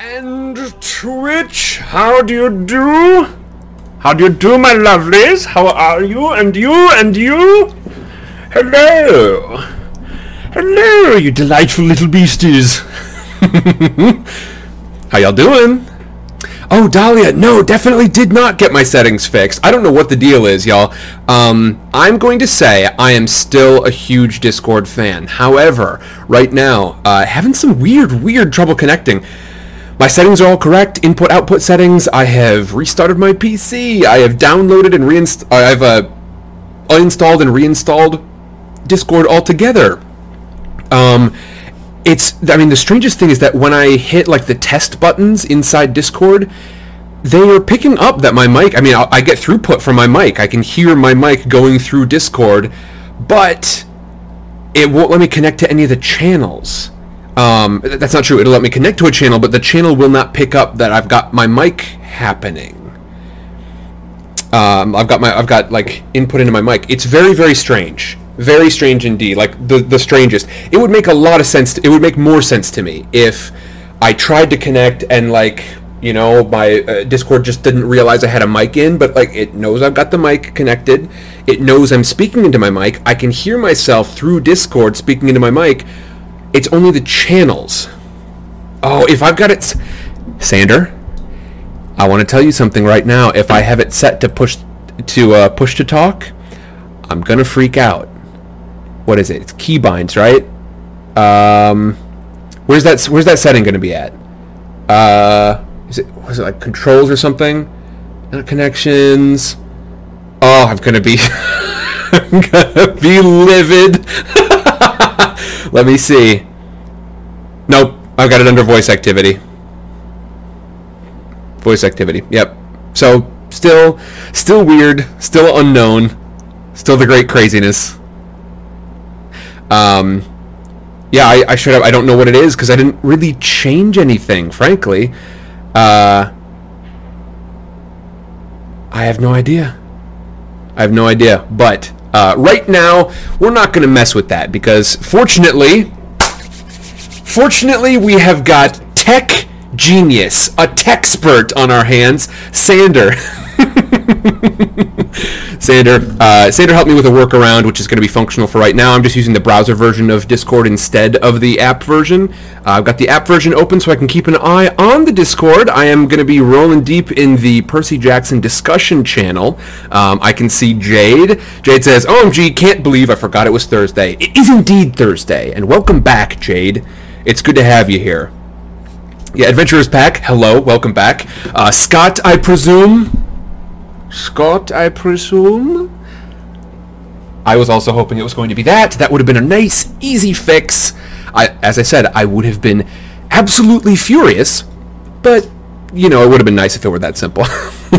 And Twitch, how do you do? How do you do, my lovelies? How are you? And you? And you? Hello. Hello, you delightful little beasties. how y'all doing? Oh, Dahlia, no, definitely did not get my settings fixed. I don't know what the deal is, y'all. Um, I'm going to say I am still a huge Discord fan. However, right now, uh, having some weird, weird trouble connecting. My settings are all correct. Input output settings. I have restarted my PC. I have downloaded and reinstalled. I've uh, uninstalled and reinstalled Discord altogether. Um, it's. I mean, the strangest thing is that when I hit like the test buttons inside Discord, they are picking up that my mic. I mean, I, I get throughput from my mic. I can hear my mic going through Discord, but it won't let me connect to any of the channels. Um, that's not true. It'll let me connect to a channel, but the channel will not pick up that I've got my mic happening. Um, I've got my I've got like input into my mic. It's very very strange, very strange indeed. Like the the strangest. It would make a lot of sense. To, it would make more sense to me if I tried to connect and like you know my uh, Discord just didn't realize I had a mic in, but like it knows I've got the mic connected. It knows I'm speaking into my mic. I can hear myself through Discord speaking into my mic. It's only the channels. Oh, if I've got it, Sander. I want to tell you something right now. If I have it set to push to uh, push to talk, I'm gonna freak out. What is it? It's keybinds, right? Um, where's that? Where's that setting gonna be at? Uh, is it was it like controls or something? Not connections. Oh, I'm gonna be I'm gonna be livid. Let me see. Nope, I've got it under voice activity. Voice activity. Yep. So still, still weird, still unknown, still the great craziness. Um, yeah, I, I should have. I don't know what it is because I didn't really change anything, frankly. Uh, I have no idea. I have no idea. But uh, right now, we're not going to mess with that because fortunately, fortunately, we have got tech genius, a tech expert on our hands, Sander. Sander, uh, Sander helped me with a workaround, which is going to be functional for right now. I'm just using the browser version of Discord instead of the app version. Uh, I've got the app version open so I can keep an eye on the Discord. I am going to be rolling deep in the Percy Jackson discussion channel. Um, I can see Jade. Jade says, "OMG, can't believe I forgot it was Thursday. It is indeed Thursday, and welcome back, Jade. It's good to have you here." Yeah, Adventurers Pack. Hello, welcome back. Uh, Scott, I presume. Scott, I presume. I was also hoping it was going to be that. That would have been a nice, easy fix. I, as I said, I would have been absolutely furious, but you know, it would have been nice if it were that simple.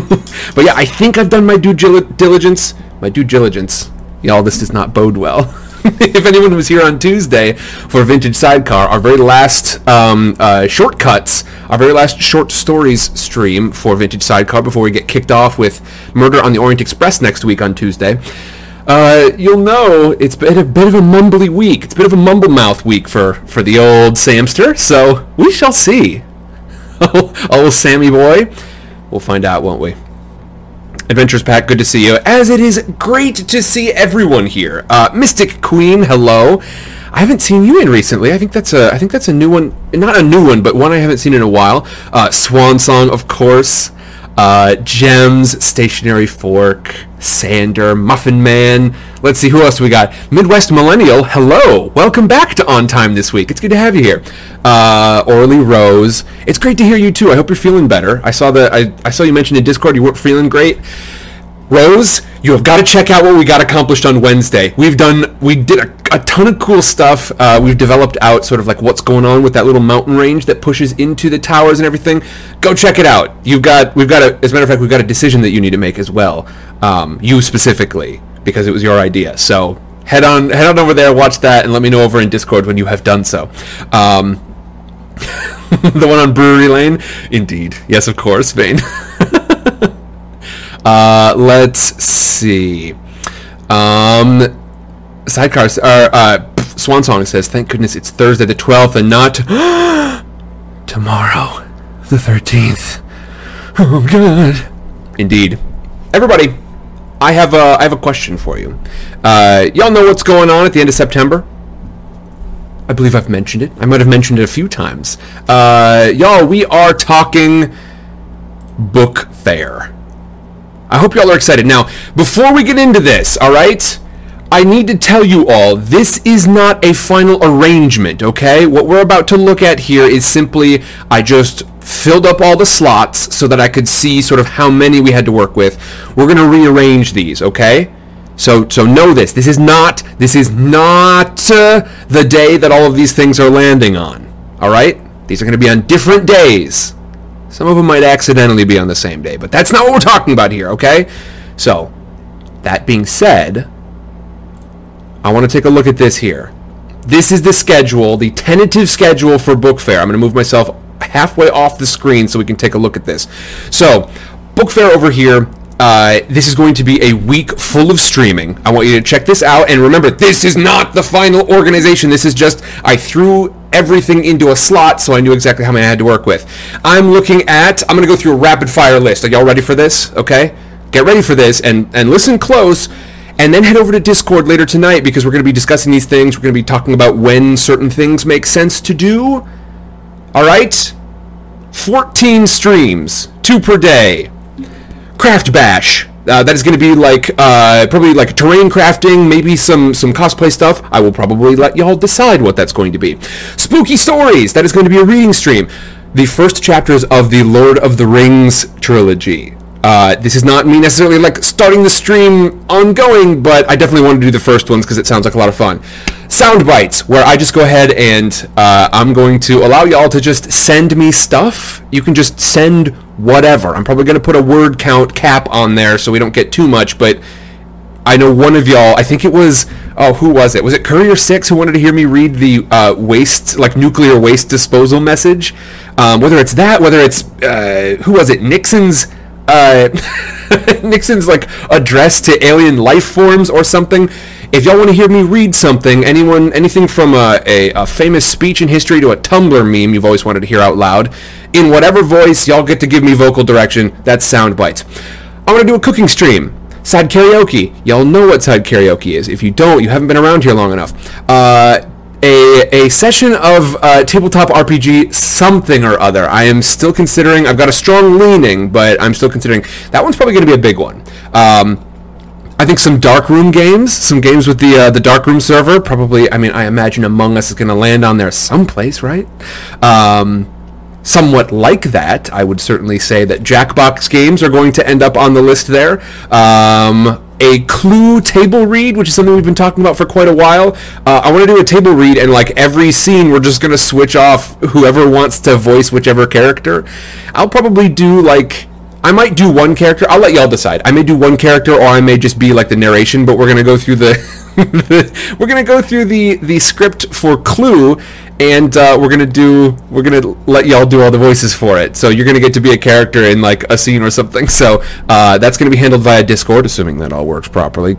but yeah, I think I've done my due gil- diligence. My due diligence. Y'all, this does not bode well. if anyone was here on Tuesday for Vintage Sidecar, our very last um, uh, shortcuts, our very last short stories stream for Vintage Sidecar before we get kicked off with Murder on the Orient Express next week on Tuesday, uh, you'll know it's been a bit of a mumbly week. It's a bit of a mumble mouth week for, for the old Samster, so we shall see. old Sammy boy. We'll find out, won't we? Adventures Pack, good to see you. As it is great to see everyone here. Uh, Mystic Queen, hello. I haven't seen you in recently. I think that's a I think that's a new one. Not a new one, but one I haven't seen in a while. Uh, Swan Song, of course. Uh, Gems, Stationary Fork, Sander, Muffin Man. Let's see who else we got. Midwest Millennial, hello. Welcome back to On Time this week. It's good to have you here. Uh, Orly Rose. It's great to hear you too. I hope you're feeling better. I saw that I, I saw you mentioned in Discord you weren't feeling great. Rose, you have got to check out what we got accomplished on Wednesday. We've done, we did a, a ton of cool stuff. Uh, we've developed out sort of like what's going on with that little mountain range that pushes into the towers and everything. Go check it out. You've got, we've got a, as a matter of fact, we've got a decision that you need to make as well. Um, you specifically, because it was your idea. So head on, head on over there, watch that, and let me know over in Discord when you have done so. Um, the one on Brewery Lane, indeed, yes, of course, Vane. Uh, let's see. Um, sidecars or uh, Swan Song says, "Thank goodness it's Thursday the 12th and not tomorrow." the 13th. Oh, God. Indeed. Everybody, I have a, I have a question for you. Uh, y'all know what's going on at the end of September? I believe I've mentioned it. I might have mentioned it a few times. Uh, y'all, we are talking book fair. I hope y'all are excited. Now, before we get into this, all right? I need to tell you all, this is not a final arrangement, okay? What we're about to look at here is simply, I just filled up all the slots so that I could see sort of how many we had to work with. We're going to rearrange these, okay? So, so know this. This is not, this is not uh, the day that all of these things are landing on, all right? These are going to be on different days. Some of them might accidentally be on the same day, but that's not what we're talking about here, okay? So, that being said, I want to take a look at this here. This is the schedule, the tentative schedule for Book Fair. I'm going to move myself halfway off the screen so we can take a look at this. So, Book Fair over here, uh, this is going to be a week full of streaming. I want you to check this out. And remember, this is not the final organization. This is just, I threw everything into a slot so I knew exactly how many I had to work with. I'm looking at, I'm going to go through a rapid fire list. Are y'all ready for this? Okay? Get ready for this and, and listen close and then head over to Discord later tonight because we're going to be discussing these things. We're going to be talking about when certain things make sense to do. All right? 14 streams, two per day. Craft Bash. Uh, that is going to be like uh, probably like terrain crafting, maybe some some cosplay stuff. I will probably let y'all decide what that's going to be. Spooky stories. That is going to be a reading stream. The first chapters of the Lord of the Rings trilogy. Uh, this is not me necessarily like starting the stream ongoing, but I definitely want to do the first ones because it sounds like a lot of fun. Sound bites, where I just go ahead and uh, I'm going to allow y'all to just send me stuff. You can just send whatever. I'm probably going to put a word count cap on there so we don't get too much, but I know one of y'all, I think it was, oh, who was it? Was it Courier 6 who wanted to hear me read the uh, waste, like nuclear waste disposal message? Um, whether it's that, whether it's, uh, who was it? Nixon's uh, Nixon's like address to alien life forms or something. If y'all want to hear me read something, anyone, anything from a, a, a, famous speech in history to a Tumblr meme you've always wanted to hear out loud, in whatever voice, y'all get to give me vocal direction. That's sound bites. I want to do a cooking stream. Side karaoke. Y'all know what side karaoke is. If you don't, you haven't been around here long enough. Uh, a, a session of uh, tabletop RPG something or other. I am still considering. I've got a strong leaning, but I'm still considering. That one's probably going to be a big one. Um, I think some dark room games, some games with the uh, the dark room server. Probably. I mean, I imagine Among Us is going to land on there someplace, right? Um, somewhat like that, I would certainly say that Jackbox games are going to end up on the list there. Um, a clue table read, which is something we've been talking about for quite a while. Uh, I want to do a table read, and like every scene, we're just going to switch off whoever wants to voice whichever character. I'll probably do like. I might do one character. I'll let y'all decide. I may do one character, or I may just be like the narration. But we're gonna go through the we're gonna go through the the script for Clue, and uh, we're gonna do we're gonna let y'all do all the voices for it. So you're gonna get to be a character in like a scene or something. So uh, that's gonna be handled via Discord, assuming that all works properly.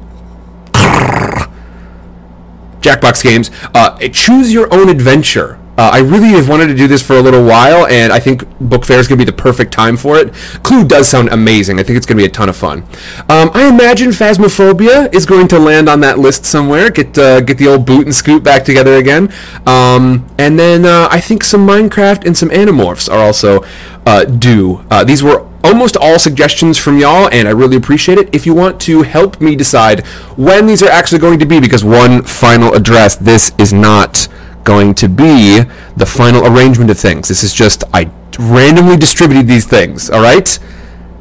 Jackbox games. Uh, choose your own adventure. Uh, I really have wanted to do this for a little while, and I think Book Fair is going to be the perfect time for it. Clue does sound amazing. I think it's going to be a ton of fun. Um, I imagine Phasmophobia is going to land on that list somewhere. Get uh, get the old boot and scoot back together again. Um, and then uh, I think some Minecraft and some Animorphs are also uh, due. Uh, these were almost all suggestions from y'all, and I really appreciate it. If you want to help me decide when these are actually going to be, because one final address, this is not going to be the final arrangement of things. This is just, I randomly distributed these things, all right?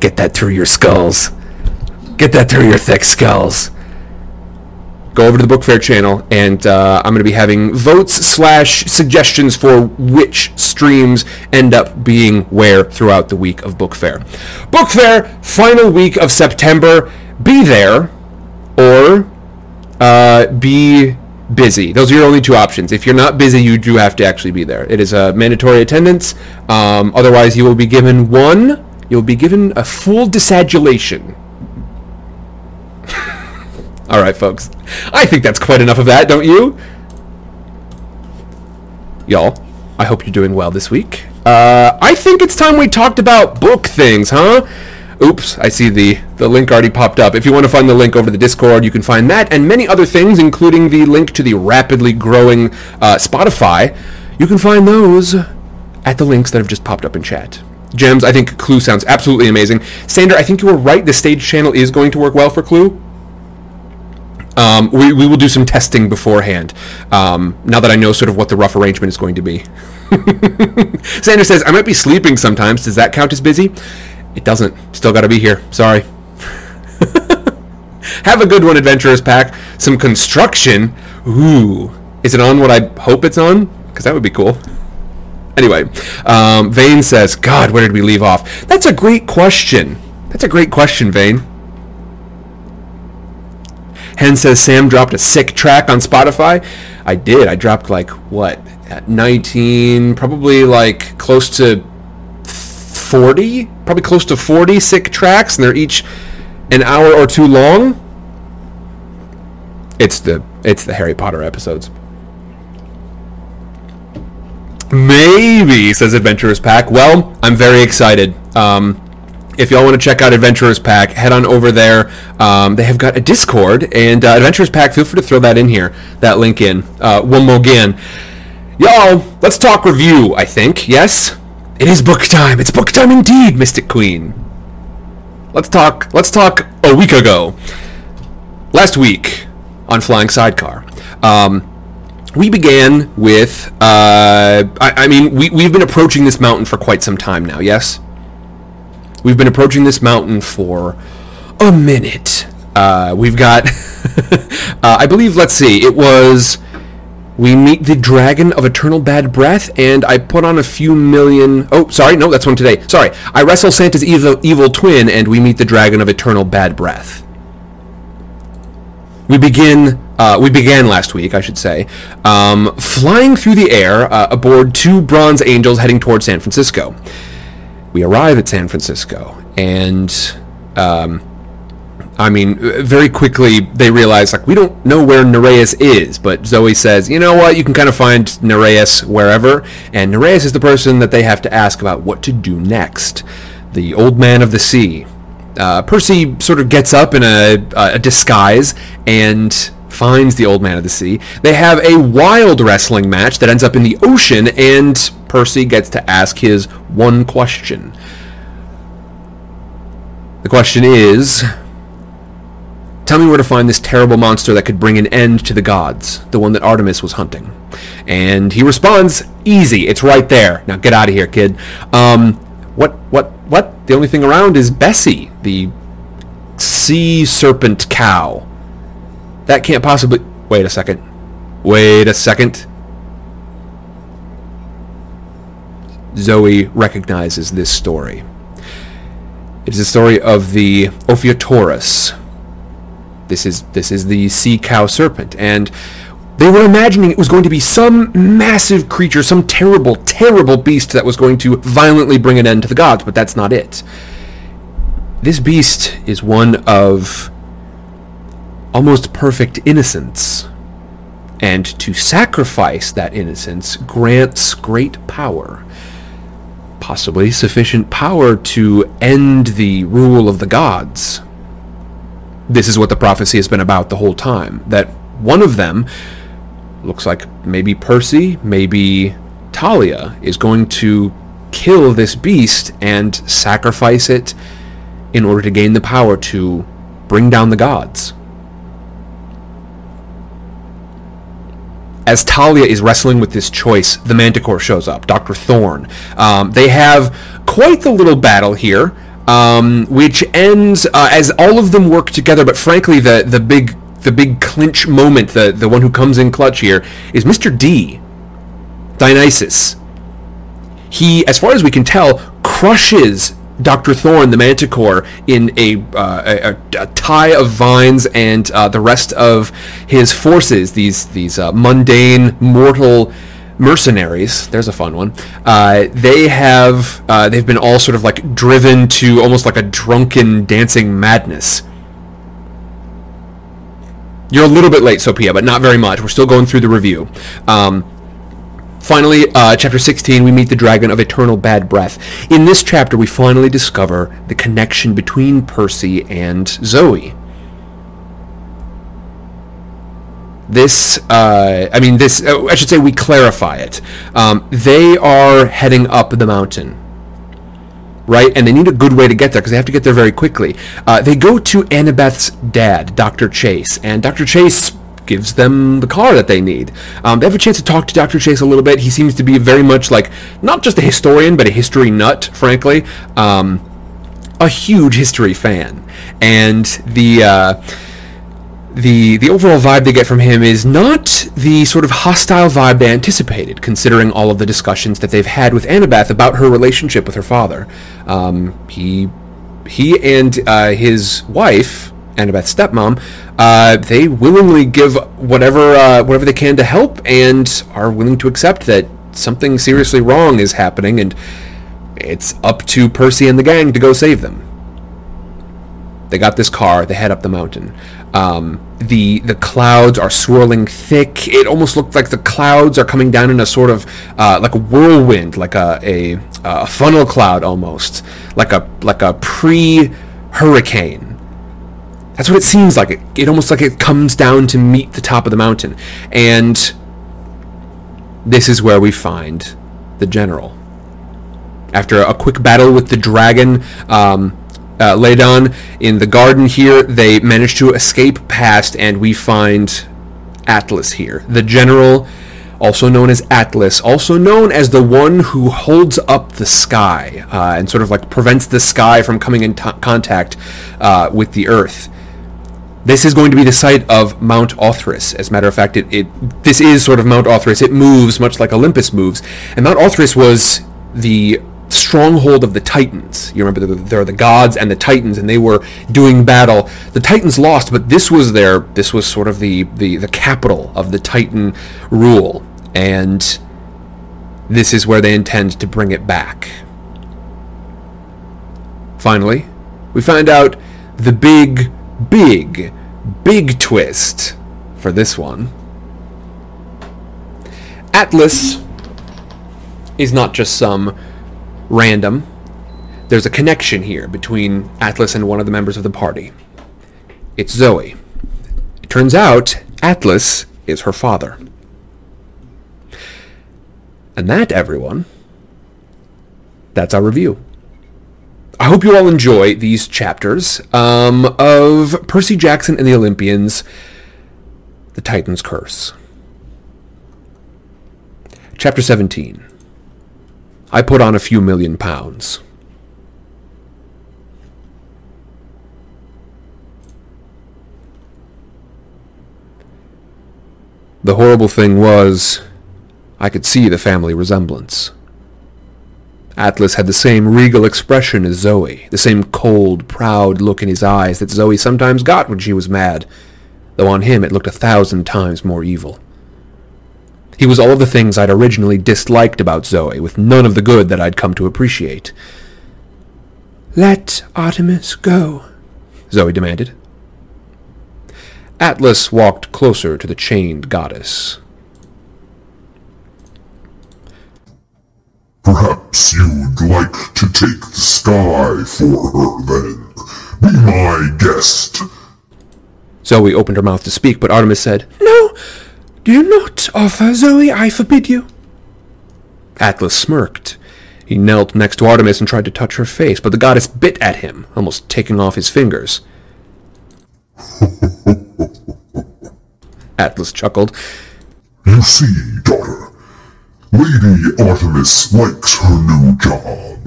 Get that through your skulls. Get that through your thick skulls. Go over to the Book Fair channel, and uh, I'm going to be having votes slash suggestions for which streams end up being where throughout the week of Book Fair. Book Fair, final week of September. Be there, or uh, be busy. Those are your only two options. If you're not busy, you do have to actually be there. It is a mandatory attendance. Um, otherwise, you will be given one. You'll be given a full disadulation. All right, folks. I think that's quite enough of that, don't you? Y'all, I hope you're doing well this week, Uh, I think it's time we talked about book things, huh? Oops, I see the, the link already popped up. If you want to find the link over to the Discord, you can find that and many other things, including the link to the rapidly growing uh, Spotify. You can find those at the links that have just popped up in chat. Gems, I think Clue sounds absolutely amazing. Sander, I think you were right. The stage channel is going to work well for Clue. Um, we, we will do some testing beforehand. Um, now that I know sort of what the rough arrangement is going to be. Sander says, I might be sleeping sometimes. Does that count as busy? It doesn't. Still got to be here. Sorry. Have a good one, Adventurers Pack. Some construction. Ooh. Is it on what I hope it's on? Because that would be cool. Anyway, um, Vane says, God, where did we leave off? That's a great question. That's a great question, Vane. Hen says Sam dropped a sick track on Spotify. I did. I dropped like what? At 19, probably like close to 40, probably close to 40 sick tracks and they're each an hour or two long. It's the it's the Harry Potter episodes. Maybe, says Adventurers Pack. Well, I'm very excited. Um, if y'all want to check out Adventurers Pack, head on over there. Um, they have got a Discord, and uh, Adventurers Pack, feel free to throw that in here, that link in. Uh, one more again. Y'all, let's talk review, I think. Yes? It is book time. It's book time indeed, Mystic Queen. Let's talk, let's talk a week ago. Last week on Flying Sidecar. Um, we began with, uh, I, I mean, we, we've been approaching this mountain for quite some time now, yes? We've been approaching this mountain for a minute. Uh, we've got, uh, I believe, let's see, it was, we meet the Dragon of Eternal Bad Breath, and I put on a few million, oh, sorry, no, that's one today. Sorry, I wrestle Santa's evil, evil twin, and we meet the Dragon of Eternal Bad Breath. We begin uh, we began last week, I should say, um, flying through the air uh, aboard two bronze angels heading towards San Francisco. We arrive at San Francisco, and um, I mean, very quickly they realize like we don't know where Nereus is, but Zoe says, you know what, you can kind of find Nereus wherever, and Nereus is the person that they have to ask about what to do next. The old man of the sea. Uh, Percy sort of gets up in a, a disguise and finds the Old Man of the Sea. They have a wild wrestling match that ends up in the ocean, and Percy gets to ask his one question. The question is Tell me where to find this terrible monster that could bring an end to the gods, the one that Artemis was hunting. And he responds, Easy, it's right there. Now get out of here, kid. Um, what, what, what? The only thing around is Bessie, the sea serpent cow. That can't possibly... Wait a second. Wait a second. Zoe recognizes this story. It is the story of the Ophiotaurus. This is this is the sea cow serpent, and they were imagining it was going to be some massive creature, some terrible, terrible beast that was going to violently bring an end to the gods, but that's not it. This beast is one of almost perfect innocence. And to sacrifice that innocence grants great power. Possibly sufficient power to end the rule of the gods. This is what the prophecy has been about the whole time. That one of them, looks like maybe Percy, maybe Talia, is going to kill this beast and sacrifice it in order to gain the power to bring down the gods. as Talia is wrestling with this choice, the Manticore shows up, Dr. Thorn. Um, they have quite the little battle here, um, which ends uh, as all of them work together, but frankly, the, the big the big clinch moment, the, the one who comes in clutch here, is Mr. D, Dionysus. He, as far as we can tell, crushes Dr. Thorn, the Manticore, in a, uh, a, a, tie of vines and uh, the rest of his forces, these these uh, mundane, mortal mercenaries. There's a fun one. Uh, they have uh, they've been all sort of like driven to almost like a drunken dancing madness. You're a little bit late, Sophia, but not very much. We're still going through the review. Um, finally, uh, chapter 16, we meet the dragon of eternal bad breath. In this chapter, we finally discover the connection between Percy and Zoe. This, uh, I mean, this, uh, I should say, we clarify it. Um, they are heading up the mountain right? And they need a good way to get there because they have to get there very quickly. Uh, they go to Annabeth's dad, Dr. Chase, and Dr. Chase gives them the car that they need. Um, they have a chance to talk to Dr. Chase a little bit. He seems to be very much like not just a historian, but a history nut, frankly. Um, a huge history fan, and the. The the overall vibe they get from him is not the sort of hostile vibe they anticipated, considering all of the discussions that they've had with Annabeth about her relationship with her father. Um, he he and uh, his wife, Annabeth's stepmom, uh, they willingly give whatever uh, whatever they can to help, and are willing to accept that something seriously wrong is happening, and it's up to Percy and the gang to go save them. They got this car. They head up the mountain. Um, the the clouds are swirling thick. It almost looks like the clouds are coming down in a sort of uh, like a whirlwind, like a, a, a funnel cloud almost, like a like a pre hurricane. That's what it seems like. It, it almost like it comes down to meet the top of the mountain, and this is where we find the general. After a quick battle with the dragon, um, uh, Ladon in the garden here. They manage to escape past, and we find Atlas here, the general, also known as Atlas, also known as the one who holds up the sky uh, and sort of like prevents the sky from coming in t- contact uh, with the earth. This is going to be the site of Mount Othrys. As a matter of fact, it, it this is sort of Mount Othrys. It moves much like Olympus moves, and Mount Othrys was the stronghold of the Titans. You remember there are the gods and the Titans, and they were doing battle. The Titans lost, but this was their this was sort of the the, the capital of the Titan rule, and this is where they intend to bring it back. Finally, we find out the big, big, big twist for this one. Atlas is not just some random. There's a connection here between Atlas and one of the members of the party. It's Zoe. It turns out Atlas is her father. And that, everyone, that's our review. I hope you all enjoy these chapters um, of Percy Jackson and the Olympians, The Titan's Curse. Chapter 17 I put on a few million pounds. The horrible thing was, I could see the family resemblance. Atlas had the same regal expression as Zoe, the same cold, proud look in his eyes that Zoe sometimes got when she was mad, though on him it looked a thousand times more evil. He was all of the things I'd originally disliked about Zoe, with none of the good that I'd come to appreciate. Let Artemis go, Zoe demanded. Atlas walked closer to the chained goddess. Perhaps you'd like to take the sky for her, then. Be my guest. Zoe opened her mouth to speak, but Artemis said, No! Do you not offer, Zoe, I forbid you. Atlas smirked. He knelt next to Artemis and tried to touch her face, but the goddess bit at him, almost taking off his fingers. Atlas chuckled. You see, daughter, Lady Artemis likes her new job.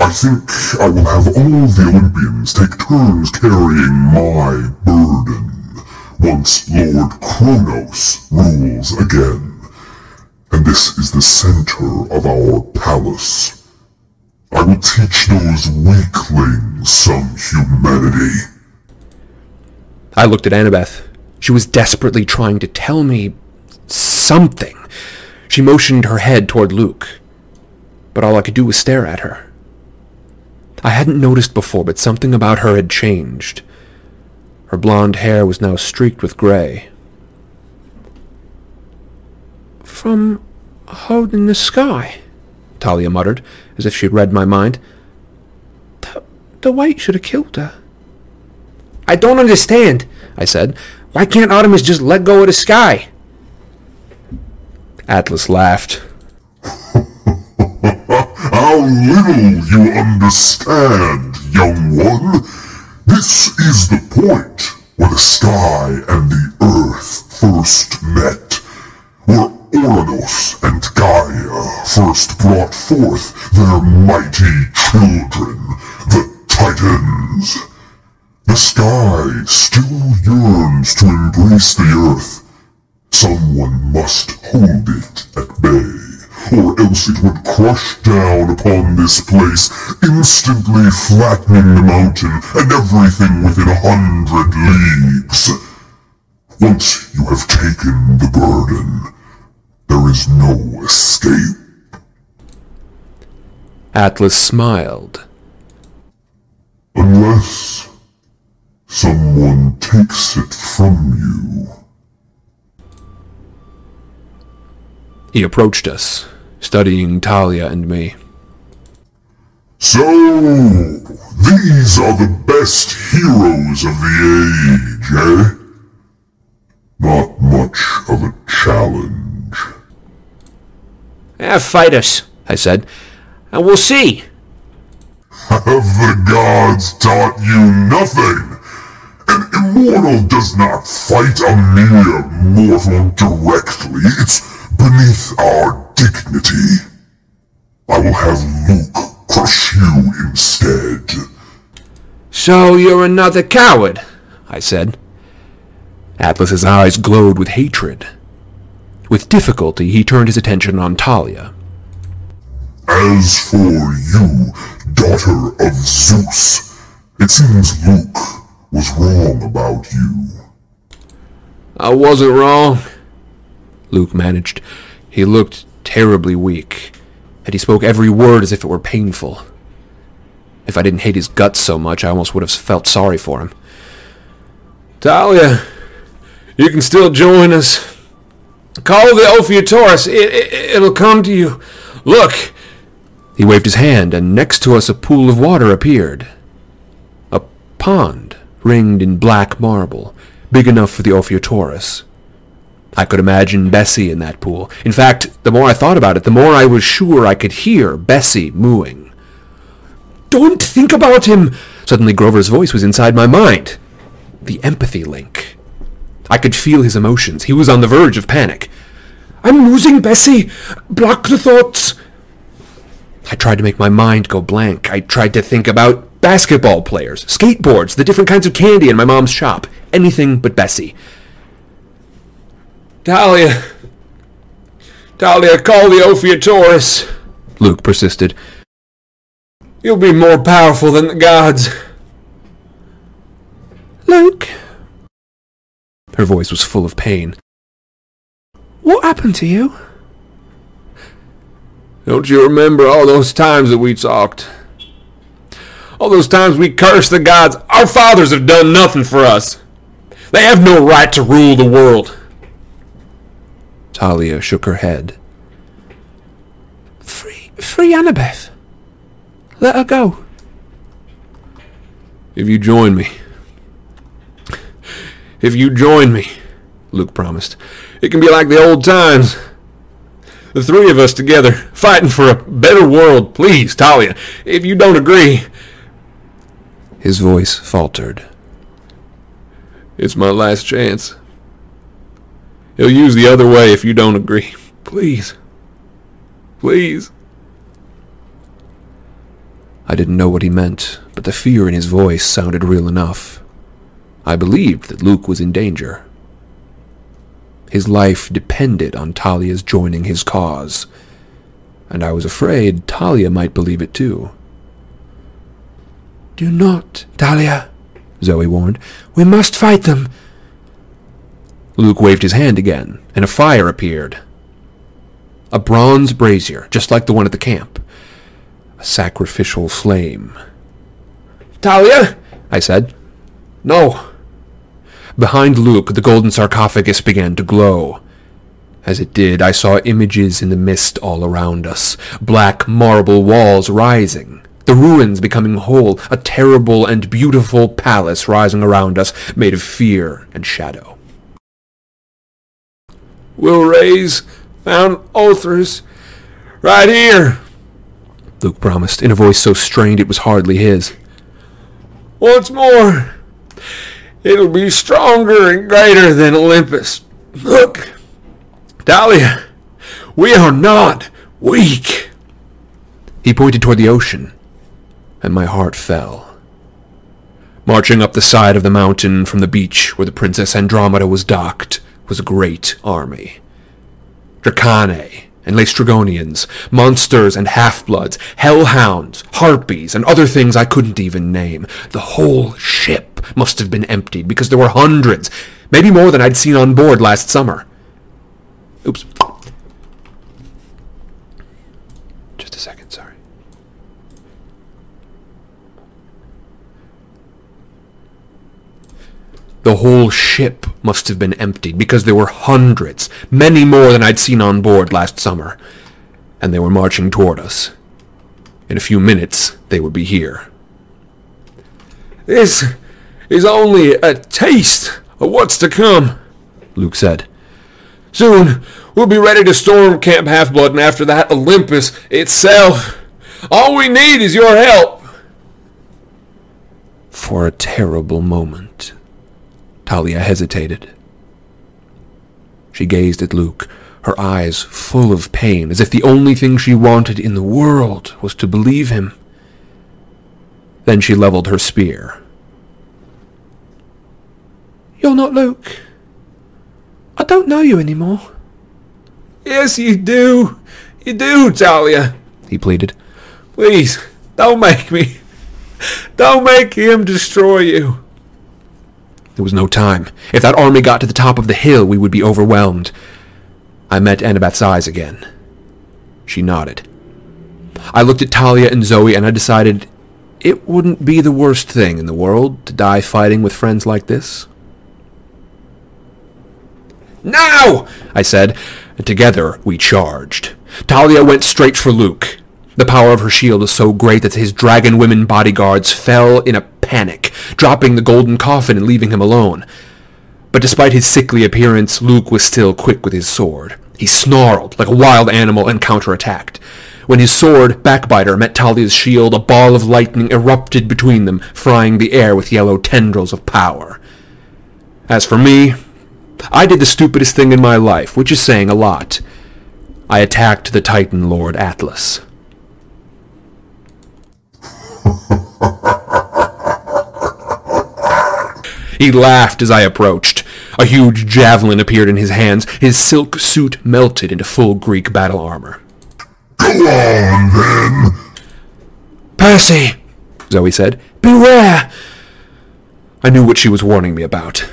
I think I will have all the Olympians take turns carrying my burden once Lord Kronos rules again. And this is the center of our palace. I will teach those weaklings some humanity. I looked at Annabeth. She was desperately trying to tell me something. She motioned her head toward Luke, but all I could do was stare at her. I hadn't noticed before, but something about her had changed. Her blonde hair was now streaked with gray. From holding the sky, Talia muttered, as if she'd read my mind. The, the weight should have killed her. I don't understand, I said. Why can't Artemis just let go of the sky? Atlas laughed. How little you understand, young one. This is the point where the sky and the earth first met, where Ouranos and Gaia first brought forth their mighty children, the Titans. The sky still yearns to embrace the earth. Someone must hold it at bay or else it would crush down upon this place, instantly flattening the mountain and everything within a hundred leagues. Once you have taken the burden, there is no escape. Atlas smiled. Unless someone takes it from you. He approached us, studying Talia and me. So, these are the best heroes of the age, eh? Not much of a challenge. Eh, fight us, I said, and we'll see. Have the gods taught you nothing? An immortal does not fight a mere mortal directly. It's beneath our dignity. I will have Luke crush you instead. So you're another coward, I said. Atlas's eyes glowed with hatred. With difficulty, he turned his attention on Talia. As for you, daughter of Zeus, it seems Luke was wrong about you. I wasn't wrong, Luke managed. He looked terribly weak, and he spoke every word as if it were painful. If I didn't hate his guts so much, I almost would have felt sorry for him. Talia, you can still join us. Call the Ophiotaurus. It, it, it'll come to you. Look! He waved his hand, and next to us a pool of water appeared. A pond, ringed in black marble, big enough for the Ophiotaurus. I could imagine Bessie in that pool. In fact, the more I thought about it, the more I was sure I could hear Bessie mooing. Don't think about him! Suddenly Grover's voice was inside my mind. The empathy link. I could feel his emotions. He was on the verge of panic. I'm losing Bessie! Block the thoughts! I tried to make my mind go blank. I tried to think about basketball players, skateboards, the different kinds of candy in my mom's shop. Anything but Bessie. Talia! Talia, call the Ophiotaurus! Luke persisted. You'll be more powerful than the gods. Luke, Her voice was full of pain. what happened to you? Don't you remember all those times that we talked? All those times we cursed the gods. Our fathers have done nothing for us. They have no right to rule the world. Talia shook her head. Free, free Annabeth. Let her go. If you join me. If you join me, Luke promised. It can be like the old times. The three of us together, fighting for a better world. Please, Talia, if you don't agree. His voice faltered. It's my last chance. He'll use the other way if you don't agree. Please. Please. I didn't know what he meant, but the fear in his voice sounded real enough. I believed that Luke was in danger. His life depended on Talia's joining his cause, and I was afraid Talia might believe it too. Do not, Talia, Zoe warned. We must fight them. Luke waved his hand again, and a fire appeared. A bronze brazier, just like the one at the camp. A sacrificial flame. Talia, I said. No. Behind Luke, the golden sarcophagus began to glow. As it did, I saw images in the mist all around us, black marble walls rising, the ruins becoming whole, a terrible and beautiful palace rising around us, made of fear and shadow. We'll raise Mount Othrys right here, Luke promised, in a voice so strained it was hardly his. Once more, it'll be stronger and greater than Olympus. Look, Thalia, we are not weak. He pointed toward the ocean, and my heart fell. Marching up the side of the mountain from the beach where the Princess Andromeda was docked was a great army. Dracaenae and Laestrygonians, monsters and half-bloods, hellhounds, harpies, and other things I couldn't even name. The whole ship must have been emptied because there were hundreds, maybe more than I'd seen on board last summer. Oops. Just a second, sorry. The whole ship must have been emptied because there were hundreds, many more than I'd seen on board last summer, and they were marching toward us. In a few minutes, they would be here. This is only a taste of what's to come, Luke said. Soon, we'll be ready to storm Camp Half-Blood, and after that, Olympus itself. All we need is your help. For a terrible moment, Thalia hesitated. She gazed at Luke, her eyes full of pain, as if the only thing she wanted in the world was to believe him. Then she leveled her spear. You're not Luke. I don't know you anymore. Yes, you do. You do, Talia, he pleaded. Please, don't make me. Don't make him destroy you. There was no time. If that army got to the top of the hill, we would be overwhelmed. I met Annabeth's eyes again. She nodded. I looked at Talia and Zoe and I decided it wouldn't be the worst thing in the world to die fighting with friends like this. Now! I said, and together we charged. Talia went straight for Luke. The power of her shield was so great that his dragon women bodyguards fell in a panic, dropping the golden coffin and leaving him alone. But despite his sickly appearance, Luke was still quick with his sword. He snarled like a wild animal and counterattacked. When his sword, Backbiter, met Talia's shield, a ball of lightning erupted between them, frying the air with yellow tendrils of power. As for me, I did the stupidest thing in my life, which is saying a lot. I attacked the Titan Lord Atlas. He laughed as I approached. A huge javelin appeared in his hands. His silk suit melted into full Greek battle armor. Go on, then! Percy, Zoe said, beware! I knew what she was warning me about.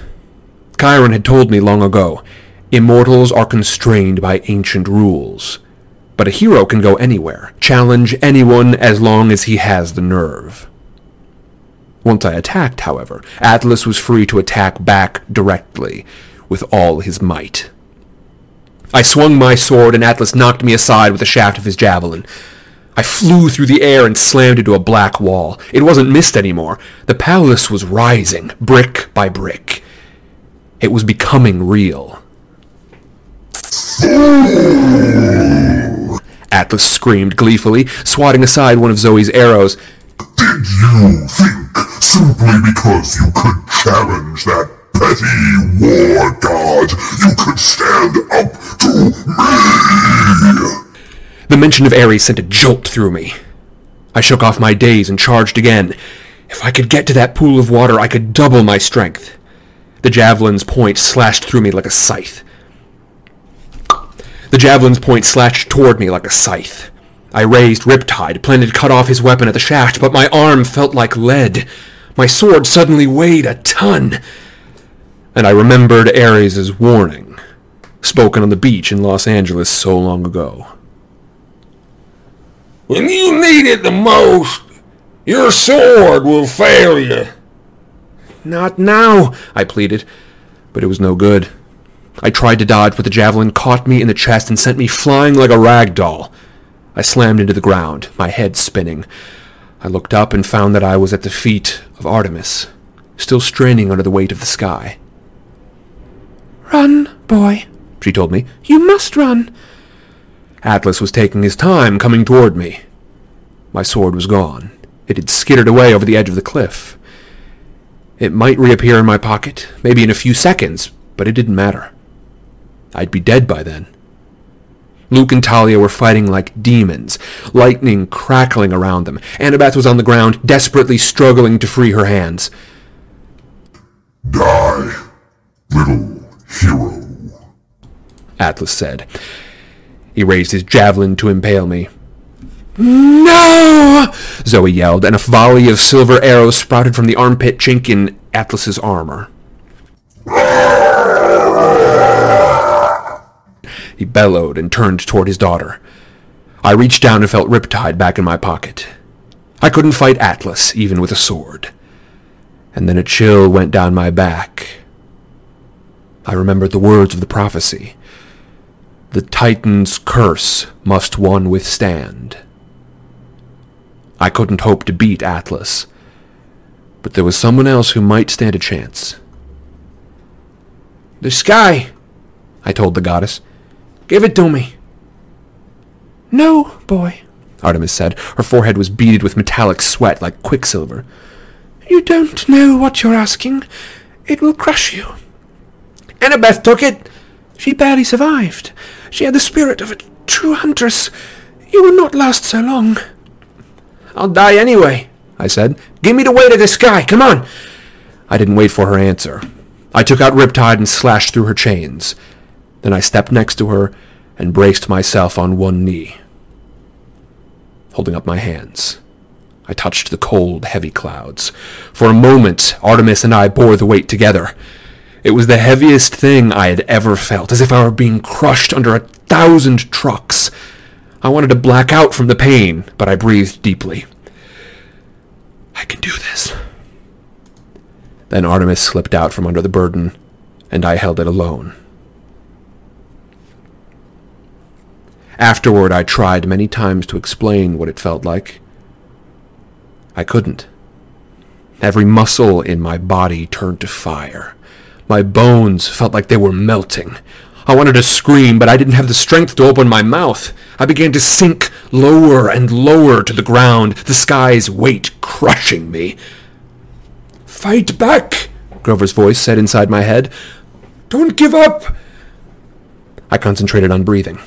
Chiron had told me long ago, immortals are constrained by ancient rules. But a hero can go anywhere, challenge anyone as long as he has the nerve. Once I attacked, however, Atlas was free to attack back directly, with all his might. I swung my sword and Atlas knocked me aside with the shaft of his javelin. I flew through the air and slammed into a black wall. It wasn't mist anymore. The palace was rising, brick by brick. It was becoming real. Atlas screamed gleefully, swatting aside one of Zoe's arrows. Did you think simply because you could challenge that petty war god, you could stand up to me? The mention of Ares sent a jolt through me. I shook off my daze and charged again. If I could get to that pool of water, I could double my strength. The javelin's point slashed through me like a scythe. The javelin's point slashed toward me like a scythe. I raised Riptide, planning to cut off his weapon at the shaft, but my arm felt like lead. My sword suddenly weighed a ton. And I remembered Ares' warning, spoken on the beach in Los Angeles so long ago. When you need it the most, your sword will fail you. Not now, I pleaded, but it was no good. I tried to dodge, but the javelin caught me in the chest and sent me flying like a rag doll. I slammed into the ground, my head spinning. I looked up and found that I was at the feet of Artemis, still straining under the weight of the sky. Run, boy, She told me. you must run. Atlas was taking his time, coming toward me. My sword was gone. It had skittered away over the edge of the cliff. It might reappear in my pocket, maybe in a few seconds, but it didn't matter. I'd be dead by then. Luke and Thalia were fighting like demons, lightning crackling around them. Annabeth was on the ground, desperately struggling to free her hands. Die, little hero. Atlas said. He raised his javelin to impale me. No! Zoe yelled, and a volley of silver arrows sprouted from the armpit chink in Atlas's armor. Ah! He bellowed and turned toward his daughter. I reached down and felt Riptide back in my pocket. I couldn't fight Atlas, even with a sword. And then a chill went down my back. I remembered the words of the prophecy. The Titan's curse must one withstand. I couldn't hope to beat Atlas, but there was someone else who might stand a chance. The sky, I told the goddess. Give it to me. No, boy, Artemis said. Her forehead was beaded with metallic sweat like quicksilver. you don't know what you're asking. It will crush you. Annabeth took it. She barely survived. She had the spirit of a true huntress. You will not last so long. I'll die anyway, I said. Give me the weight of the sky. Come on. I didn't wait for her answer. I took out Riptide and slashed through her chains. Then I stepped next to her and braced myself on one knee. Holding up my hands, I touched the cold, heavy clouds. For a moment, Artemis and I bore the weight together. It was the heaviest thing I had ever felt, as if I were being crushed under a thousand trucks. I wanted to black out from the pain, but I breathed deeply. I can do this. Then Artemis slipped out from under the burden, and I held it alone. Afterward, I tried many times to explain what it felt like. I couldn't. Every muscle in my body turned to fire. My bones felt like they were melting. I wanted to scream, but I didn't have the strength to open my mouth. I began to sink lower and lower to the ground, the sky's weight crushing me. Fight back, Grover's voice said inside my head. Don't give up. I concentrated on breathing.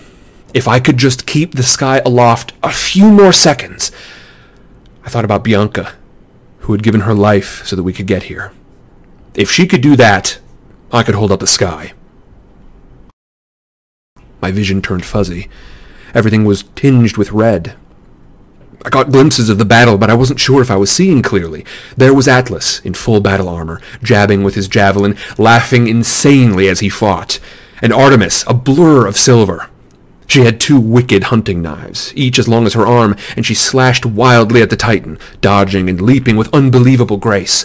If I could just keep the sky aloft a few more seconds. I thought about Bianca, who had given her life so that we could get here. If she could do that, I could hold up the sky. My vision turned fuzzy. Everything was tinged with red. I got glimpses of the battle, but I wasn't sure if I was seeing clearly. There was Atlas, in full battle armor, jabbing with his javelin, laughing insanely as he fought, and Artemis, a blur of silver. She had two wicked hunting knives, each as long as her arm, and she slashed wildly at the Titan, dodging and leaping with unbelievable grace.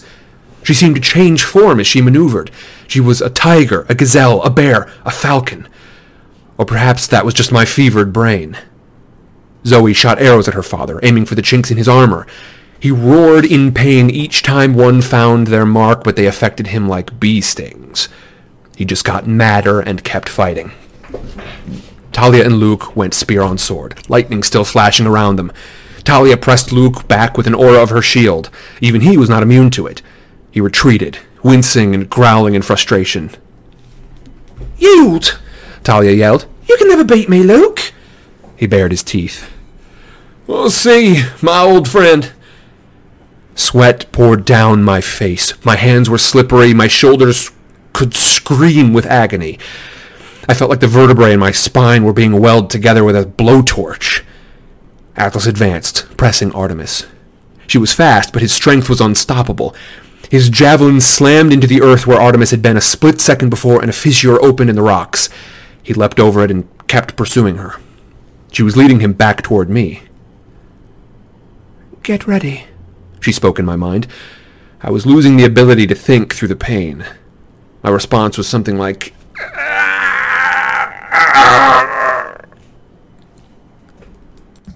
She seemed to change form as she maneuvered. She was a tiger, a gazelle, a bear, a falcon. Or perhaps that was just my fevered brain. Zoe shot arrows at her father, aiming for the chinks in his armor. He roared in pain each time one found their mark, but they affected him like bee stings. He just got madder and kept fighting. Thalia and Luke went spear on sword, lightning still flashing around them. Thalia pressed Luke back with an aura of her shield. Even he was not immune to it. He retreated, wincing and growling in frustration. Yield! Thalia yelled. You can never beat me, Luke. He bared his teeth. We'll see, my old friend. Sweat poured down my face. My hands were slippery. My shoulders could scream with agony. I felt like the vertebrae in my spine were being welded together with a blowtorch. Atlas advanced, pressing Artemis. She was fast, but his strength was unstoppable. His javelin slammed into the earth where Artemis had been a split second before, and a fissure opened in the rocks. He leapt over it and kept pursuing her. She was leading him back toward me. Get ready. She spoke in my mind. I was losing the ability to think through the pain. My response was something like!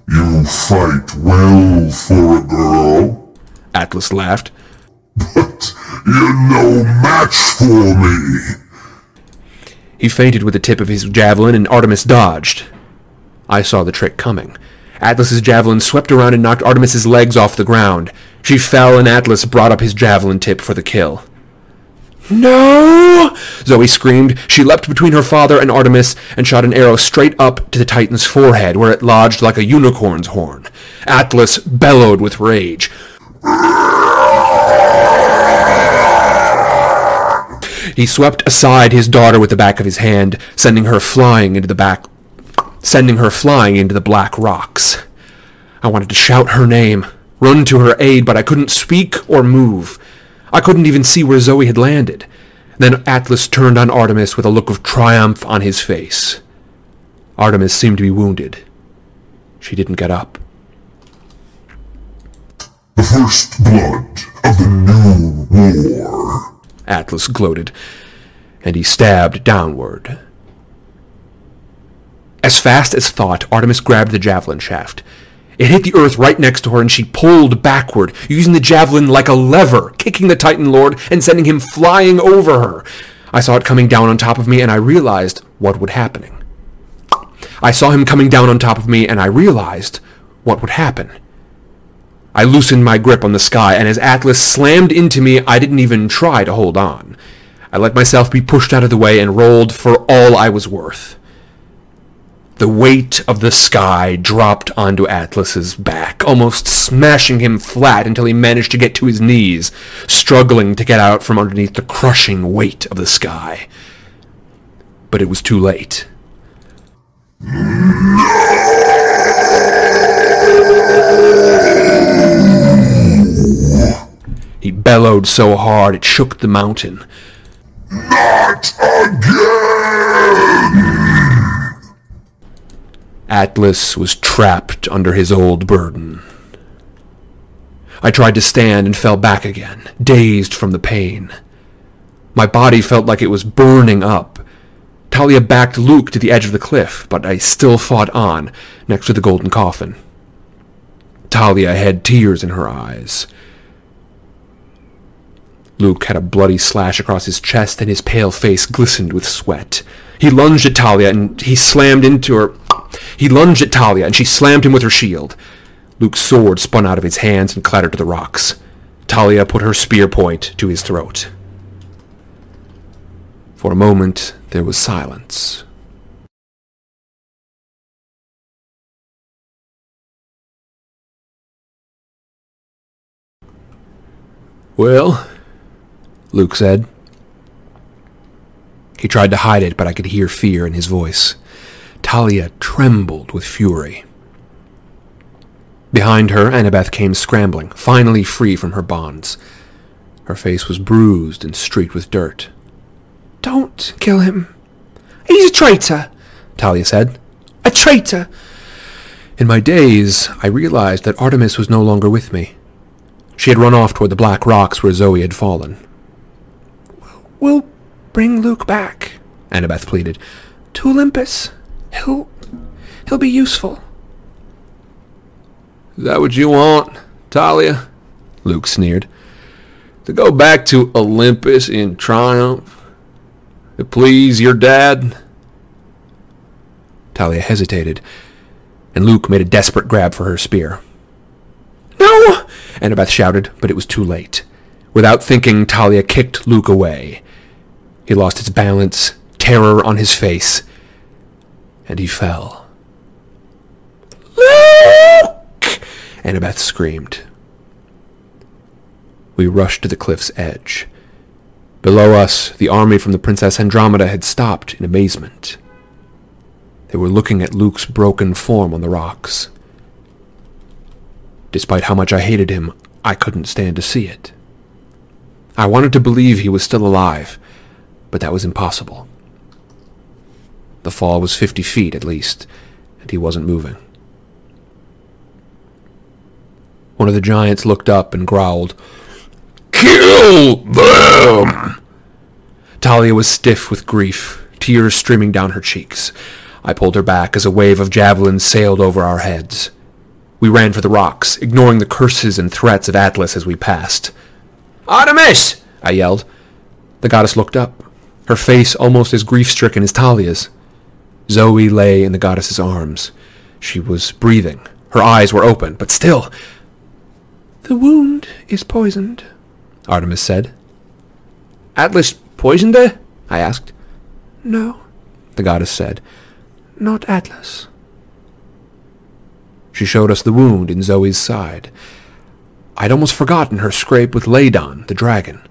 You fight well for a girl, Atlas laughed. but you're no match for me. He feinted with the tip of his javelin, and Artemis dodged. I saw the trick coming. Atlas's javelin swept around and knocked Artemis's legs off the ground. She fell, and Atlas brought up his javelin tip for the kill. No! Zoe screamed. She leapt between her father and Artemis and shot an arrow straight up to the Titan's forehead, where it lodged like a unicorn's horn. Atlas bellowed with rage. He swept aside his daughter with the back of his hand, sending her flying into the back sending her flying into the black rocks. I wanted to shout her name, run to her aid, but I couldn't speak or move. I couldn't even see where Zoe had landed. Then Atlas turned on Artemis with a look of triumph on his face. Artemis seemed to be wounded. She didn't get up. The first blood of the new war. Atlas gloated, and he stabbed downward. As fast as thought, Artemis grabbed the javelin shaft. It hit the earth right next to her, and she pulled backward, using the javelin like a lever, kicking the Titan Lord and sending him flying over her. I saw it coming down on top of me, and I realized what would happening. I saw him coming down on top of me, and I realized what would happen. I loosened my grip on the sky, and as Atlas slammed into me, I didn't even try to hold on. I let myself be pushed out of the way and rolled for all I was worth. The weight of the sky dropped onto Atlas's back, almost smashing him flat until he managed to get to his knees, struggling to get out from underneath the crushing weight of the sky. But it was too late. He bellowed so hard it shook the mountain. Not again! Atlas was trapped under his old burden. I tried to stand and fell back again, dazed from the pain. My body felt like it was burning up. Thalia backed Luke to the edge of the cliff, but I still fought on, next to the golden coffin. Thalia had tears in her eyes. Luke had a bloody slash across his chest, and his pale face glistened with sweat. He lunged at Thalia, and he slammed into her. He lunged at Thalia, and she slammed him with her shield. Luke's sword spun out of his hands and clattered to the rocks. Thalia put her spear point to his throat. For a moment, there was silence. Well, Luke said. He tried to hide it, but I could hear fear in his voice. Thalia trembled with fury. Behind her, Annabeth came scrambling, finally free from her bonds. Her face was bruised and streaked with dirt. Don't kill him. He's a traitor, Thalia said. a traitor. In my daze, I realized that Artemis was no longer with me. She had run off toward the black rocks where Zoe had fallen. We'll bring Luke back Annabeth pleaded. to Olympus. He'll he'll be useful. Is that what you want, Thalia? Luke sneered. To go back to Olympus in triumph? To please your dad? Thalia hesitated, and Luke made a desperate grab for her spear. No! Annabeth shouted, but it was too late. Without thinking, Thalia kicked Luke away. He lost his balance, terror on his face, and he fell. Luke! Annabeth screamed. We rushed to the cliff's edge. Below us, the army from the Princess Andromeda had stopped in amazement. They were looking at Luke's broken form on the rocks. Despite how much I hated him, I couldn't stand to see it. I wanted to believe he was still alive, but that was impossible. The fall was fifty feet at least, and he wasn't moving. One of the giants looked up and growled, Kill them! Thalia was stiff with grief, tears streaming down her cheeks. I pulled her back as a wave of javelins sailed over our heads. We ran for the rocks, ignoring the curses and threats of Atlas as we passed. Artemis! I yelled. The goddess looked up, her face almost as grief-stricken as Thalia's. Zoe lay in the goddess's arms. She was breathing. Her eyes were open, but still. The wound is poisoned, Artemis said. Atlas poisoned her? I asked. No, The goddess said. not Atlas. She showed us the wound in Zoe's side. I'd almost forgotten her scrape with Ladon, the dragon.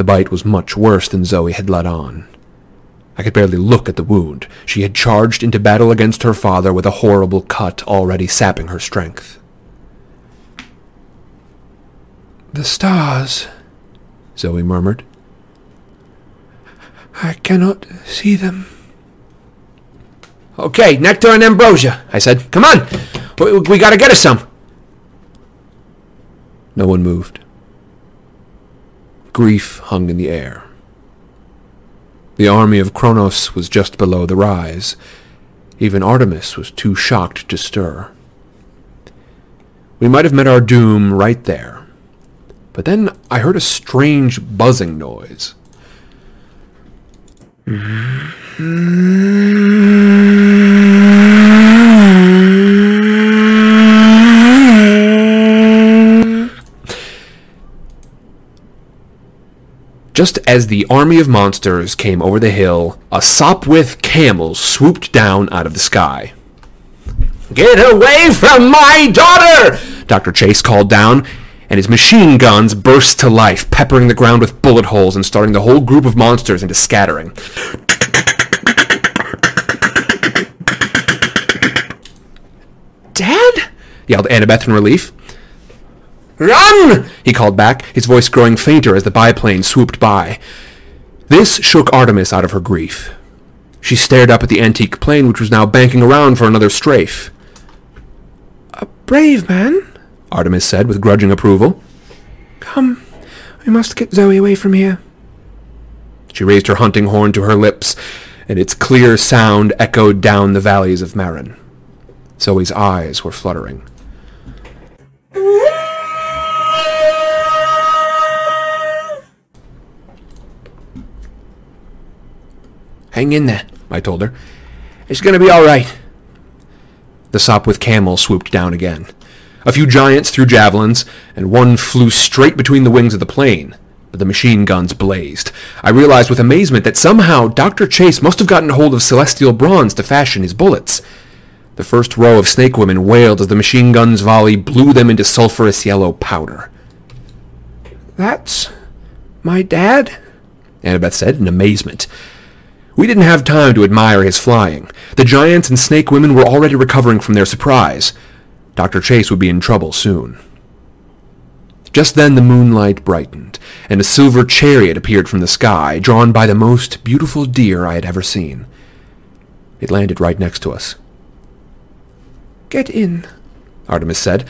The bite was much worse than Zoe had let on. I could barely look at the wound. She had charged into battle against her father with a horrible cut already sapping her strength. The stars, Zoe murmured. I cannot see them. Okay, nectar and ambrosia, I said. Come on! We, we gotta get us some! No one moved. Grief hung in the air. The army of Kronos was just below the rise. Even Artemis was too shocked to stir. We might have met our doom right there. But then I heard a strange buzzing noise. Just as the army of monsters came over the hill, a Sopwith camel swooped down out of the sky. Get away from my daughter! Dr. Chase called down, and his machine guns burst to life, peppering the ground with bullet holes and starting the whole group of monsters into scattering. Dad? yelled Annabeth in relief. Run! he called back, his voice growing fainter as the biplane swooped by. This shook Artemis out of her grief. She stared up at the antique plane which was now banking around for another strafe. A brave man. Artemis said with grudging approval. Come, we must get Zoe away from here. She raised her hunting horn to her lips, and its clear sound echoed down the valleys of Marin. Zoe's eyes were fluttering. Hang in there, I told her. It's going to be all right. The Sopwith camel swooped down again. A few giants threw javelins, and one flew straight between the wings of the plane. But the machine guns blazed. I realized with amazement that somehow Dr. Chase must have gotten hold of celestial bronze to fashion his bullets. The first row of snake women wailed as the machine gun's volley blew them into sulphurous yellow powder. That's my dad? Annabeth said in amazement. We didn't have time to admire his flying. The giants and snake women were already recovering from their surprise. Dr. Chase would be in trouble soon. Just then the moonlight brightened, and a silver chariot appeared from the sky, drawn by the most beautiful deer I had ever seen. It landed right next to us. Get in. Artemis said.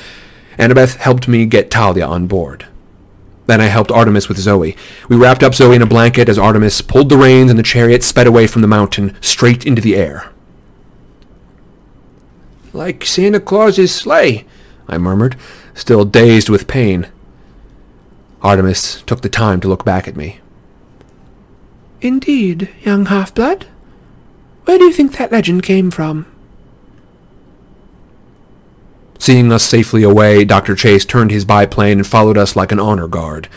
Annabeth helped me get Thalia on board. Then I helped Artemis with Zoe. We wrapped up Zoe in a blanket as Artemis pulled the reins and the chariot sped away from the mountain, straight into the air. Like Santa Claus's sleigh, I murmured, still dazed with pain. Artemis took the time to look back at me. Indeed, young half-blood. Where do you think that legend came from? Seeing us safely away, Dr. Chase turned his biplane and followed us like an honor guard.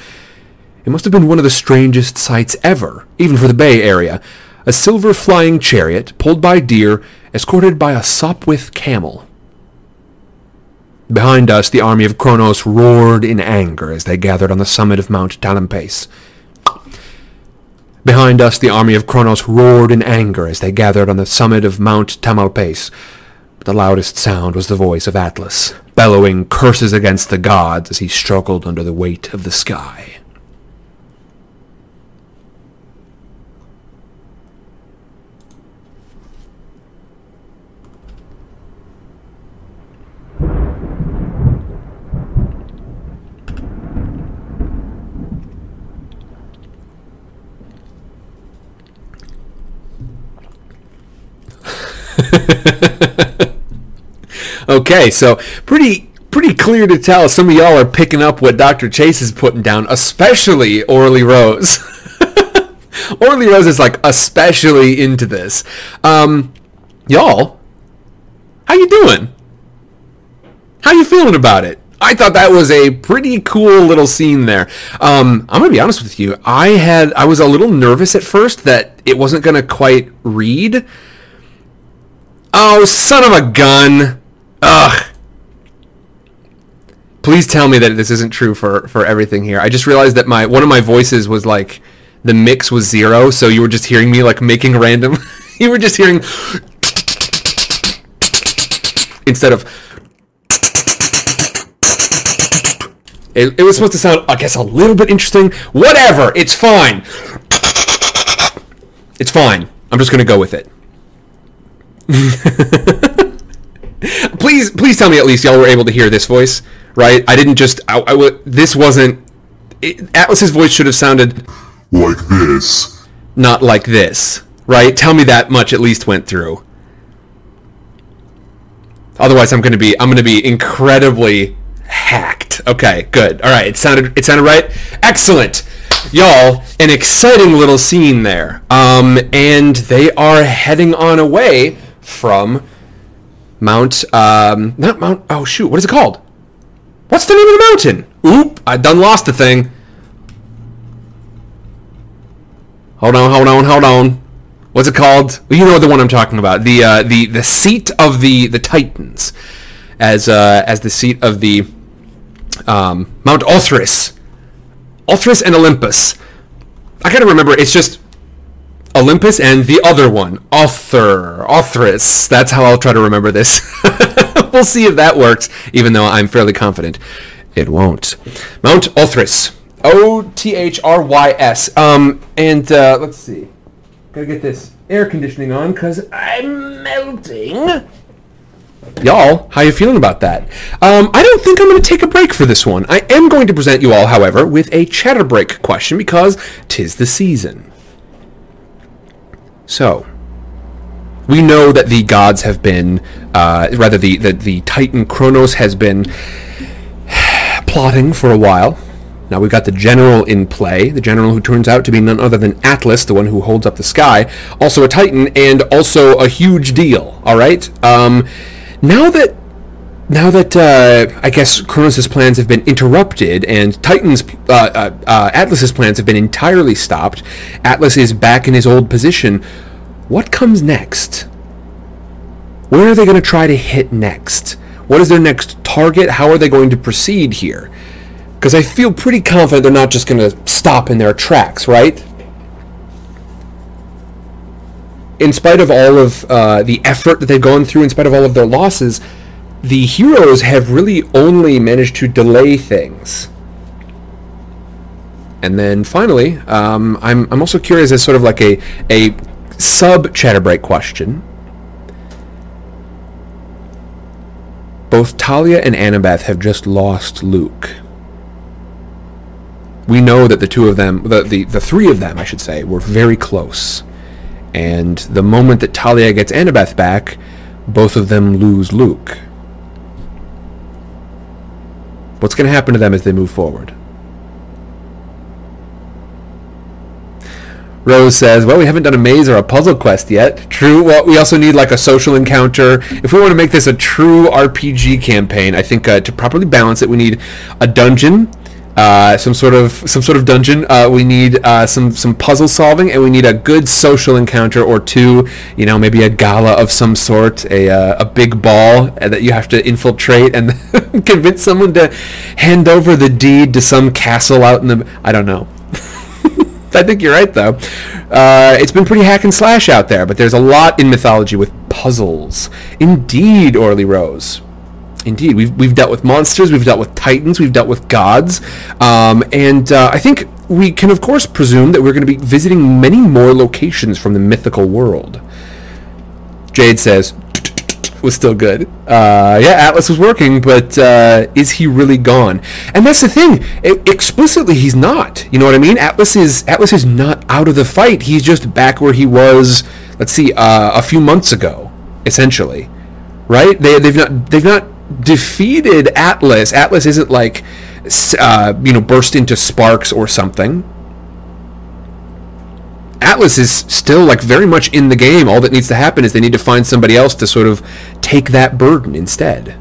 It must have been one of the strangest sights ever, even for the Bay Area. A silver flying chariot, pulled by deer, escorted by a Sopwith camel. Behind us, the army of Kronos roared in anger as they gathered on the summit of Mount Talampes. Behind us, the army of Kronos roared in anger as they gathered on the summit of Mount Tamalpais. But the loudest sound was the voice of Atlas, bellowing curses against the gods as he struggled under the weight of the sky. Okay, so pretty pretty clear to tell some of y'all are picking up what Dr. Chase is putting down, especially Orly Rose. Orly Rose is like especially into this. Um, y'all, how you doing? How you feeling about it? I thought that was a pretty cool little scene there. Um, I'm gonna be honest with you. I had I was a little nervous at first that it wasn't gonna quite read. Oh, son of a gun! Ugh. Please tell me that this isn't true for for everything here. I just realized that my one of my voices was like the mix was zero, so you were just hearing me like making random. you were just hearing instead of. It, it was supposed to sound, I guess, a little bit interesting. Whatever, it's fine. It's fine. I'm just gonna go with it. please, please tell me at least y'all were able to hear this voice, right? I didn't just. I, I this wasn't. It, Atlas's voice should have sounded Like this. not like this, right? Tell me that much at least went through. Otherwise, I'm gonna be I'm gonna be incredibly hacked. Okay, good. All right, it sounded it sounded right. Excellent, y'all. An exciting little scene there. Um, and they are heading on away from Mount um not Mount. Oh shoot, what is it called? What's the name of the mountain? Oop, I done lost the thing. Hold on, hold on, hold on. What's it called? Well, you know the one I'm talking about. The uh, the the seat of the the Titans, as uh, as the seat of the um, Mount Othrys, Othrys and Olympus. I gotta remember. It's just Olympus and the other one, Author, Othrys. That's how I'll try to remember this. we'll see if that works, even though I'm fairly confident it won't. Mount Othrys. O T H R Y S. Um, and uh, let's see. Gotta get this air conditioning on because I'm melting. Y'all, how you feeling about that? Um, I don't think I'm going to take a break for this one. I am going to present you all, however, with a chatter break question because tis the season. So, we know that the gods have been, uh, rather, the, the, the Titan Kronos has been plotting for a while. Now we've got the general in play, the general who turns out to be none other than Atlas, the one who holds up the sky, also a Titan, and also a huge deal. All right. Um, now that now that uh, I guess Kronos' plans have been interrupted and Titan's uh, uh, uh, Atlas's plans have been entirely stopped, Atlas is back in his old position. What comes next? Where are they going to try to hit next? What is their next target? How are they going to proceed here? Because I feel pretty confident they're not just going to stop in their tracks, right? In spite of all of uh, the effort that they've gone through, in spite of all of their losses, the heroes have really only managed to delay things. And then finally, um, I'm, I'm also curious as sort of like a, a sub chatterbreak question. Both Thalia and Annabeth have just lost Luke. We know that the two of them, the, the, the three of them, I should say, were very close. And the moment that Thalia gets Annabeth back, both of them lose Luke. What's going to happen to them as they move forward? Rose says, well, we haven't done a maze or a puzzle quest yet. True. Well, we also need like a social encounter. If we want to make this a true RPG campaign, I think uh, to properly balance it, we need a dungeon, uh, some sort of some sort of dungeon. Uh, we need uh, some some puzzle solving, and we need a good social encounter or two. You know, maybe a gala of some sort, a uh, a big ball that you have to infiltrate and convince someone to hand over the deed to some castle out in the. I don't know. I think you're right, though. Uh, it's been pretty hack and slash out there, but there's a lot in mythology with puzzles. Indeed, Orly Rose. Indeed, we've we've dealt with monsters, we've dealt with titans, we've dealt with gods, um, and uh, I think we can, of course, presume that we're going to be visiting many more locations from the mythical world. Jade says, was still good. Uh, yeah, Atlas was working, but uh, is he really gone? And that's the thing. Explicitly, he's not. You know what I mean? Atlas is Atlas is not out of the fight. He's just back where he was. Let's see, uh, a few months ago. essentially, right? They they've not they've not defeated Atlas. Atlas isn't like uh, you know burst into sparks or something. Atlas is still like very much in the game. All that needs to happen is they need to find somebody else to sort of take that burden instead.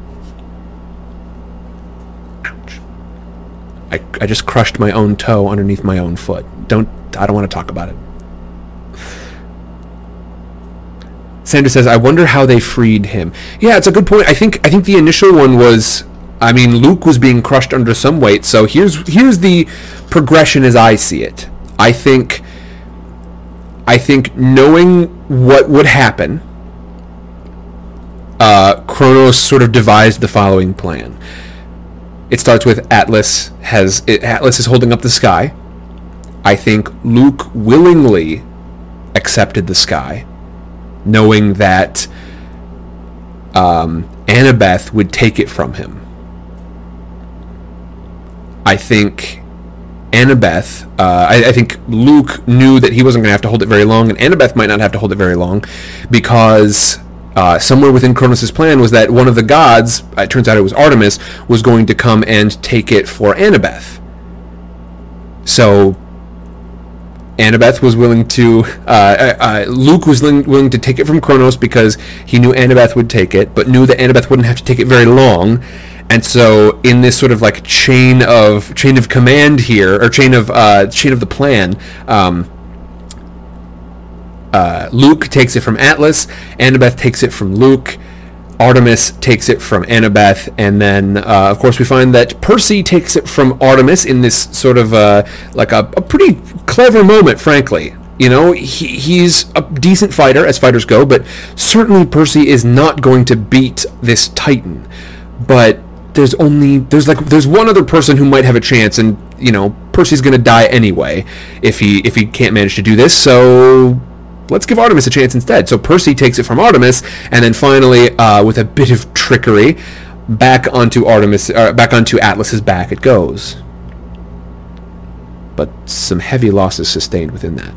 Ouch. I, I just crushed my own toe underneath my own foot. Don't I don't want to talk about it. Sandra says, "I wonder how they freed him." Yeah, it's a good point. I think I think the initial one was, I mean, Luke was being crushed under some weight. So here's here's the progression as I see it. I think, I think knowing what would happen, uh, Kronos sort of devised the following plan. It starts with Atlas has it, Atlas is holding up the sky. I think Luke willingly accepted the sky knowing that um, Annabeth would take it from him. I think Annabeth, uh, I, I, think Luke knew that he wasn't going to have to hold it very long, and Annabeth might not have to hold it very long because uh, somewhere within Kronos' plan was that one of the gods, it turns out it was Artemis, was going to come and take it for Annabeth. So Annabeth was willing to, uh, uh, uh, Luke was willing, to take it from Kronos because he knew Annabeth would take it, but knew that Annabeth wouldn't have to take it very long. And so, in this sort of like chain of chain of command here, or chain of uh, chain of the plan, um, uh, Luke takes it from Atlas, Annabeth takes it from Luke, Artemis takes it from Annabeth, and then uh, of course we find that Percy takes it from Artemis in this sort of uh, like a, a, pretty clever moment, frankly. You know, he, he's a decent fighter as fighters go, but certainly Percy is not going to beat this Titan. But there's only there's like there's one other person who might have a chance, and you know Percy's going to die anyway if he if he can't manage to do this. So let's give Artemis a chance instead. So Percy takes it from Artemis, and then finally, uh, with a bit of trickery, back onto Artemis, uh, back onto Atlas's back it goes. But some heavy losses sustained within that.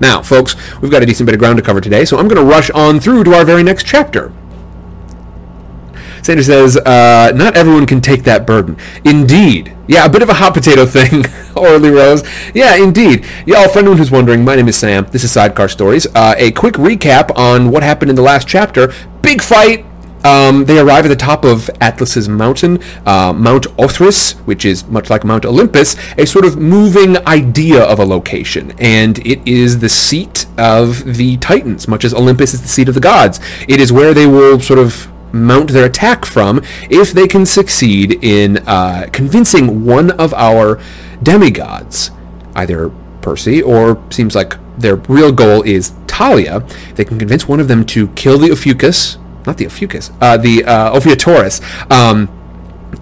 Now, folks, we've got a decent bit of ground to cover today, so I'm going to rush on through to our very next chapter. Sanders says, uh, not everyone can take that burden. Indeed. Yeah, a bit of a hot potato thing, Orly Rose. Yeah, indeed. Y'all, for anyone who's wondering, my name is Sam. This is Sidecar Stories. Uh, a quick recap on what happened in the last chapter. Big fight, um, they arrive at the top of Atlas's mountain, uh, Mount Othrys, which is much like Mount Olympus, a sort of moving idea of a location. And it is the seat of the Titans, much as Olympus is the seat of the gods. It is where they will sort of mount their attack from if they can succeed in uh, convincing one of our demigods, either Percy or seems like their real goal is Thalia. They can convince one of them to kill the Ophiuchus, not the Ophiuchus, uh, the uh, Ophiotaurus, um,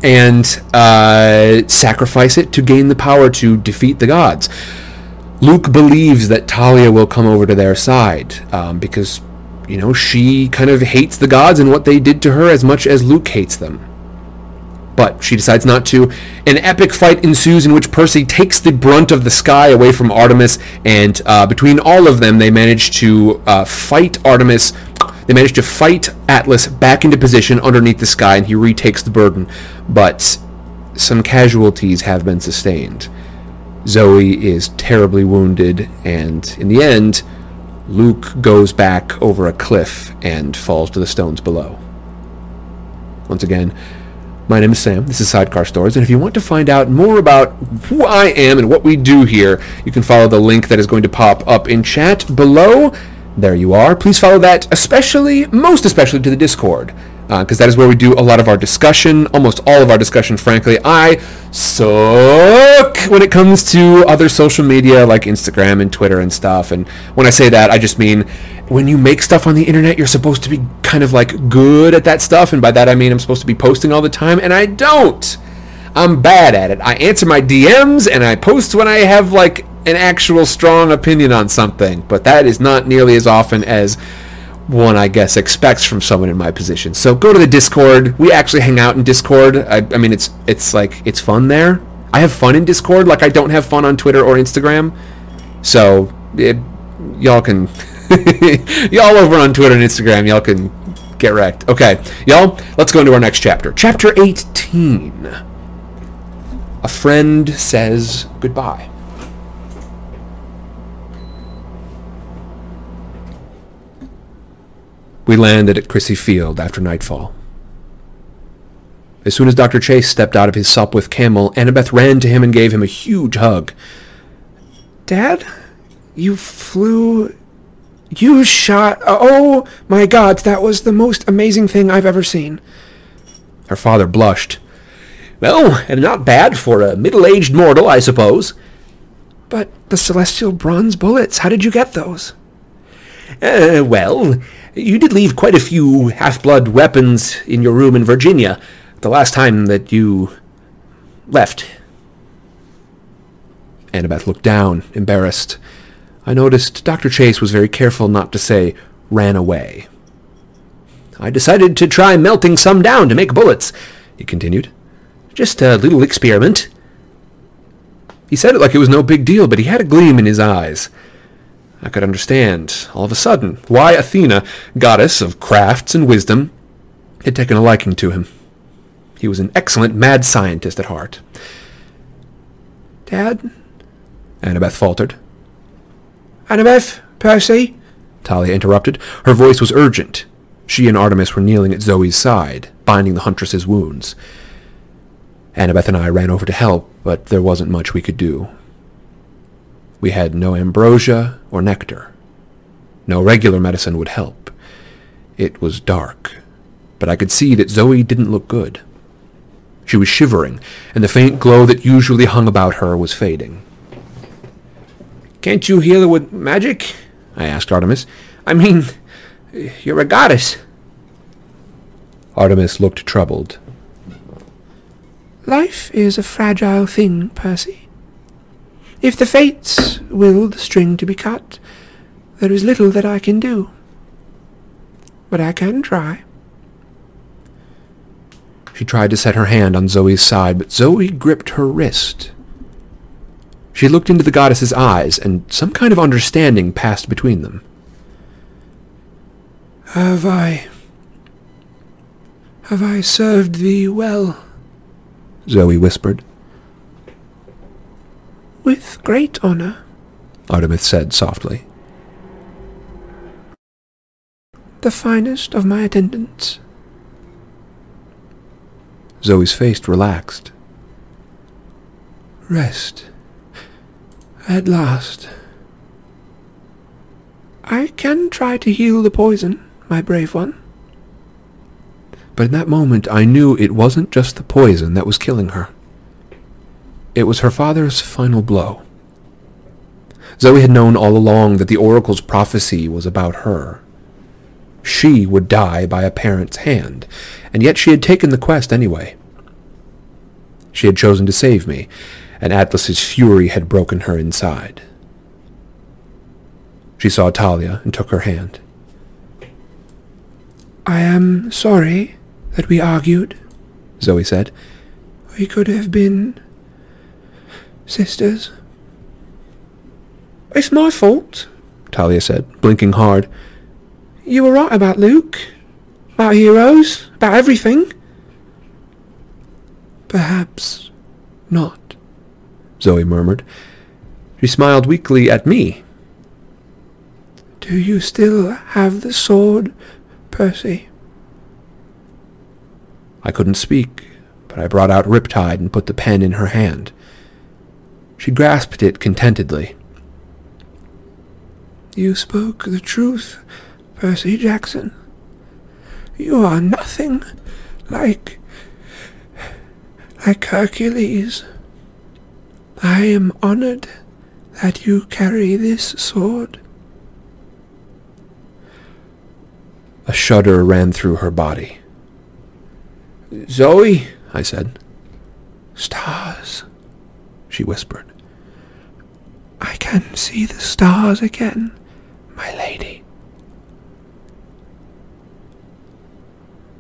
and uh, sacrifice it to gain the power to defeat the gods. Luke believes that Thalia will come over to their side um, because you know, she kind of hates the gods and what they did to her as much as Luke hates them. But she decides not to. An epic fight ensues in which Percy takes the brunt of the sky away from Artemis, and uh, between all of them, they manage to uh, fight Artemis. They manage to fight Atlas back into position underneath the sky, and he retakes the burden. But some casualties have been sustained. Zoe is terribly wounded, and in the end, Luke goes back over a cliff and falls to the stones below. Once again, my name is Sam. This is Sidecar Stories, and if you want to find out more about who I am and what we do here, you can follow the link that is going to pop up in chat below. There you are. Please follow that, especially, most especially to the Discord because uh, that is where we do a lot of our discussion, almost all of our discussion, frankly. I suck when it comes to other social media like Instagram and Twitter and stuff. And when I say that, I just mean when you make stuff on the internet, you're supposed to be kind of like good at that stuff. And by that, I mean I'm supposed to be posting all the time, and I don't. I'm bad at it. I answer my DMs and I post when I have like an actual strong opinion on something, but that is not nearly as often as one I guess expects from someone in my position. So go to the Discord. We actually hang out in Discord. I, I mean, it's it's like it's fun there. I have fun in Discord, like I don't have fun on Twitter or Instagram. So it, y'all can y'all over on Twitter and Instagram, y'all can Get wrecked. Okay, y'all, let's go into our next chapter. Chapter 18. A friend says goodbye. We landed at Crissy Field after nightfall. As soon as Dr. Chase stepped out of his Sopwith camel, Annabeth ran to him and gave him a huge hug. Dad, you flew. You shot. Oh my god, that was the most amazing thing I've ever seen. Her father blushed. Well, and not bad for a middle-aged mortal, I suppose. But the celestial bronze bullets, how did you get those? Uh, well, you did leave quite a few half-blood weapons in your room in Virginia the last time that you left. Annabeth looked down, embarrassed. I noticed Dr. Chase was very careful not to say, ran away. I decided to try melting some down to make bullets, he continued. Just a little experiment. He said it like it was no big deal, but he had a gleam in his eyes. I could understand, all of a sudden, why Athena, goddess of crafts and wisdom, had taken a liking to him. He was an excellent mad scientist at heart. Dad? Annabeth faltered. Annabeth? Percy? Thalia interrupted. Her voice was urgent. She and Artemis were kneeling at Zoe's side, binding the huntress's wounds. Annabeth and I ran over to help, but there wasn't much we could do. We had no ambrosia or nectar. No regular medicine would help. It was dark, but I could see that Zoe didn't look good. She was shivering, and the faint glow that usually hung about her was fading. Can't you heal with magic? I asked Artemis. I mean, you're a goddess. Artemis looked troubled. Life is a fragile thing, Percy. If the fates will the string to be cut, there is little that I can do. But I can try. She tried to set her hand on Zoe's side, but Zoe gripped her wrist. She looked into the goddess's eyes, and some kind of understanding passed between them. Have I... Have I served thee well? Zoe whispered. With great honor, Artemis said softly. The finest of my attendants. Zoe's face relaxed. Rest. At last. I can try to heal the poison, my brave one. But in that moment I knew it wasn't just the poison that was killing her. It was her father's final blow. Zoe had known all along that the oracle's prophecy was about her. She would die by a parent's hand, and yet she had taken the quest anyway. She had chosen to save me, and Atlas's fury had broken her inside. She saw Thalia and took her hand. I am sorry that we argued, Zoe said. We could have been sisters. It's my fault, Thalia said, blinking hard. You were right about Luke, about heroes, about everything. Perhaps not, Zoe murmured. She smiled weakly at me. Do you still have the sword, Percy? I couldn't speak, but I brought out Riptide and put the pen in her hand. She grasped it contentedly. You spoke the truth, Percy Jackson. You are nothing like like Hercules. I am honored that you carry this sword. A shudder ran through her body. Zoe, I said. Stars, she whispered. I can see the stars again, my lady.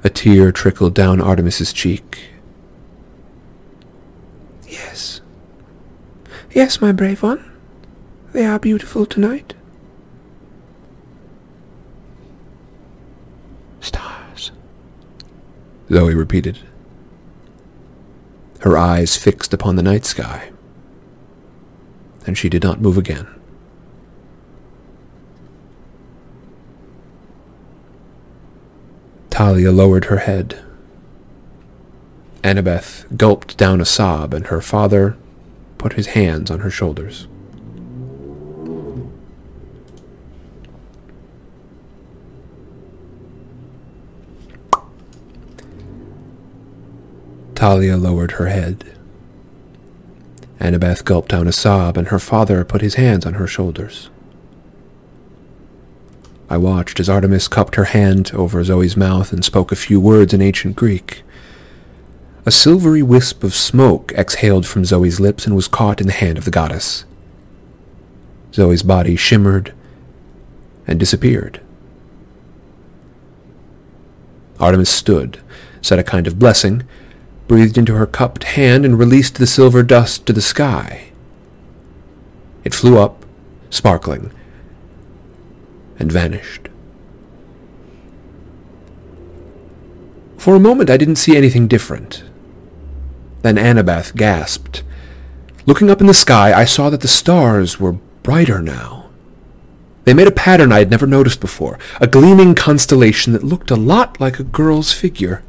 A tear trickled down Artemis's cheek. Yes. Yes, my brave one. They are beautiful tonight. Stars. Zoe repeated, her eyes fixed upon the night sky, and she did not move again. Thalia lowered her head. Annabeth gulped down a sob, and her father put his hands on her shoulders. Thalia lowered her head. Annabeth gulped down a sob, and her father put his hands on her shoulders. I watched as Artemis cupped her hand over Zoe's mouth and spoke a few words in ancient Greek. A silvery wisp of smoke exhaled from Zoe's lips and was caught in the hand of the goddess. Zoe's body shimmered and disappeared. Artemis stood, said a kind of blessing, breathed into her cupped hand, and released the silver dust to the sky. It flew up, sparkling, and vanished. For a moment I didn't see anything different. Then Annabeth gasped. Looking up in the sky, I saw that the stars were brighter now. They made a pattern I had never noticed before, a gleaming constellation that looked a lot like a girl's figure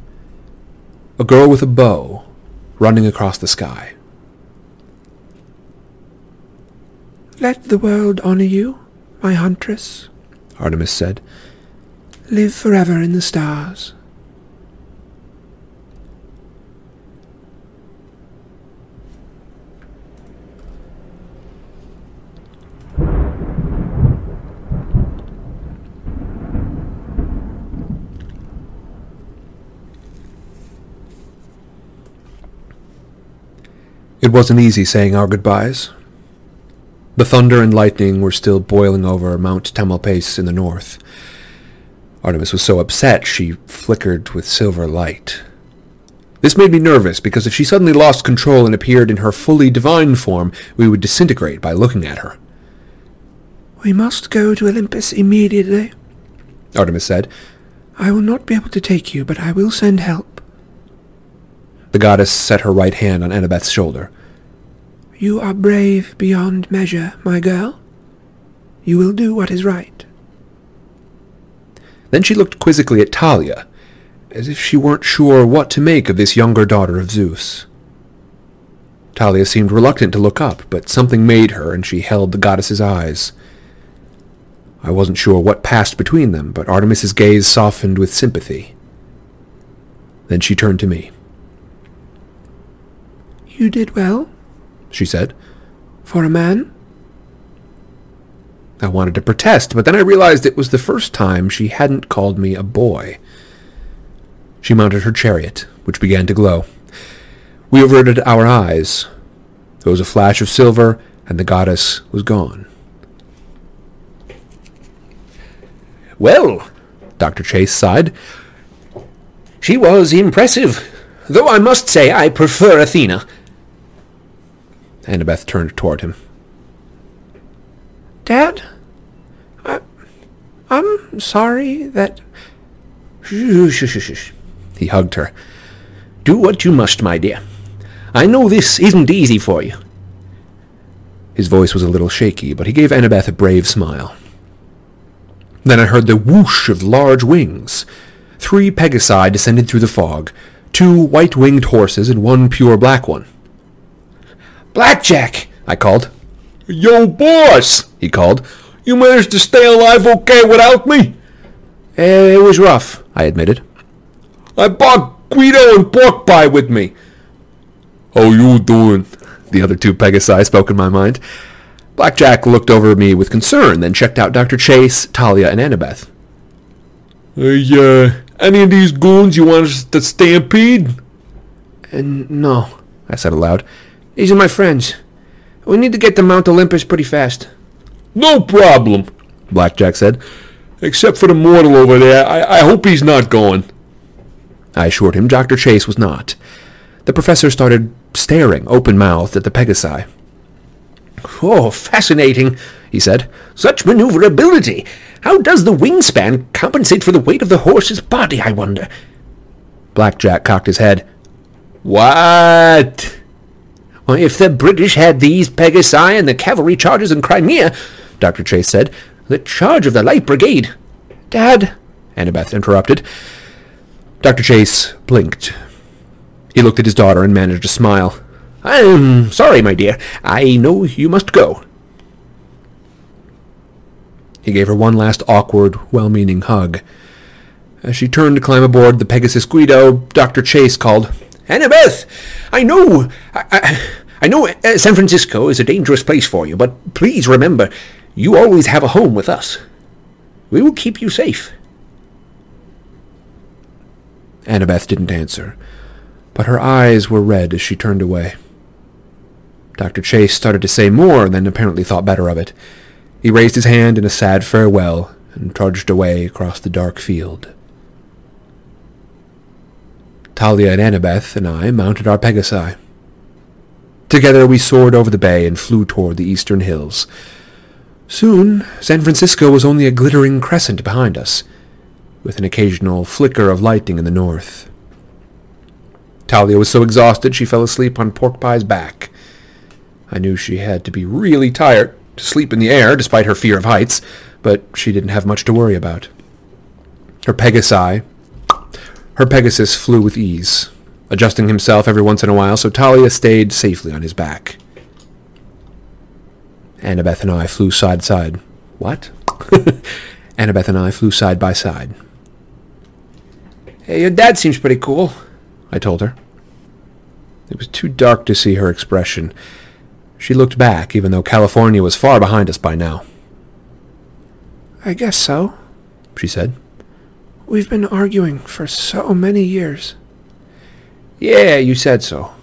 a girl with a bow running across the sky. Let the world honor you, my huntress, Artemis said. Live forever in the stars. It wasn't easy saying our goodbyes. The thunder and lightning were still boiling over Mount Tamalpais in the north. Artemis was so upset she flickered with silver light. This made me nervous because if she suddenly lost control and appeared in her fully divine form, we would disintegrate by looking at her. We must go to Olympus immediately, Artemis said. I will not be able to take you, but I will send help. The goddess set her right hand on Annabeth's shoulder. You are brave beyond measure, my girl. You will do what is right. Then she looked quizzically at Thalia, as if she weren't sure what to make of this younger daughter of Zeus. Thalia seemed reluctant to look up, but something made her, and she held the goddess's eyes. I wasn't sure what passed between them, but Artemis's gaze softened with sympathy. Then she turned to me. You did well, she said. For a man? I wanted to protest, but then I realized it was the first time she hadn't called me a boy. She mounted her chariot, which began to glow. We averted our eyes. There was a flash of silver, and the goddess was gone. Well, Dr. Chase sighed, she was impressive, though I must say I prefer Athena. Annabeth turned toward him. Dad, I, I'm sorry that... Shh, shh, shh. He hugged her. Do what you must, my dear. I know this isn't easy for you. His voice was a little shaky, but he gave Annabeth a brave smile. Then I heard the whoosh of large wings. Three Pegasi descended through the fog, two white-winged horses and one pure black one. Blackjack! I called. Yo, boss! he called. You managed to stay alive okay without me? Eh, it was rough, I admitted. I brought Guido and pork pie with me. How you doing? The other two Pegasi spoke in my mind. Blackjack looked over at me with concern, then checked out Dr. Chase, Thalia, and Annabeth. Hey, uh, any of these goons you want us to stampede? Uh, no, I said aloud. These are my friends. We need to get to Mount Olympus pretty fast. No problem, Blackjack said. Except for the mortal over there, I, I hope he's not going. I assured him Dr. Chase was not. The professor started staring, open-mouthed, at the Pegasi. Oh, fascinating, he said. Such maneuverability. How does the wingspan compensate for the weight of the horse's body, I wonder? Blackjack cocked his head. What? If the British had these Pegasi and the cavalry charges in Crimea, Dr. Chase said, the charge of the Light Brigade. Dad, Annabeth interrupted. Dr. Chase blinked. He looked at his daughter and managed a smile. I'm sorry, my dear. I know you must go. He gave her one last awkward, well-meaning hug. As she turned to climb aboard the Pegasus Guido, Dr. Chase called, Annabeth, I know, I, I, I know uh, San Francisco is a dangerous place for you, but please remember, you always have a home with us. We will keep you safe. Annabeth didn't answer, but her eyes were red as she turned away. Dr. Chase started to say more, then apparently thought better of it. He raised his hand in a sad farewell and trudged away across the dark field. Thalia and Annabeth and I mounted our Pegasi. Together we soared over the bay and flew toward the eastern hills. Soon, San Francisco was only a glittering crescent behind us, with an occasional flicker of lightning in the north. Thalia was so exhausted she fell asleep on Pork Pie's back. I knew she had to be really tired to sleep in the air despite her fear of heights, but she didn't have much to worry about. Her Pegasi, her Pegasus flew with ease, adjusting himself every once in a while so Thalia stayed safely on his back. Annabeth and I flew side side. What? Annabeth and I flew side by side. Hey, your dad seems pretty cool, I told her. It was too dark to see her expression. She looked back, even though California was far behind us by now. I guess so, she said. We've been arguing for so many years. Yeah, you said so.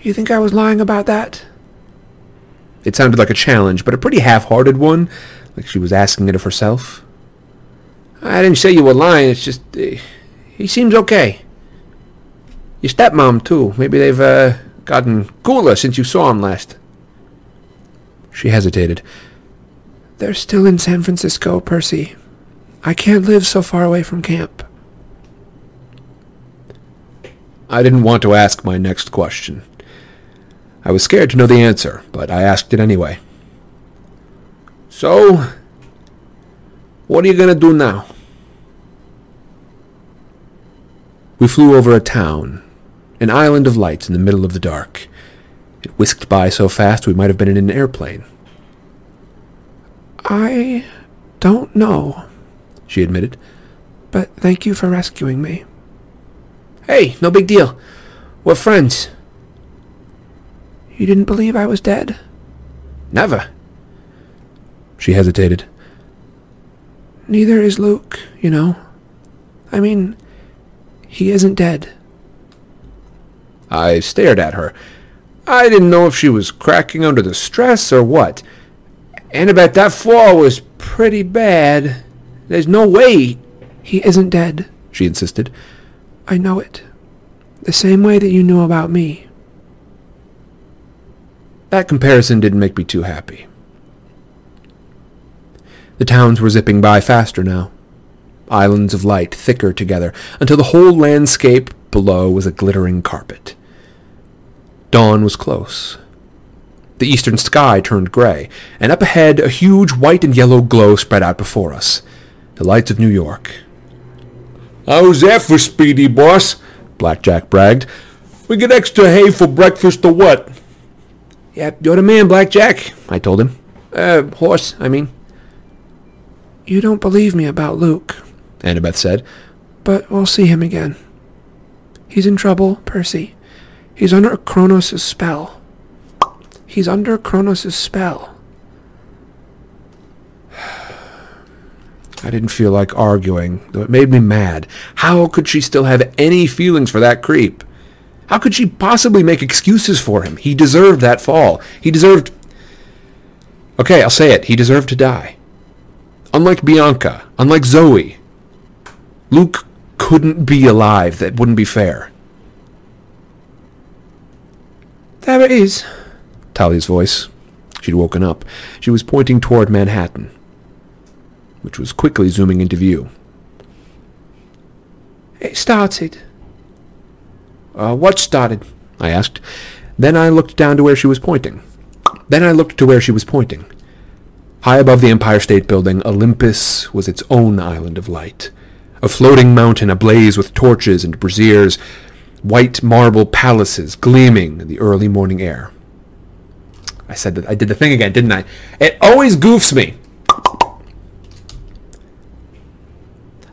You think I was lying about that? It sounded like a challenge, but a pretty half-hearted one, like she was asking it of herself. I didn't say you were lying, it's just... Uh, he seems okay. Your stepmom, too. Maybe they've, uh, gotten cooler since you saw him last. She hesitated. They're still in San Francisco, Percy. I can't live so far away from camp. I didn't want to ask my next question. I was scared to know the answer, but I asked it anyway. So, what are you going to do now? We flew over a town, an island of lights in the middle of the dark. It whisked by so fast we might have been in an airplane. I don't know, she admitted. But thank you for rescuing me. Hey, no big deal. We're friends. You didn't believe I was dead? Never. She hesitated. Neither is Luke, you know. I mean, he isn't dead. I stared at her. I didn't know if she was cracking under the stress or what. Annabeth, that fall was pretty bad. There's no way. He isn't dead, she insisted. I know it. The same way that you knew about me. That comparison didn't make me too happy. The towns were zipping by faster now. Islands of light thicker together, until the whole landscape below was a glittering carpet. Dawn was close. The eastern sky turned gray, and up ahead a huge white and yellow glow spread out before us. The lights of New York. How's that for speedy, boss? Blackjack bragged. We get extra hay for breakfast or what? Yep, you're the man, Blackjack, I told him. Uh, horse, I mean. You don't believe me about Luke, Annabeth said. But we'll see him again. He's in trouble, Percy. He's under Kronos' spell. He's under Kronos' spell. I didn't feel like arguing, though it made me mad. How could she still have any feelings for that creep? How could she possibly make excuses for him? He deserved that fall. He deserved... Okay, I'll say it. He deserved to die. Unlike Bianca, unlike Zoe, Luke couldn't be alive. That wouldn't be fair. There it is. Thalia's voice. She'd woken up. She was pointing toward Manhattan, which was quickly zooming into view. It started. Uh, what started? I asked. Then I looked down to where she was pointing. Then I looked to where she was pointing. High above the Empire State Building, Olympus was its own island of light. A floating mountain ablaze with torches and braziers, white marble palaces gleaming in the early morning air. I said that I did the thing again, didn't I? It always goofs me.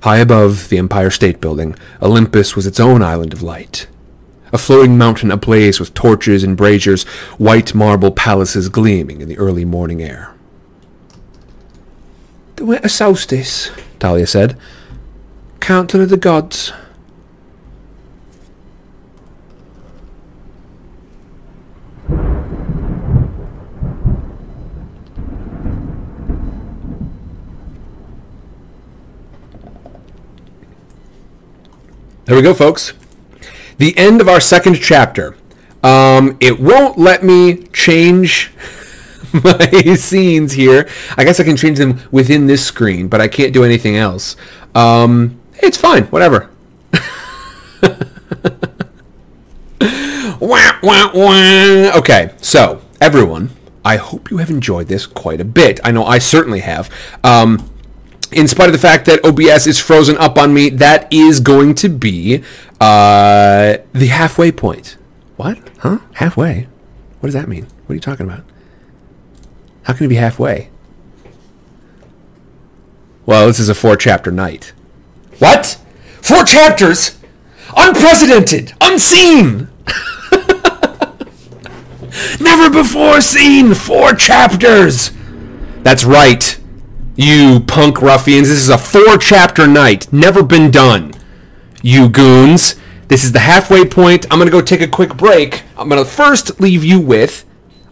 High above the Empire State Building, Olympus was its own island of light. A floating mountain ablaze with torches and braziers, white marble palaces gleaming in the early morning air. The winter solstice. Thalia said. Council of the gods. There we go, folks. The end of our second chapter. Um, it won't let me change my scenes here. I guess I can change them within this screen, but I can't do anything else. Um, it's fine, whatever. wah, wah, wah. Okay, so everyone, I hope you have enjoyed this quite a bit. I know I certainly have. Um, in spite of the fact that OBS is frozen up on me, that is going to be uh, the halfway point. What? Huh? Halfway? What does that mean? What are you talking about? How can it be halfway? Well, this is a four chapter night. What? Four chapters? Unprecedented! Unseen! Never before seen! Four chapters! That's right. You punk ruffians, this is a four chapter night. Never been done. You goons. This is the halfway point. I'm going to go take a quick break. I'm going to first leave you with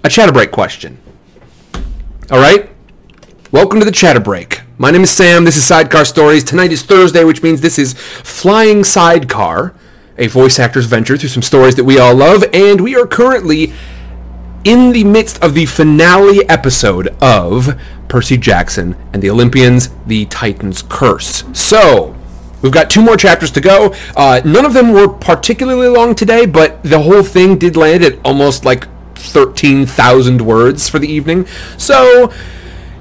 a chatter break question. All right? Welcome to the chatter break. My name is Sam. This is Sidecar Stories. Tonight is Thursday, which means this is Flying Sidecar, a voice actor's venture through some stories that we all love, and we are currently in the midst of the finale episode of Percy Jackson and the Olympians, the Titan's Curse. So, we've got two more chapters to go. Uh, none of them were particularly long today, but the whole thing did land at almost like 13,000 words for the evening. So,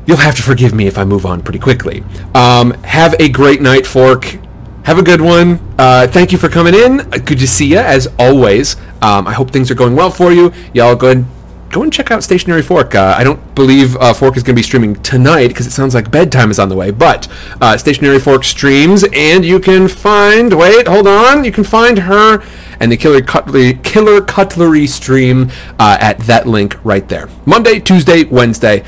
you'll have to forgive me if I move on pretty quickly. Um, have a great night, Fork. Have a good one. Uh, thank you for coming in. Uh, Good to see you, as always. Um, I hope things are going well for you. Y'all go and go and check out Stationary Fork. Uh, I don't believe uh, Fork is going to be streaming tonight because it sounds like bedtime is on the way. But uh, Stationary Fork streams, and you can find. Wait, hold on. You can find her and the Killer Cutlery Killer Cutlery stream uh, at that link right there. Monday, Tuesday, Wednesday.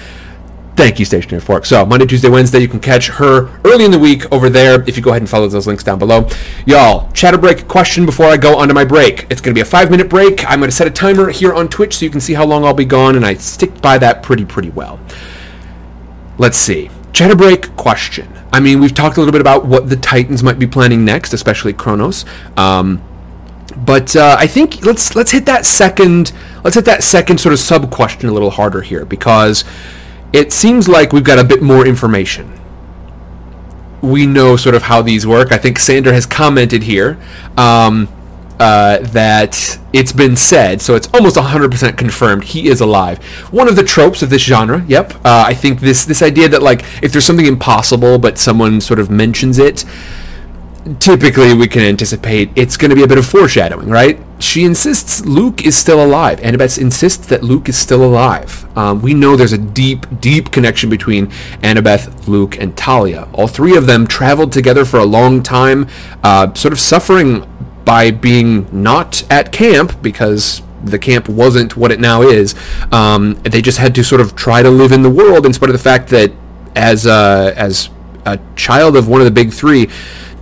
Thank you, Stationary Fork. So Monday, Tuesday, Wednesday, you can catch her early in the week over there if you go ahead and follow those links down below. Y'all, chatter break question before I go onto my break. It's going to be a five minute break. I'm going to set a timer here on Twitch so you can see how long I'll be gone, and I stick by that pretty, pretty well. Let's see. Chatter break question. I mean, we've talked a little bit about what the Titans might be planning next, especially Kronos. Um, but uh, I think let's let's hit that second let's hit that second sort of sub question a little harder here because it seems like we've got a bit more information. We know sort of how these work. I think Sander has commented here um, uh, that it's been said, so it's almost 100% confirmed he is alive. One of the tropes of this genre. Yep. Uh, I think this this idea that like if there's something impossible but someone sort of mentions it, typically we can anticipate it's going to be a bit of foreshadowing, right? She insists Luke is still alive. Annabeth insists that Luke is still alive. Um, we know there's a deep, deep connection between Annabeth, Luke, and Thalia. All three of them traveled together for a long time, uh, sort of suffering by being not at camp because the camp wasn't what it now is. Um, they just had to sort of try to live in the world in spite of the fact that as uh, as a child of one of the big three,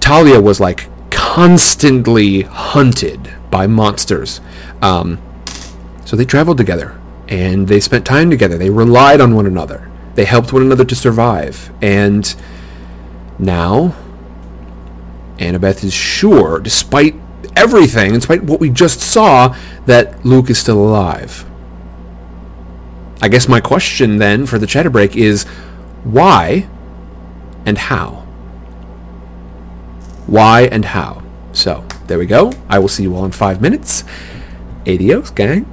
Thalia was like constantly hunted by monsters. Um, so they traveled together and they spent time together. They relied on one another. They helped one another to survive. And now, Annabeth is sure, despite everything, despite what we just saw, that Luke is still alive. I guess my question then for the chatter break is why and how? Why and how? So, there we go. I will see you all in five minutes. Adios, gang.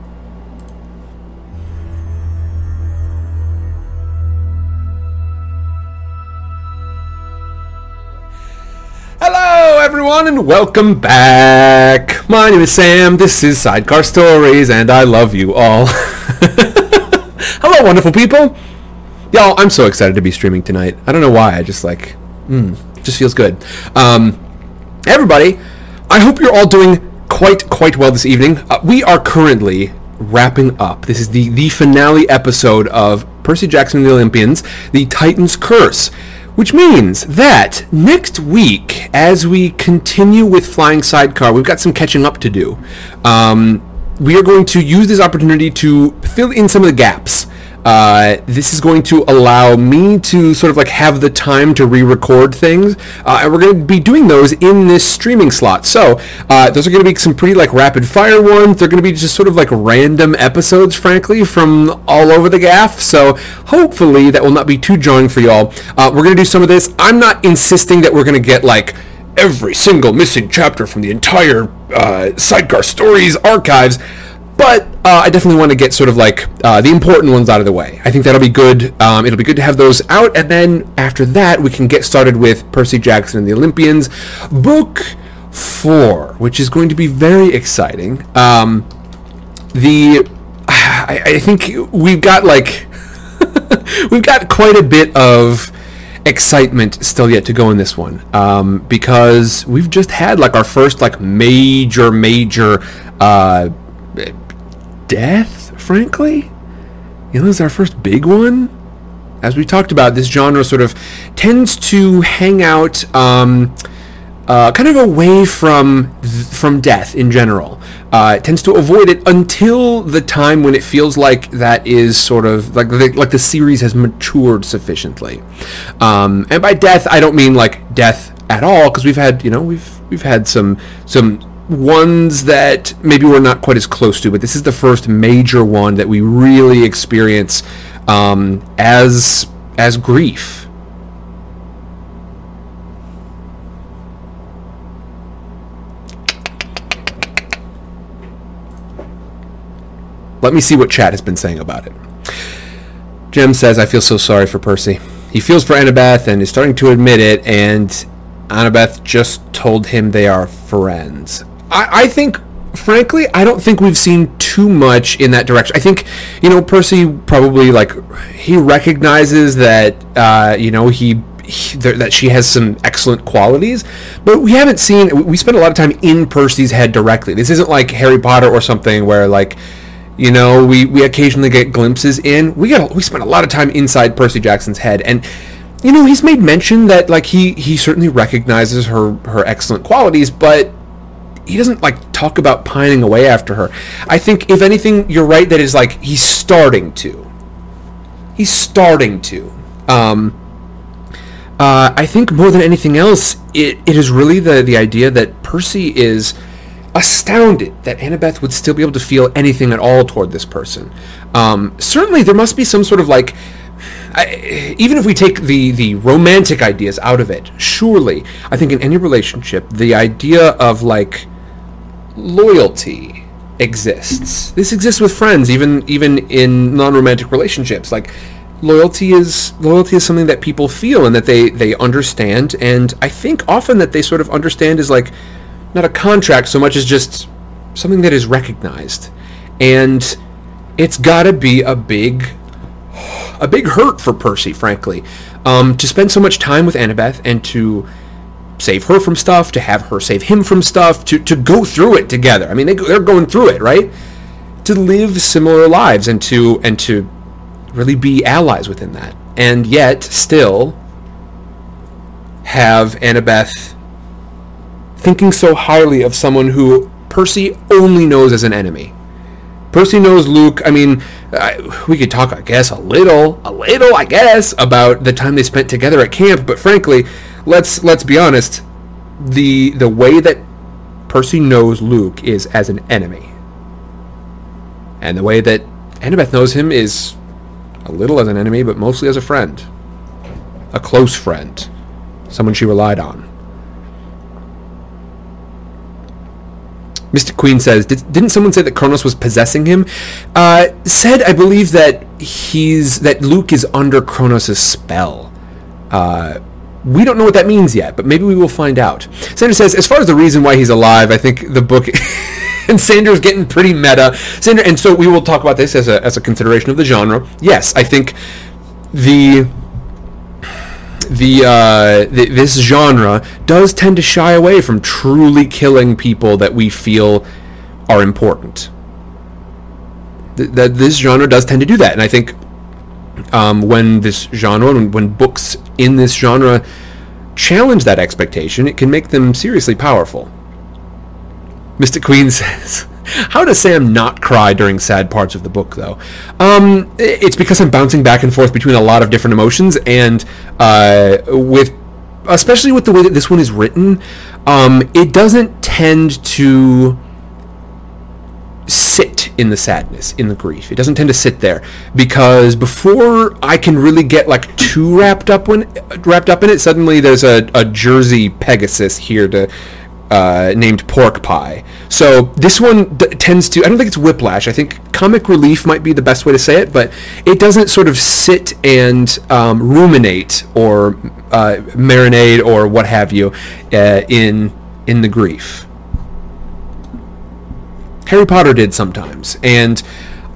Hello, everyone, and welcome back. My name is Sam. This is Sidecar Stories, and I love you all. Hello, wonderful people. Y'all, I'm so excited to be streaming tonight. I don't know why. I just like, mm, just feels good. Um, everybody, I hope you're all doing quite, quite well this evening. Uh, we are currently wrapping up. This is the, the finale episode of Percy Jackson and the Olympians, The Titan's Curse. Which means that next week, as we continue with Flying Sidecar, we've got some catching up to do. Um, we are going to use this opportunity to fill in some of the gaps. Uh, this is going to allow me to sort of like have the time to re-record things, uh, and we're going to be doing those in this streaming slot. So uh, those are going to be some pretty like rapid fire ones. They're going to be just sort of like random episodes, frankly, from all over the gaff. So hopefully that will not be too jarring for y'all. Uh, we're going to do some of this. I'm not insisting that we're going to get like every single missing chapter from the entire uh, Sidecar Stories archives. But uh, I definitely want to get sort of like uh, the important ones out of the way. I think that'll be good. Um, it'll be good to have those out, and then after that, we can get started with Percy Jackson and the Olympians, book four, which is going to be very exciting. Um, the I, I think we've got like we've got quite a bit of excitement still yet to go in this one um, because we've just had like our first like major major uh, death frankly you know this is our first big one as we talked about this genre sort of tends to hang out um, uh, kind of away from from death in general. Uh, it tends to avoid it until the time when it feels like that is sort of like the, like the series has matured sufficiently. Um, and by death, I don't mean like death at all, because we've had you know we've we've had some some ones that maybe we're not quite as close to, but this is the first major one that we really experience um, as as grief. Let me see what chat has been saying about it. Jim says, I feel so sorry for Percy. He feels for Annabeth and is starting to admit it, and Annabeth just told him they are friends. I, I think, frankly, I don't think we've seen too much in that direction. I think, you know, Percy probably, like, he recognizes that, uh, you know, he he- that she has some excellent qualities, but we haven't seen. We spend a lot of time in Percy's head directly. This isn't like Harry Potter or something where like, you know, we, we occasionally get glimpses in. We got we spend a lot of time inside Percy Jackson's head, and you know he's made mention that like he he certainly recognizes her her excellent qualities, but he doesn't like talk about pining away after her. I think if anything, you're right that is like he's starting to. He's starting to. Um, uh, I think more than anything else, it, it is really the, the idea that Percy is astounded that Annabeth would still be able to feel anything at all toward this person. Um, certainly, there must be some sort of like, I, even if we take the, the romantic ideas out of it, surely, I think in any relationship, the idea of like loyalty exists. This exists with friends, even even in non-romantic relationships. Like loyalty is loyalty is something that people feel and that they they understand. And I think often that they sort of understand is like not a contract so much as just something that is recognized. And it's got to be a big a big hurt for Percy, frankly, um, to spend so much time with Annabeth and to save her from stuff, to have her save him from stuff, to, to go through it together. I mean, they, they're going through it, right? To live similar lives and to and to really be allies within that, and yet still have Annabeth thinking so highly of someone who Percy only knows as an enemy. Percy knows Luke. I mean, I, we could talk, I guess, a little, a little, I guess, about the time they spent together at camp. But frankly, let's let's be honest. The the way that Percy knows Luke is as an enemy, and the way that Annabeth knows him is a little as an enemy, but mostly as a friend, a close friend, someone she relied on. Mystic Queen says, Did, didn't someone say that Kronos was possessing him? Uh, said, I believe that he's that Luke is under Kronos' spell. Uh, we don't know what that means yet, but maybe we will find out. Sanders says, as far as the reason why he's alive, I think the book. and Sanders getting pretty meta. Sander, and so we will talk about this as a as a consideration of the genre. Yes, I think the the, uh, th- this genre does tend to shy away from truly killing people that we feel are important. Th- that this genre does tend to do that, and I think um, when this genre, when, when books in this genre challenge that expectation, it can make them seriously powerful. Mystic Queen says, "How does Sam not cry during sad parts of the book, though?" Um, it's because I'm bouncing back and forth between a lot of different emotions, and uh, with especially with the way that this one is written, um, it doesn't tend to sit in the sadness, in the grief. It doesn't tend to sit there because before I can really get like too wrapped up when wrapped up in it, suddenly there's a, a Jersey Pegasus here to uh, named Pork Pie. So this one d- tends to. I don't think it's whiplash. I think comic relief might be the best way to say it, but it doesn't sort of sit and um, ruminate or uh, marinade or what have you uh, in in the grief. Harry Potter did sometimes, and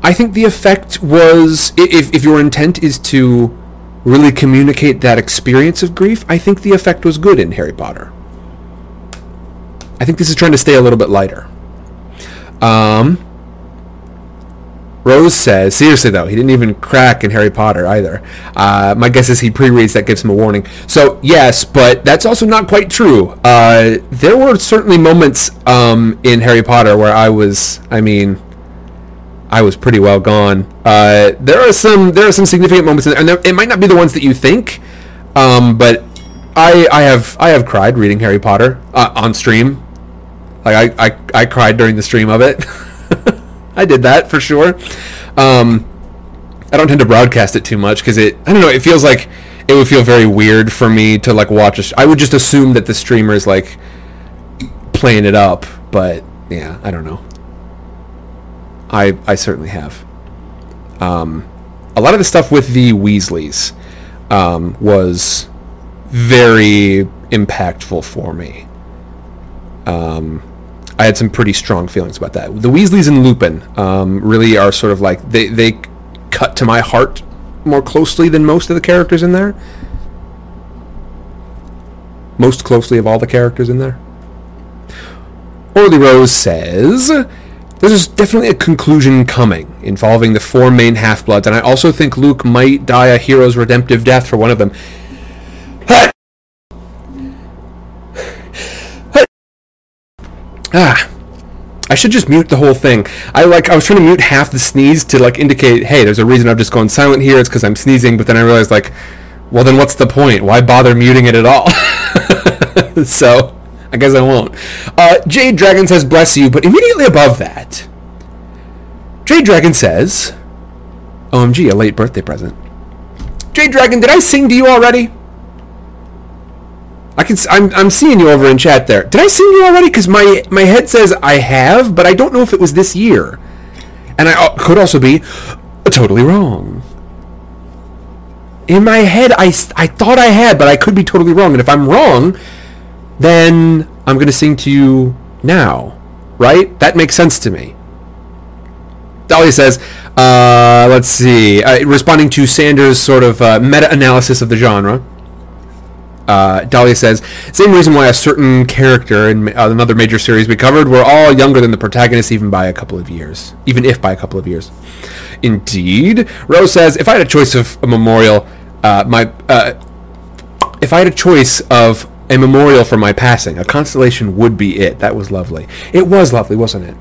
I think the effect was if if your intent is to really communicate that experience of grief, I think the effect was good in Harry Potter. I think this is trying to stay a little bit lighter. Um, Rose says, seriously though, he didn't even crack in Harry Potter either. Uh, my guess is he pre-reads that gives him a warning. So yes, but that's also not quite true. Uh, there were certainly moments um, in Harry Potter where I was, I mean, I was pretty well gone. Uh, there are some there are some significant moments, in there, and there, it might not be the ones that you think, um, but I I have I have cried reading Harry Potter uh, on stream. Like I, I I cried during the stream of it. I did that for sure. Um, I don't tend to broadcast it too much because it I don't know it feels like it would feel very weird for me to like watch a sh- I would just assume that the streamer is like playing it up, but yeah, I don't know. I I certainly have. Um, a lot of the stuff with the Weasleys um, was very impactful for me. Um, I had some pretty strong feelings about that. The Weasleys and Lupin um, really are sort of like they they cut to my heart more closely than most of the characters in there. Most closely of all the characters in there. Orly Rose says, There's definitely a conclusion coming involving the four main Half-Bloods, and I also think Luke might die a hero's redemptive death for one of them. Ah. I should just mute the whole thing. I like I was trying to mute half the sneeze to like indicate, hey, there's a reason I'm just going silent here. It's because I'm sneezing. But then I realized like, well, then what's the point? Why bother muting it at all? so I guess I won't. Uh, Jade Dragon says, bless you, but immediately above that, Jade Dragon says, OMG, a late birthday present. Jade Dragon, did I sing to you already? I can. I'm. I'm seeing you over in chat there. Did I sing you already? Because my my head says I have, but I don't know if it was this year, and I uh, could also be totally wrong. In my head, I I thought I had, but I could be totally wrong. And if I'm wrong, then I'm gonna sing to you now, right? That makes sense to me. Dahlia says, uh, let's see, uh, responding to Sanders' sort of uh, meta-analysis of the genre. Uh, Dahlia says, same reason why a certain character in uh, another major series we covered were all younger than the protagonist even by a couple of years. Even if by a couple of years. Indeed. Rose says, if I had a choice of a memorial, uh, my, uh, if I had a choice of a memorial for my passing, a constellation would be it. That was lovely. It was lovely, wasn't it?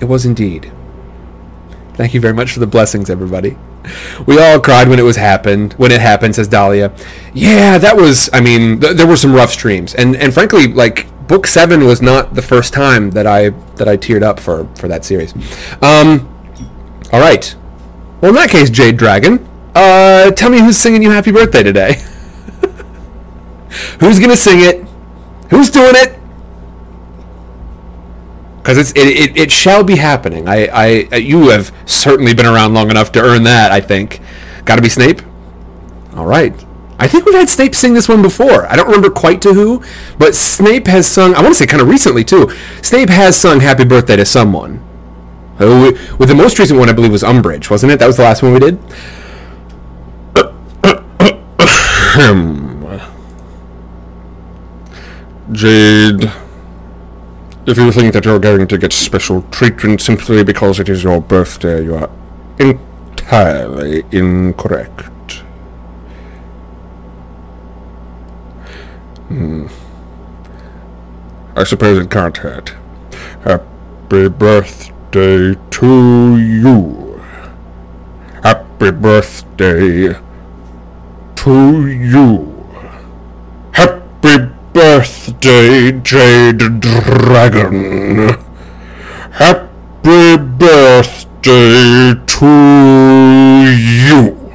It was indeed. Thank you very much for the blessings, everybody. We all cried when it was happened. When it happened, says Dahlia. Yeah, that was. I mean, th- there were some rough streams, and and frankly, like book seven was not the first time that I that I teared up for for that series. Um, all right. Well, in that case, Jade Dragon, uh, tell me who's singing you happy birthday today. who's gonna sing it? Who's doing it? Because it's it, it, it shall be happening. I, I you have certainly been around long enough to earn that. I think. Got to be Snape. All right. I think we've had Snape sing this one before. I don't remember quite to who, but Snape has sung. I want to say kind of recently too. Snape has sung "Happy Birthday" to someone. Uh, with the most recent one, I believe, was Umbridge, wasn't it? That was the last one we did. Jade, if you think that you're going to get special treatment simply because it is your birthday, you are entirely incorrect. Hmm. I suppose it can't hurt. Happy birthday to you. Happy birthday to you. Birthday, Jade Dragon. Happy birthday to you.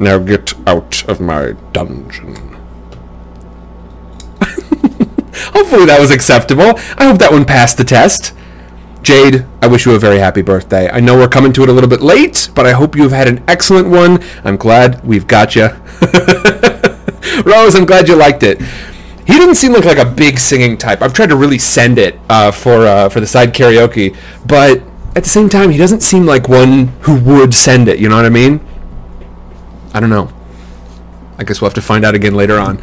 now get out of my dungeon. Hopefully that was acceptable. I hope that one passed the test. Jade, I wish you a very happy birthday. I know we're coming to it a little bit late, but I hope you've had an excellent one. I'm glad we've got you. Rose, I'm glad you liked it. He didn't seem like, like a big singing type. I've tried to really send it uh, for uh, for the side karaoke, but at the same time, he doesn't seem like one who would send it. You know what I mean? I don't know. I guess we'll have to find out again later on.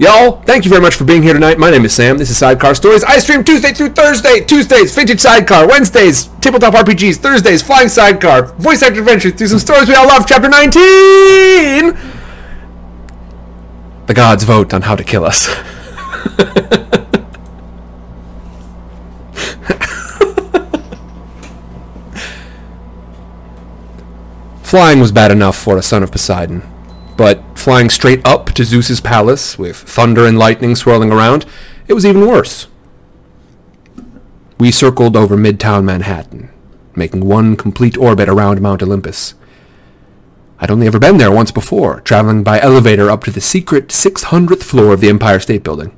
Y'all, thank you very much for being here tonight. My name is Sam. This is Sidecar Stories. I stream Tuesday through Thursday. Tuesdays, Vintage Sidecar. Wednesdays, Tabletop RPGs. Thursdays, Flying Sidecar. Voice Actor Adventures through some stories we all love. Chapter 19! The gods vote on how to kill us. Flying was bad enough for a son of Poseidon but flying straight up to Zeus's palace with thunder and lightning swirling around, it was even worse. We circled over midtown Manhattan, making one complete orbit around Mount Olympus. I'd only ever been there once before, traveling by elevator up to the secret 600th floor of the Empire State Building.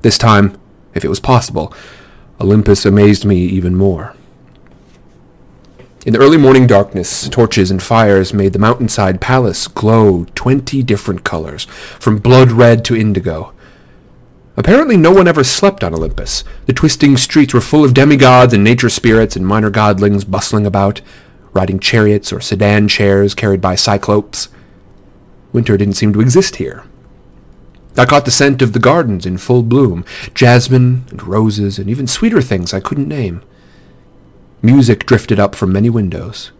This time, if it was possible, Olympus amazed me even more. In the early morning darkness, torches and fires made the mountainside palace glow twenty different colors, from blood red to indigo. Apparently no one ever slept on Olympus. The twisting streets were full of demigods and nature spirits and minor godlings bustling about, riding chariots or sedan chairs carried by cyclopes. Winter didn't seem to exist here. I caught the scent of the gardens in full bloom, jasmine and roses and even sweeter things I couldn't name. Music drifted up from many windows.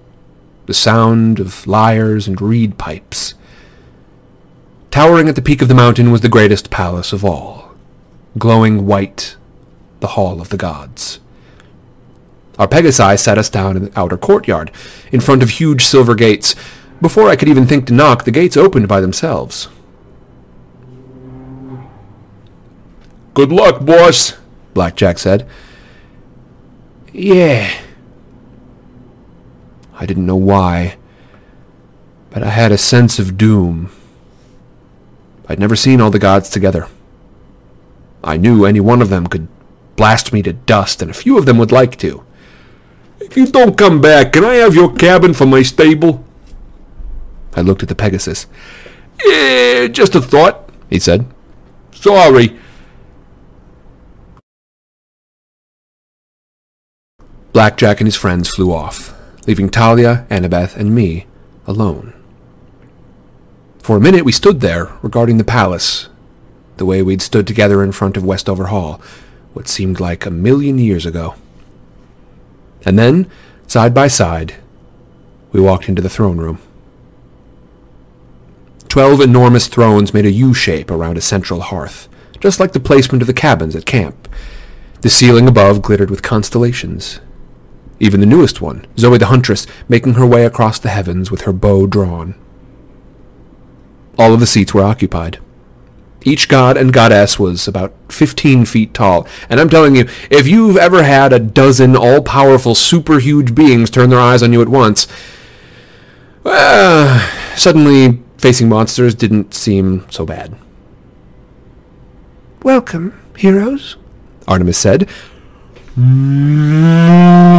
The sound of lyres and reed pipes. Towering at the peak of the mountain was the greatest palace of all, glowing white, the Hall of the Gods. Our Pegasi sat us down in the outer courtyard, in front of huge silver gates. Before I could even think to knock, the gates opened by themselves. Good luck, boss, Blackjack said. Yeah, I didn't know why, but I had a sense of doom. I'd never seen all the gods together. I knew any one of them could blast me to dust, and a few of them would like to. If you don't come back, can I have your cabin for my stable? I looked at the Pegasus. Yeah, just a thought, he said. Sorry. Blackjack and his friends flew off, leaving Thalia, Annabeth, and me alone. For a minute we stood there, regarding the palace, the way we'd stood together in front of Westover Hall, what seemed like a million years ago. And then, side by side, we walked into the throne room. Twelve enormous thrones made a U-shape around a central hearth, just like the placement of the cabins at camp. The ceiling above glittered with constellations. Even the newest one, Zoe the Huntress, making her way across the heavens with her bow drawn. All of the seats were occupied. Each god and goddess was about 15 feet tall, and I'm telling you, if you've ever had a dozen all-powerful, super-huge beings turn their eyes on you at once, well, suddenly facing monsters didn't seem so bad. Welcome, heroes. Artemis said. Mm.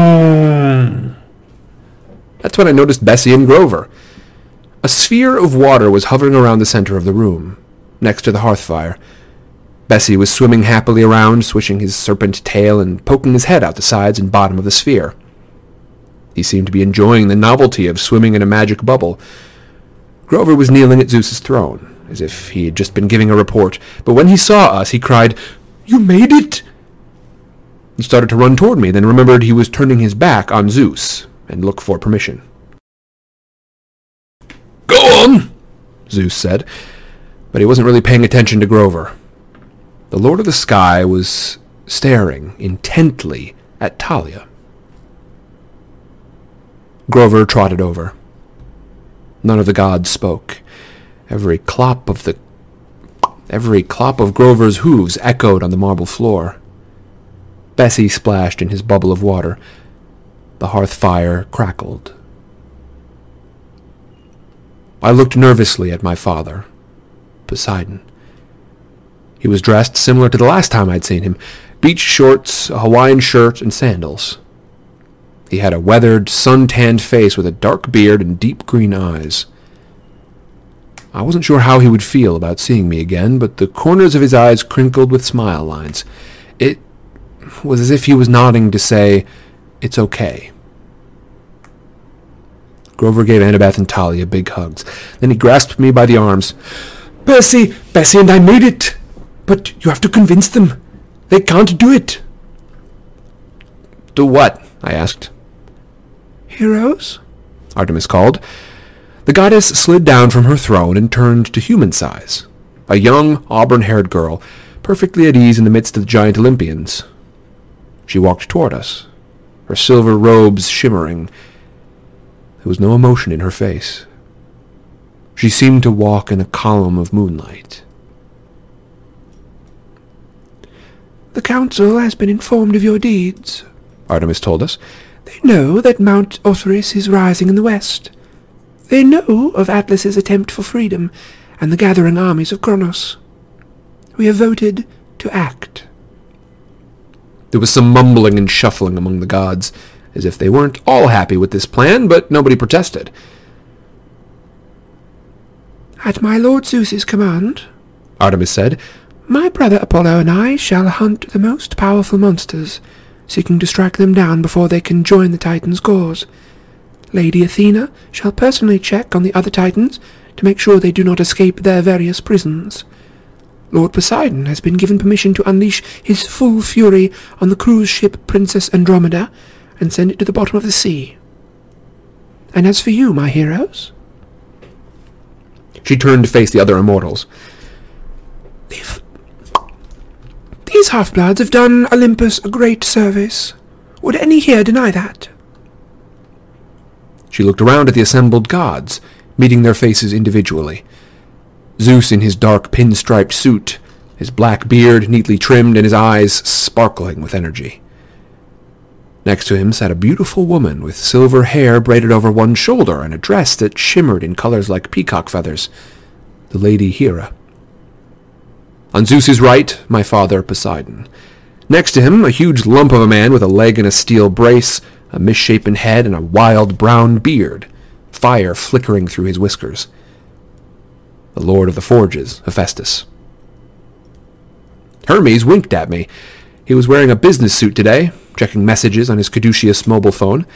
That's when I noticed Bessie and Grover. A sphere of water was hovering around the center of the room, next to the hearth fire. Bessie was swimming happily around, swishing his serpent tail and poking his head out the sides and bottom of the sphere. He seemed to be enjoying the novelty of swimming in a magic bubble. Grover was kneeling at Zeus's throne, as if he had just been giving a report, but when he saw us, he cried, You made it! He started to run toward me, then remembered he was turning his back on Zeus, and looked for permission. Go on, Zeus said, but he wasn't really paying attention to Grover. The Lord of the Sky was staring intently at Thalia. Grover trotted over. None of the gods spoke. Every clop of the every clop of Grover's hooves echoed on the marble floor. Bessie splashed in his bubble of water. The hearth fire crackled. I looked nervously at my father, Poseidon. He was dressed similar to the last time I'd seen him beach shorts, a Hawaiian shirt, and sandals. He had a weathered, sun-tanned face with a dark beard and deep green eyes. I wasn't sure how he would feel about seeing me again, but the corners of his eyes crinkled with smile lines. Was as if he was nodding to say, It's okay. Grover gave Annabeth and Thalia big hugs. Then he grasped me by the arms. Bessie, Bessie and I made it! But you have to convince them. They can't do it. Do what? I asked. Heroes? Artemis called. The goddess slid down from her throne and turned to human size. A young, auburn-haired girl, perfectly at ease in the midst of the giant Olympians. She walked toward us, her silver robes shimmering. There was no emotion in her face. She seemed to walk in a column of moonlight. The council has been informed of your deeds, Artemis told us. They know that Mount Othrys is rising in the west. They know of Atlas's attempt for freedom and the gathering armies of Kronos. We have voted to act. There was some mumbling and shuffling among the gods, as if they weren't all happy with this plan, but nobody protested. At my lord Zeus's command, Artemis said, my brother Apollo and I shall hunt the most powerful monsters, seeking to strike them down before they can join the Titans' cause. Lady Athena shall personally check on the other Titans to make sure they do not escape their various prisons. Lord Poseidon has been given permission to unleash his full fury on the cruise ship Princess Andromeda and send it to the bottom of the sea. And as for you, my heroes... She turned to face the other immortals. They've these half-bloods have done Olympus a great service. Would any here deny that? She looked around at the assembled gods, meeting their faces individually. Zeus in his dark pinstriped suit, his black beard neatly trimmed and his eyes sparkling with energy. Next to him sat a beautiful woman with silver hair braided over one shoulder and a dress that shimmered in colors like peacock feathers, the Lady Hera. On Zeus's right, my father Poseidon. Next to him, a huge lump of a man with a leg in a steel brace, a misshapen head, and a wild brown beard, fire flickering through his whiskers. The Lord of the Forges, Hephaestus. Hermes winked at me. He was wearing a business suit today, checking messages on his caduceus mobile phone.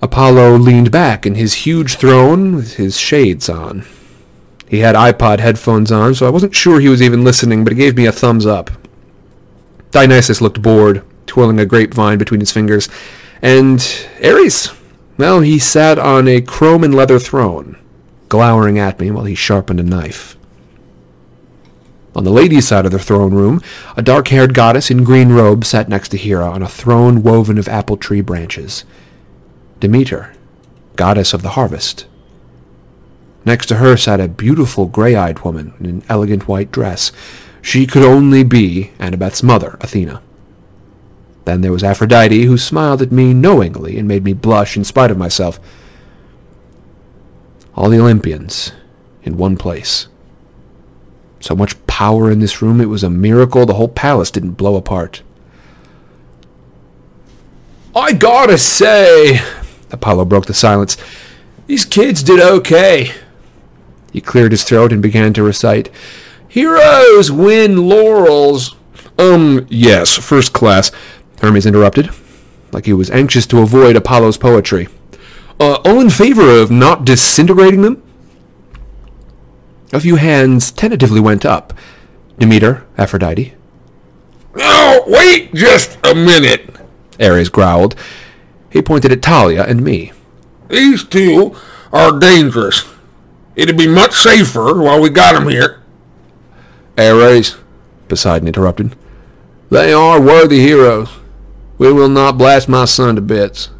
Apollo leaned back in his huge throne with his shades on. He had iPod headphones on, so I wasn't sure he was even listening, but he gave me a thumbs up. Dionysus looked bored, twirling a grapevine between his fingers. And Ares, well, he sat on a chrome and leather throne, glowering at me while he sharpened a knife. On the ladies' side of the throne room, a dark-haired goddess in green robes sat next to Hera on a throne woven of apple tree branches. Demeter, goddess of the harvest. Next to her sat a beautiful gray-eyed woman in an elegant white dress. She could only be Annabeth's mother, Athena. Then there was Aphrodite, who smiled at me knowingly and made me blush in spite of myself. All the Olympians in one place. So much power in this room. It was a miracle the whole palace didn't blow apart. I gotta say, Apollo broke the silence, these kids did okay. He cleared his throat and began to recite, Heroes win laurels. Um, yes, first class, Hermes interrupted, like he was anxious to avoid Apollo's poetry. Uh, all in favor of not disintegrating them? A few hands tentatively went up. Demeter, Aphrodite. Now, wait just a minute. Ares growled. He pointed at Thalia and me. These two are dangerous. It'd be much safer while we got 'em here. Ares, Poseidon interrupted. They are worthy heroes. We will not blast my son to bits.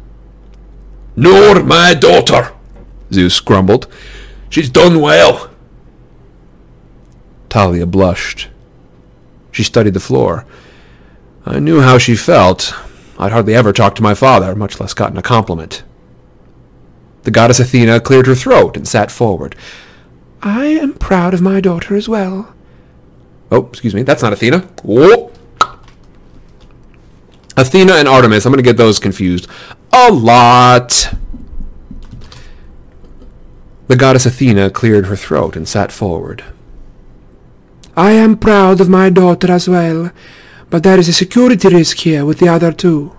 Nor my daughter. Zeus grumbled. She's done well. Thalia blushed. She studied the floor. I knew how she felt. I'd hardly ever talked to my father, much less gotten a compliment. The goddess Athena cleared her throat and sat forward. I am proud of my daughter as well. Oh, excuse me, that's not Athena. Whoa. Athena and Artemis, I'm going to get those confused. A lot. The goddess Athena cleared her throat and sat forward. I am proud of my daughter as well, but there is a security risk here with the other two.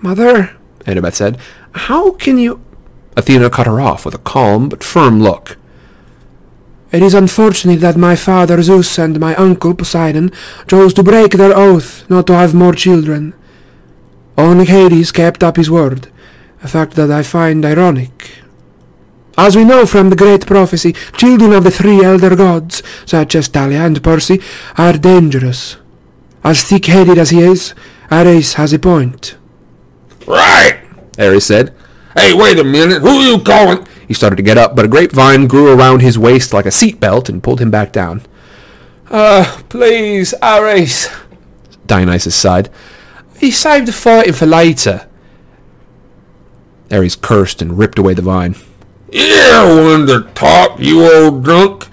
Mother, Annabeth said. how can you... Athena cut her off with a calm but firm look. It is unfortunate that my father Zeus and my uncle Poseidon chose to break their oath not to have more children. Only Hades kept up his word, a fact that I find ironic. As we know from the great prophecy, children of the three elder gods, such as Thalia and Percy, are dangerous. As thick-headed as he is, Ares has a point. Right. Ares said. Hey, wait a minute. Who you calling? He started to get up, but a grapevine grew around his waist like a seat belt and pulled him back down. Uh, please, Ares. Dionysus sighed. He saved the fighting for later. Ares cursed and ripped away the vine. You're one to talk, you old drunk.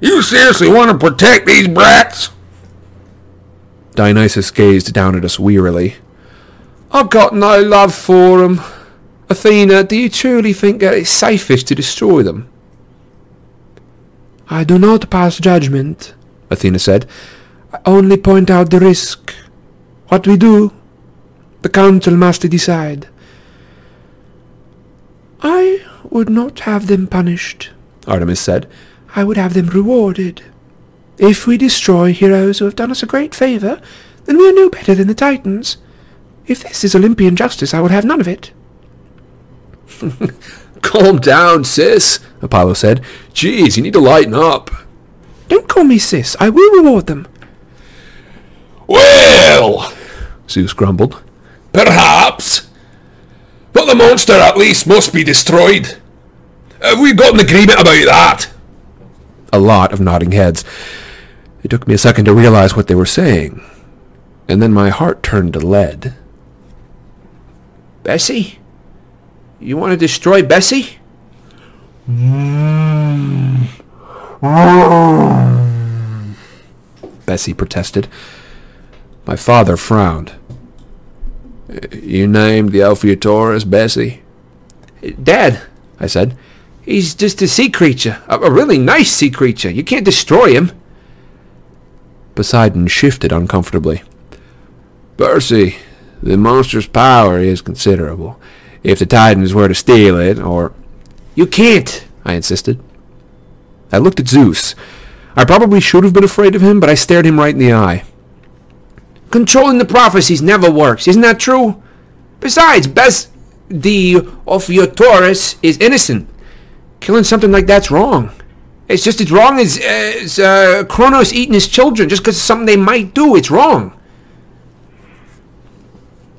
You seriously want to protect these brats? Dionysus gazed down at us wearily. I've got no love for 'em. Athena, do you truly think that it's safest to destroy them? I do not pass judgment, Athena said. I only point out the risk. What we do, the council must decide. I would not have them punished. Artemis said. I would have them rewarded. If we destroy heroes who have done us a great favour, then we are no better than the Titans. If this is Olympian justice, I would have none of it. Calm down, sis, Apollo said. Geez, you need to lighten up. Don't call me sis. I will reward them. Well, Zeus grumbled. perhaps. But the monster at least must be destroyed. Have we got an agreement about that? A lot of nodding heads. It took me a second to realize what they were saying. And then my heart turned to lead. Bessie? You want to destroy Bessie? Bessie protested. My father frowned. You named the Ophiotaurus Bessie? Dad, I said. he's just a sea creature. A, a really nice sea creature. You can't destroy him. Poseidon shifted uncomfortably. Percy, the monster's power is considerable. If the Titans were to steal it, or... You can't. I insisted. I looked at Zeus. I probably should have been afraid of him, but I stared him right in the eye. Controlling the prophecies never works. Isn't that true? Besides, Bess the Ophiotaurus is innocent. Killing something like that's wrong. It's just as wrong as, as uh, Kronos eating his children just because it's something they might do. It's wrong.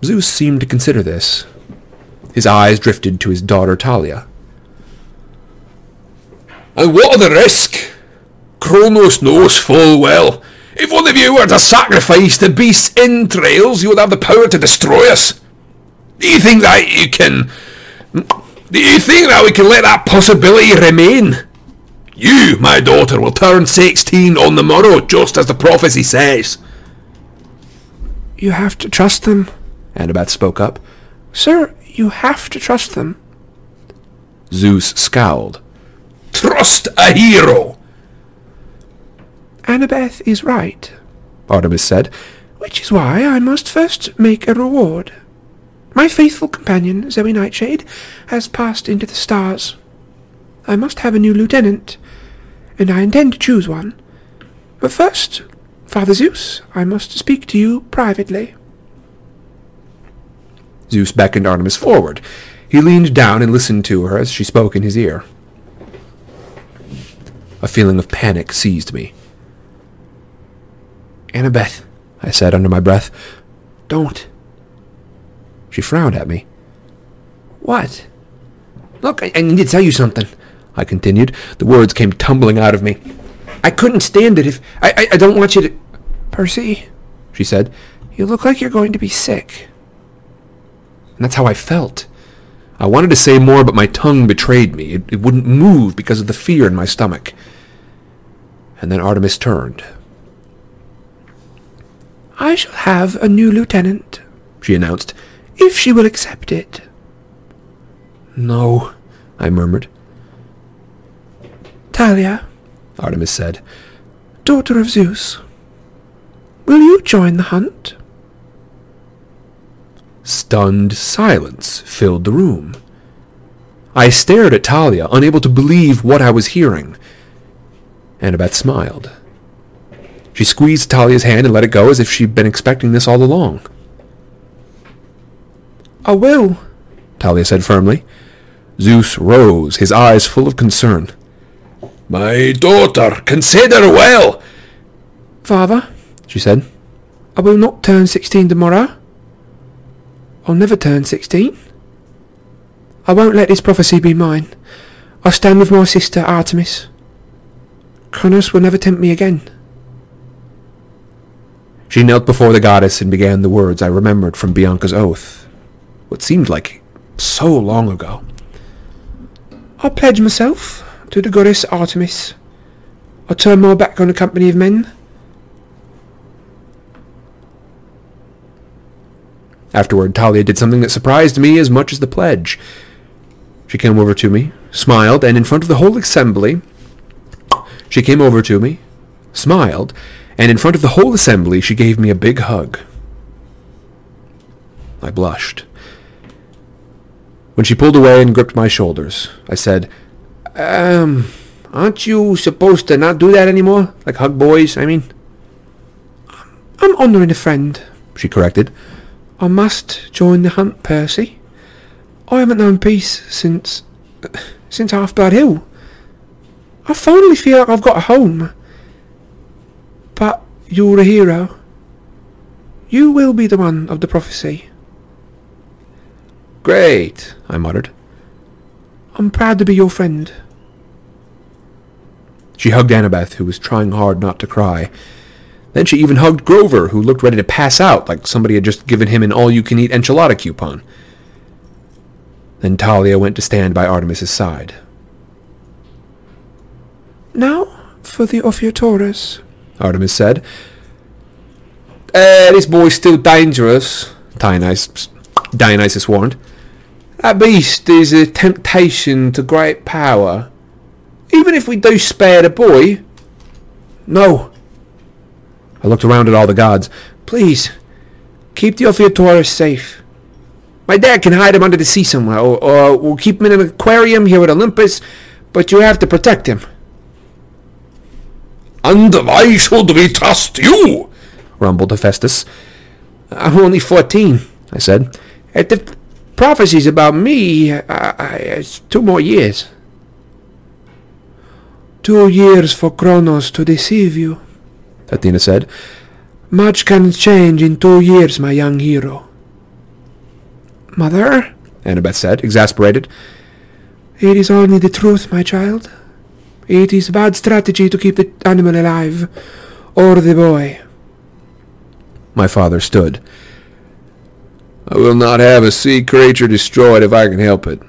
Zeus seemed to consider this. His eyes drifted to his daughter Thalia. And what are the risk? Kronos knows full well. If one of you were to sacrifice the beast's entrails, you would have the power to destroy us. Do you think that you can... Do you think that we can let that possibility remain? You, my daughter, will turn sixteen on the morrow, just as the prophecy says. You have to trust them. Annabeth spoke up. Sir, you have to trust them. Zeus scowled. Trust a hero, Annabeth is right, Artemis said. which is why I must first make a reward. My faithful companion, Zoe Nightshade, has passed into the stars. I must have a new lieutenant, and I intend to choose one. But first, Father Zeus, I must speak to you privately. Zeus beckoned Artemis forward. He leaned down and listened to her as she spoke in his ear. A feeling of panic seized me. Annabeth, I said under my breath, don't. She frowned at me. What? Look, I, I need to tell you something, I continued. The words came tumbling out of me. I couldn't stand it if... I, I, I don't want you to... Percy, She said. you look like you're going to be sick. And that's how I felt. I wanted to say more, but my tongue betrayed me. It, it wouldn't move because of the fear in my stomach. And then Artemis turned. I shall have a new lieutenant, She announced. if she will accept it. No, I murmured. Thalia, Artemis said. daughter of Zeus, will you join the hunt? Stunned silence filled the room. I stared at Thalia, unable to believe what I was hearing. Annabeth smiled. She squeezed Thalia's hand and let it go as if she'd been expecting this all along. I will. Thalia said firmly. Zeus rose, his eyes full of concern. My daughter, consider well, Father, she said. I will not turn sixteen tomorrow. I'll never turn sixteen. I won't let this prophecy be mine. I stand with my sister Artemis. Kronos will never tempt me again. She knelt before the goddess and began the words I remembered from Bianca's oath. What seemed like so long ago. I pledge myself to the goddess Artemis. I turn my back on the company of men. Afterward, Thalia did something that surprised me as much as the pledge. She came over to me, smiled, and in front of the whole assembly, she came over to me, smiled, and in front of the whole assembly, she gave me a big hug. I blushed. When she pulled away and gripped my shoulders, I said, Um, aren't you supposed to not do that anymore? Like hug boys, I mean? I'm honouring a friend. She corrected. I must join the hunt, Percy. I haven't known peace since... since Half-Blood Hill. I finally feel like I've got a home. But you're a hero. You will be the one of the prophecy. Great, I muttered. I'm proud to be your friend. She hugged Annabeth, who was trying hard not to cry. Then she even hugged Grover, who looked ready to pass out like somebody had just given him an all-you-can-eat enchilada coupon. Then Thalia went to stand by Artemis's side. Now for the Ophiotaurus. Artemis said. Eh, this boy's still dangerous, Dionysus, Dionysus warned. That beast is a temptation to great power. Even if we do spare the boy... No. I looked around at all the gods. Please, keep the Ophiotaurus safe. My dad can hide him under the sea somewhere, or, or we'll keep him in an aquarium here at Olympus, but you have to protect him. And why should we trust you? rumbled Hephaestus. I'm only fourteen, I said. If the prophecies about me, I, I, it's two more years. Two years for Kronos to deceive you. Athena said. Much can change in two years, my young hero. Mother, Annabeth said, exasperated. it is only the truth, my child. It is bad strategy to keep the animal alive, or the boy. My father stood. I will not have a sea creature destroyed if I can help it.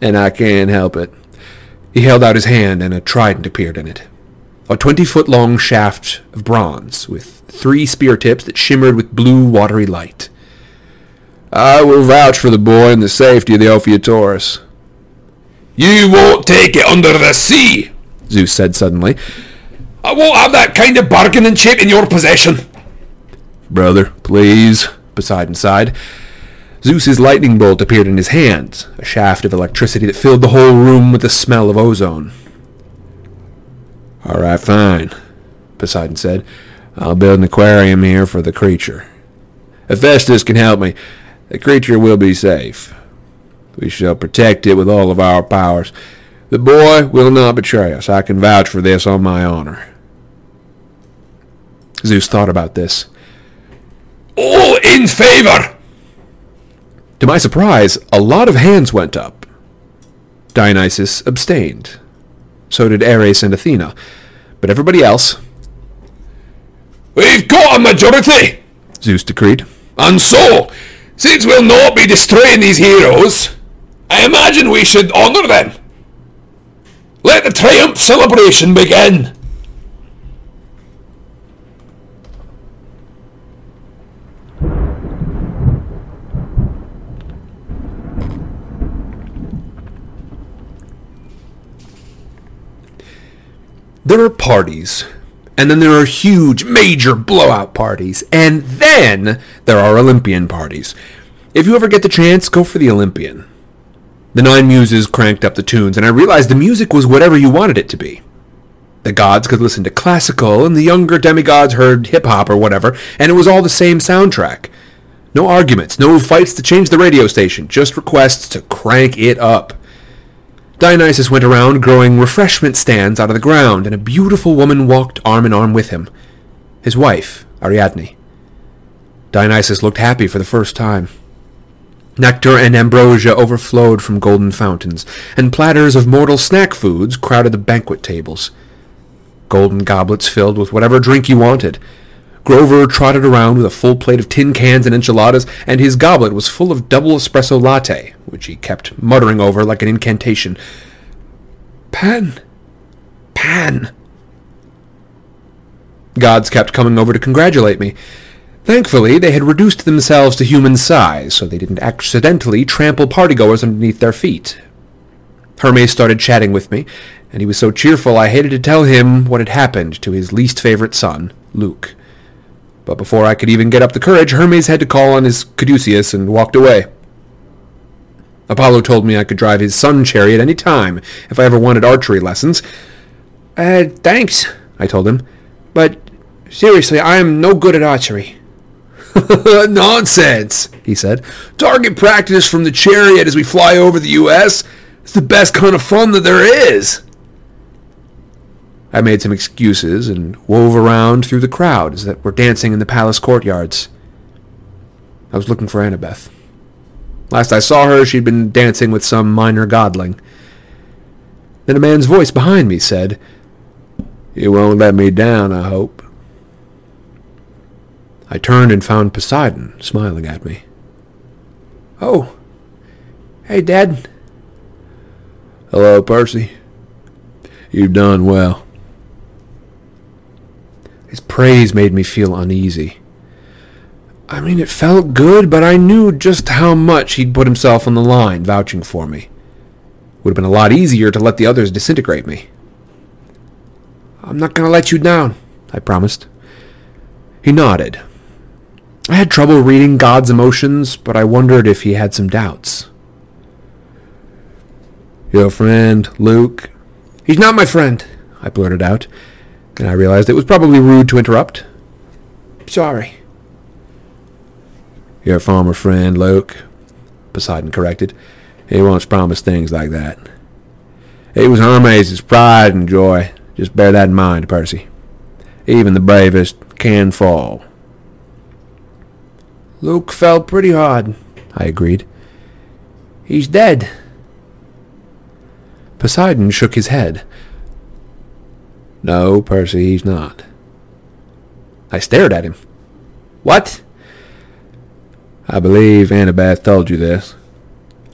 And I can't help it. He held out his hand, and a trident appeared in it. A twenty-foot-long shaft of bronze, with three spear tips that shimmered with blue, watery light. I will vouch for the boy and the safety of the Ophiotaurus. You won't take it under the sea, Zeus said suddenly. I won't have that kind of bargaining chip in your possession. Brother, please, Poseidon sighed. Zeus's lightning bolt appeared in his hand, a shaft of electricity that filled the whole room with the smell of ozone. All right, fine, Poseidon said. I'll build an aquarium here for the creature. Hephaestus can help me. The creature will be safe. We shall protect it with all of our powers. The boy will not betray us. I can vouch for this on my honor. Zeus thought about this. All in favor! To my surprise, a lot of hands went up. Dionysus abstained. So did Ares and Athena. But everybody else... We've got a majority, Zeus decreed. And so, since we'll not be destroying these heroes, I imagine we should honour them. Let the triumph celebration begin. There are parties, and then there are huge, major blowout parties, and then there are Olympian parties. If you ever get the chance, go for the Olympian. The Nine Muses cranked up the tunes, and I realized the music was whatever you wanted it to be. The gods could listen to classical, and the younger demigods heard hip hop or whatever, and it was all the same soundtrack. No arguments, no fights to change the radio station, just requests to crank it up. Dionysus went around growing refreshment stands out of the ground, and a beautiful woman walked arm in arm with him. His wife, Ariadne. Dionysus looked happy for the first time. Nectar and ambrosia overflowed from golden fountains, and platters of mortal snack foods crowded the banquet tables. Golden goblets filled with whatever drink you wanted. Grover trotted around with a full plate of tin cans and enchiladas, and his goblet was full of double espresso latte, which he kept muttering over like an incantation. Pan! Pan! Gods kept coming over to congratulate me. Thankfully, they had reduced themselves to human size, so they didn't accidentally trample partygoers underneath their feet. Hermes started chatting with me, and he was so cheerful I hated to tell him what had happened to his least favorite son, Luke. But before I could even get up the courage, Hermes had to call on his caduceus and walked away. Apollo told me I could drive his sun chariot any time if I ever wanted archery lessons. Uh, thanks, I told him. But seriously, I am no good at archery. Nonsense, he said. Target practice from the chariot as we fly over the U.S. It's the best kind of fun that there is. I made some excuses and wove around through the crowds that were dancing in the palace courtyards. I was looking for Annabeth. Last I saw her, she'd been dancing with some minor godling. Then a man's voice behind me said, You won't let me down, I hope. I turned and found Poseidon smiling at me. Oh. Hey, Dad. Hello, Percy. You've done well. His praise made me feel uneasy. I mean, it felt good, but I knew just how much he'd put himself on the line vouching for me. Would have been a lot easier to let the others disintegrate me. I'm not going to let you down, I promised. He nodded. I had trouble reading God's emotions, but I wondered if he had some doubts. Your friend, Luke? He's not my friend, I blurted out, and I realized it was probably rude to interrupt. Sorry. Your farmer friend, Luke, Poseidon corrected. He once promised things like that. It was Hermes' pride and joy. Just bear that in mind, Percy. Even the bravest can fall. Luke fell pretty hard, I agreed. He's dead. Poseidon shook his head. No, Percy, he's not. I stared at him. What? I believe Annabeth told you this.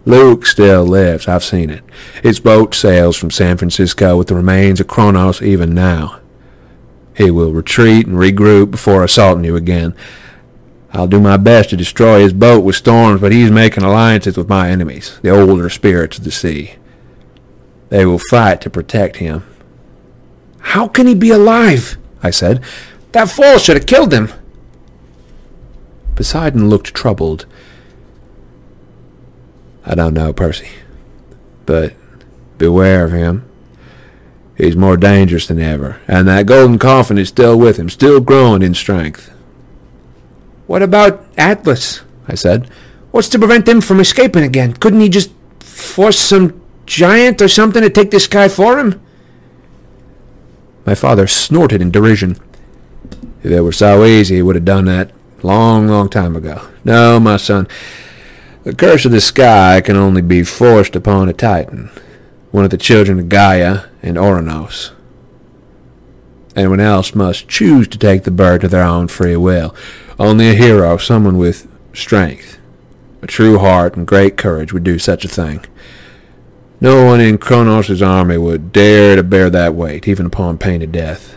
Luke still lives. I've seen it. His boat sails from San Francisco with the remains of Kronos even now. He will retreat and regroup before assaulting you again. I'll do my best to destroy his boat with storms, but he's making alliances with my enemies, the older spirits of the sea. They will fight to protect him. How can he be alive? I said. That fall should have killed him. Poseidon looked troubled. I don't know, Percy. But beware of him. He's more dangerous than ever, and that golden coffin is still with him, still growing in strength. What about Atlas? I said. What's to prevent him from escaping again? Couldn't he just force some giant or something to take this guy for him? My father snorted in derision. If it were so easy, he would have done that long, long time ago. No, my son. The curse of the sky can only be forced upon a Titan, one of the children of Gaia and Ouranos. Anyone else must choose to take the bird of their own free will. Only a hero, someone with strength, a true heart, and great courage would do such a thing. No one in Kronos' army would dare to bear that weight, even upon pain of death.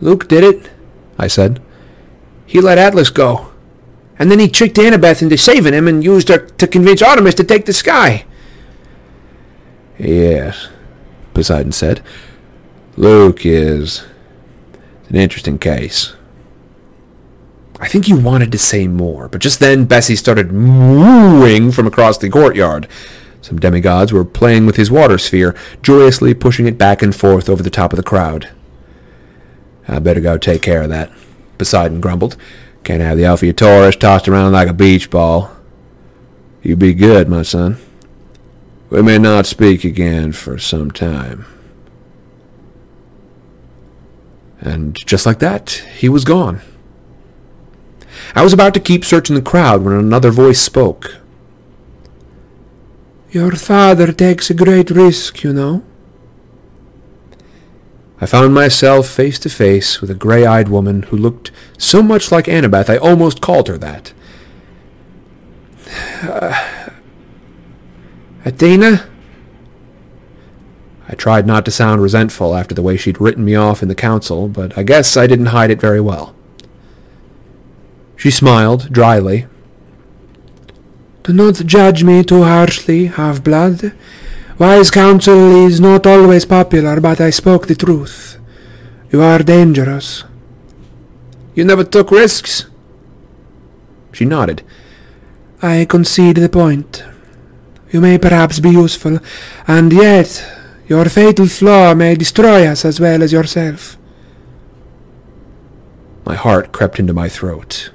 Luke did it, I said. He let Atlas go. And then he tricked Annabeth into saving him and used her to convince Artemis to take the sky. Yes, Poseidon said. Luke is an interesting case. I think he wanted to say more, but just then Bessie started mooing from across the courtyard. Some demigods were playing with his water sphere, joyously pushing it back and forth over the top of the crowd. I better go take care of that, Poseidon grumbled. Can't have the Ophiotaurus tossed around like a beach ball. You be good, my son. We may not speak again for some time. And just like that, he was gone. I was about to keep searching the crowd when another voice spoke. Your father takes a great risk, you know. I found myself face to face with a gray-eyed woman who looked so much like Annabeth I almost called her that. Uh, Athena? I tried not to sound resentful after the way she'd written me off in the council, but I guess I didn't hide it very well. She smiled dryly. Do not judge me too harshly, half-blood. Wise counsel is not always popular, but I spoke the truth. You are dangerous. You never took risks? She nodded. I concede the point. You may perhaps be useful, and yet your fatal flaw may destroy us as well as yourself. My heart crept into my throat.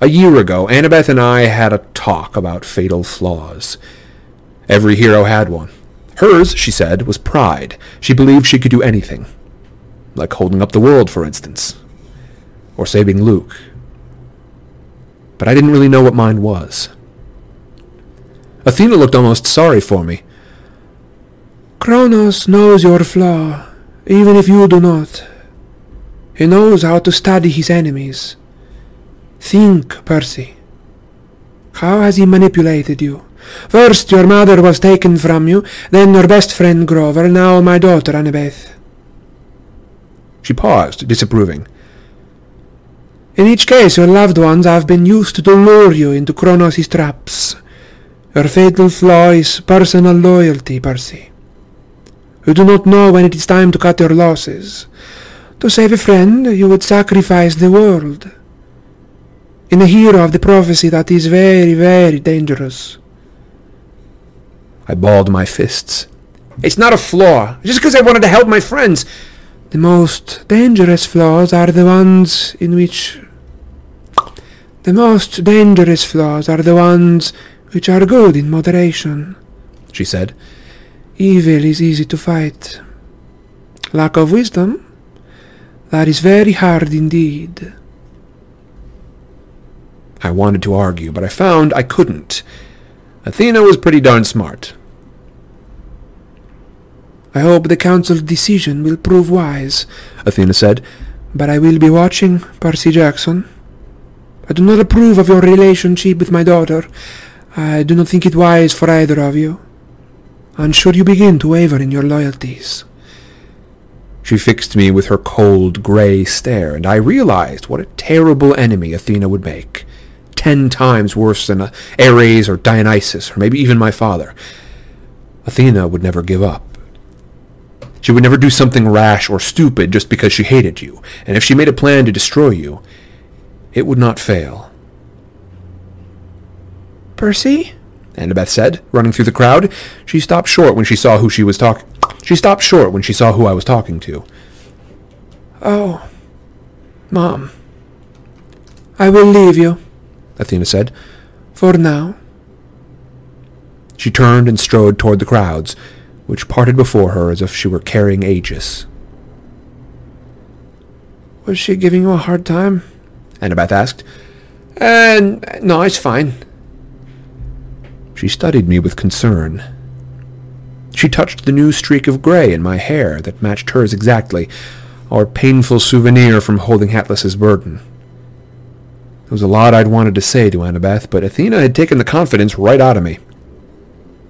A year ago, Annabeth and I had a talk about fatal flaws. Every hero had one. Hers, she said, was pride. She believed she could do anything. Like holding up the world, for instance. Or saving Luke. But I didn't really know what mine was. Athena looked almost sorry for me. Kronos knows your flaw, even if you do not. He knows how to study his enemies. Think, Percy. How has he manipulated you? First your mother was taken from you, then your best friend Grover, now my daughter Annabeth. She paused, disapproving. In each case your loved ones have been used to lure you into Kronos' traps. Your fatal flaw is personal loyalty, Percy. You do not know when it is time to cut your losses. To save a friend, you would sacrifice the world. In a hero of the prophecy that is very, very dangerous. I balled my fists. It's not a flaw. Just because I wanted to help my friends. The most dangerous flaws are the ones in which... The most dangerous flaws are the ones which are good in moderation, she said. Evil is easy to fight. Lack of wisdom? That is very hard indeed. I wanted to argue, but I found I couldn't. Athena was pretty darn smart. I hope the council's decision will prove wise, Athena said, but I will be watching, Percy Jackson. I do not approve of your relationship with my daughter. I do not think it wise for either of you. And should you begin to waver in your loyalties, She fixed me with her cold, grey stare, and I realized what a terrible enemy Athena would make. Ten times worse than Ares or Dionysus, or maybe even my father. Athena would never give up. She would never do something rash or stupid just because she hated you, and if she made a plan to destroy you, it would not fail. Percy? Annabeth said, running through the crowd. She stopped short when she saw who she was talking. She stopped short when she saw who I was talking to. Oh, Mom. I will leave you, Athena said. for now. She turned and strode toward the crowds, which parted before her as if she were carrying Aegis. Was she giving you a hard time? Annabeth asked. Uh, no, it's fine. She studied me with concern. She touched the new streak of gray in my hair that matched hers exactly, our painful souvenir from holding Atlas's burden. There was a lot I'd wanted to say to Annabeth, but Athena had taken the confidence right out of me.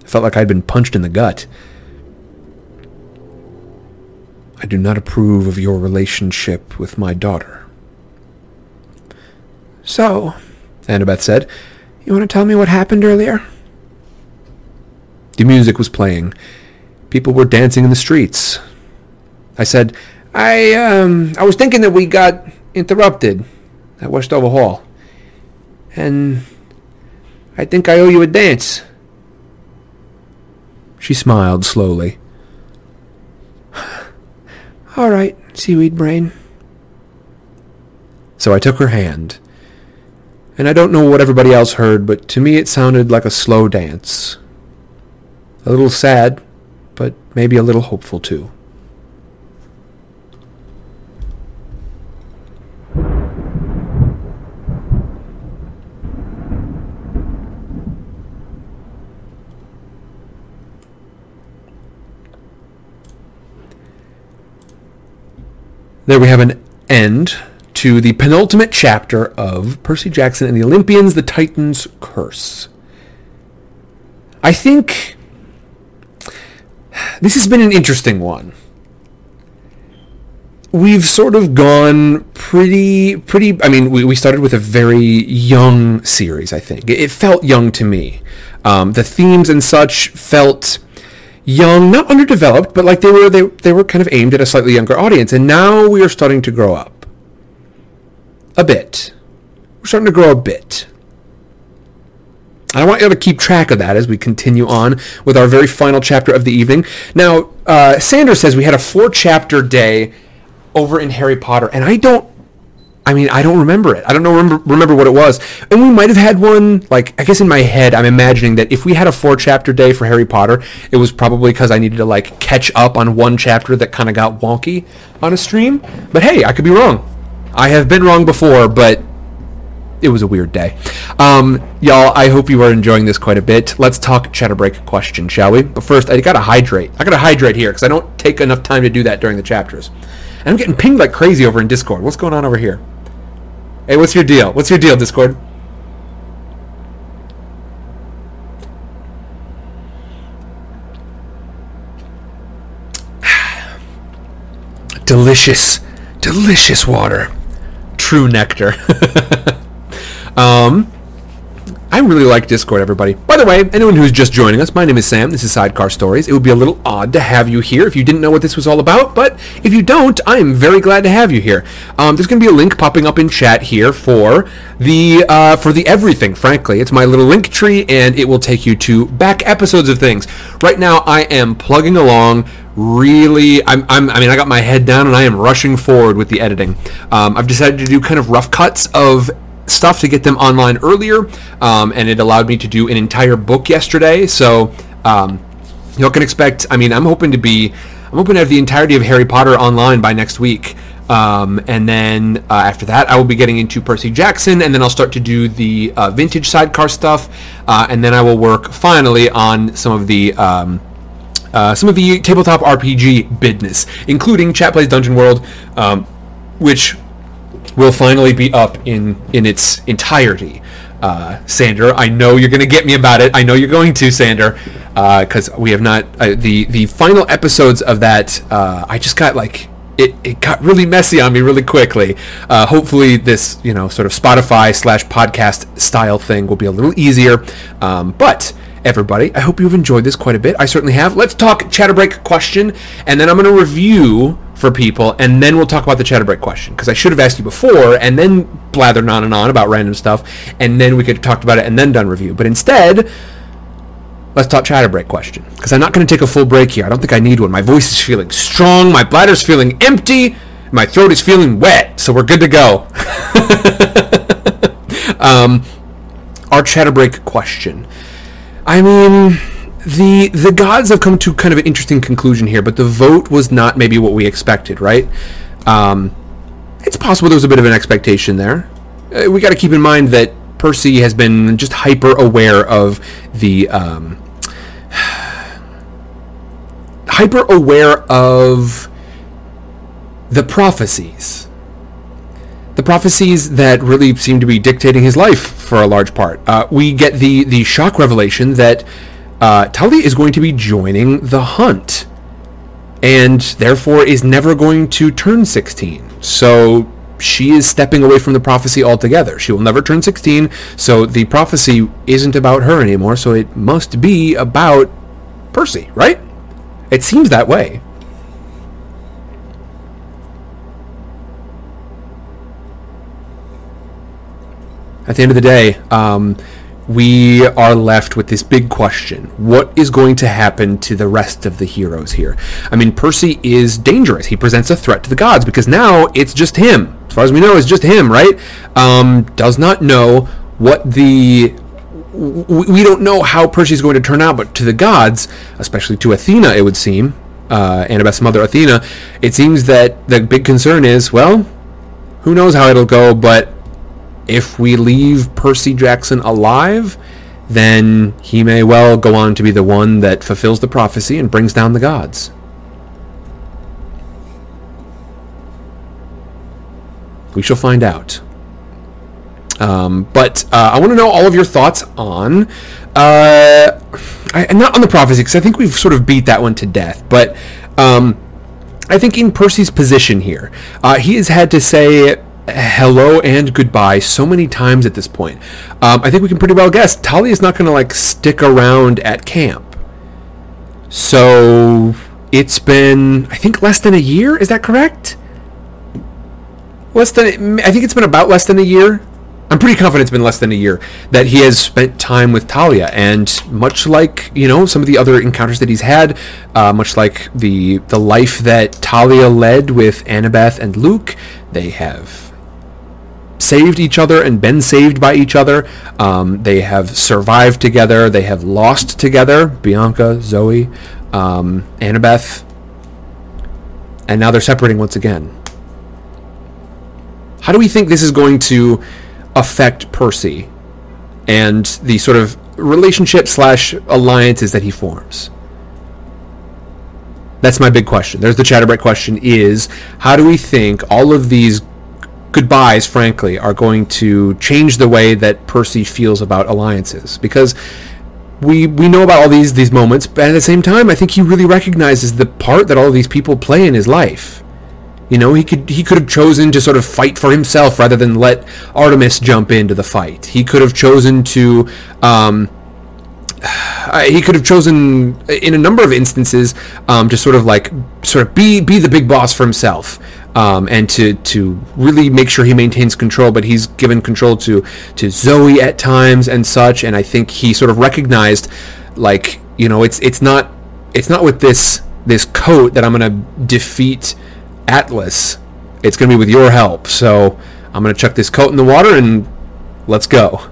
I felt like I'd been punched in the gut. I do not approve of your relationship with my daughter, So, Annabeth said. you want to tell me what happened earlier? The music was playing. People were dancing in the streets. I said, I, um, I was thinking that we got interrupted at Westover Hall. And I think I owe you a dance. She smiled slowly. All right, seaweed brain. So I took her hand. And I don't know what everybody else heard, but to me it sounded like a slow dance. A little sad, but maybe a little hopeful too. There we have an end to the penultimate chapter of Percy Jackson and the Olympians, the Titans' Curse. I think this has been an interesting one. We've sort of gone pretty, pretty. I mean, we, we started with a very young series. I think it, felt young to me. Um, the themes and such felt young, not underdeveloped, but like they were they, they were kind of aimed at a slightly younger audience. And now we are starting to grow up a bit. We're starting to grow a bit. I want you all to keep track of that as we continue on with our very final chapter of the evening. Now, uh, Sanders says we had a four chapter day over in Harry Potter, and I don't. I mean, I don't remember it. I don't know remember, remember what it was. And we might have had one, like, I guess in my head, I'm imagining that if we had a four chapter day for Harry Potter, it was probably because I needed to, like, catch up on one chapter that kind of got wonky on a stream. But hey, I could be wrong. I have been wrong before, but it was a weird day. Um, y'all, I hope you are enjoying this quite a bit. Let's talk chatter break question, shall we? But first, I gotta hydrate. I gotta hydrate here because I don't take enough time to do that during the chapters. And I'm getting pinged like crazy over in Discord. What's going on over here? Hey, what's your deal? What's your deal, Discord? delicious, delicious water. True nectar. um, I really like Discord, everybody. By the way, anyone who's just joining us, my name is Sam. This is Sidecar Stories. It would be a little odd to have you here if you didn't know what this was all about, but if you don't, I am very glad to have you here. Um, there's going to be a link popping up in chat here for the uh, for the everything. Frankly, it's my little link tree, and it will take you to back episodes of things. Right now, I am plugging along really I'm, I'm i mean i got my head down and i am rushing forward with the editing um, i've decided to do kind of rough cuts of stuff to get them online earlier um, and it allowed me to do an entire book yesterday. So um, you can expect i mean i'm hoping to be i'm hoping to have the entirety of harry potter online by next week. Um, and then uh, after that, I will be getting into Percy Jackson, and then I'll start to do the uh, vintage sidecar stuff, uh, and then I will work finally on some of the um, uh, some of the tabletop RPG business, including Chat Plays Dungeon World, um, which will finally be up in in its entirety. Uh, Sander, I know you're going to get me about it. I know you're going to, Sander, because we have not uh, the the final episodes of that. Uh, I just got like it, it got really messy on me really quickly. Uh, hopefully, this you know sort of Spotify slash podcast style thing will be a little easier. Um, but everybody, I hope you've enjoyed this quite a bit. I certainly have. Let's talk chatter break question, and then I'm going to review for people, and then we'll talk about the chatter break question because I should have asked you before, and then blathered on and on about random stuff, and then we could have talked about it and then done review. But instead, let's talk chatter break question because I'm not going to take a full break here. I don't think I need one. My voice is feeling strong, my bladder's feeling empty, my throat is feeling wet, so we're good to go. um, our chatter break question. I mean the the gods have come to kind of an interesting conclusion here, but the vote was not maybe what we expected, right? Um, it's possible there was a bit of an expectation there. Uh, we got to keep in mind that Percy has been just hyper aware of the um, hyper aware of the prophecies. The prophecies that really seem to be dictating his life for a large part. Uh, we get the the shock revelation that uh, Thalia is going to be joining the hunt, and therefore is never going to turn 16. So she is stepping away from the prophecy altogether. She will never turn 16, so the prophecy isn't about her anymore, so it must be about Percy, right? It seems that way. At the end of the day, um, we are left with this big question. What is going to happen to the rest of the heroes here? I mean, Percy is dangerous. He presents a threat to the gods because now it's just him. As far as we know, it's just him, right? Um, does not know what the. We don't know how Percy's going to turn out, but to the gods, especially to Athena, it would seem, uh, Annabeth's mother Athena, it seems that the big concern is, well, who knows how it'll go, but if we leave Percy Jackson alive, then he may well go on to be the one that fulfills the prophecy and brings down the gods. We shall find out. Um, but uh, I want to know all of your thoughts on, uh, I, not on the prophecy, because I think we've sort of beat that one to death. But um, I think in Percy's position here, uh, he has had to say hello and goodbye so many times at this point. Um, I think we can pretty well guess Thalia is not going to like stick around at camp. So it's been, I think, less than a year. Is that correct? Less than, I think it's been about less than a year. I'm pretty confident it's been less than a year that he has spent time with Thalia, and much like you know some of the other encounters that he's had, uh, much like the the life that Thalia led with Annabeth and Luke, they have saved each other and been saved by each other. Um, they have survived together. They have lost together. Bianca, Zoe, um, Annabeth, and now they're separating once again. How do we think this is going to affect Percy and the sort of relationship slash alliances that he forms? That's my big question. There's the Chatterbreak question is how do we think all of these goodbyes, frankly, are going to change the way that Percy feels about alliances because we we know about all these these moments, but at the same time, I think he really recognizes the part that all these people play in his life. You know, he could he could have chosen to sort of fight for himself rather than let Artemis jump into the fight. He could have chosen to. Um, he could have chosen in a number of instances um, to sort of like sort of be be the big boss for himself um, and to to really make sure he maintains control. But he's given control to to Zoe at times and such, and I think he sort of recognized, like you know, it's it's not it's not with this this coat that I'm gonna defeat Atlas. It's gonna be with your help. So I'm gonna chuck this coat in the water and let's go.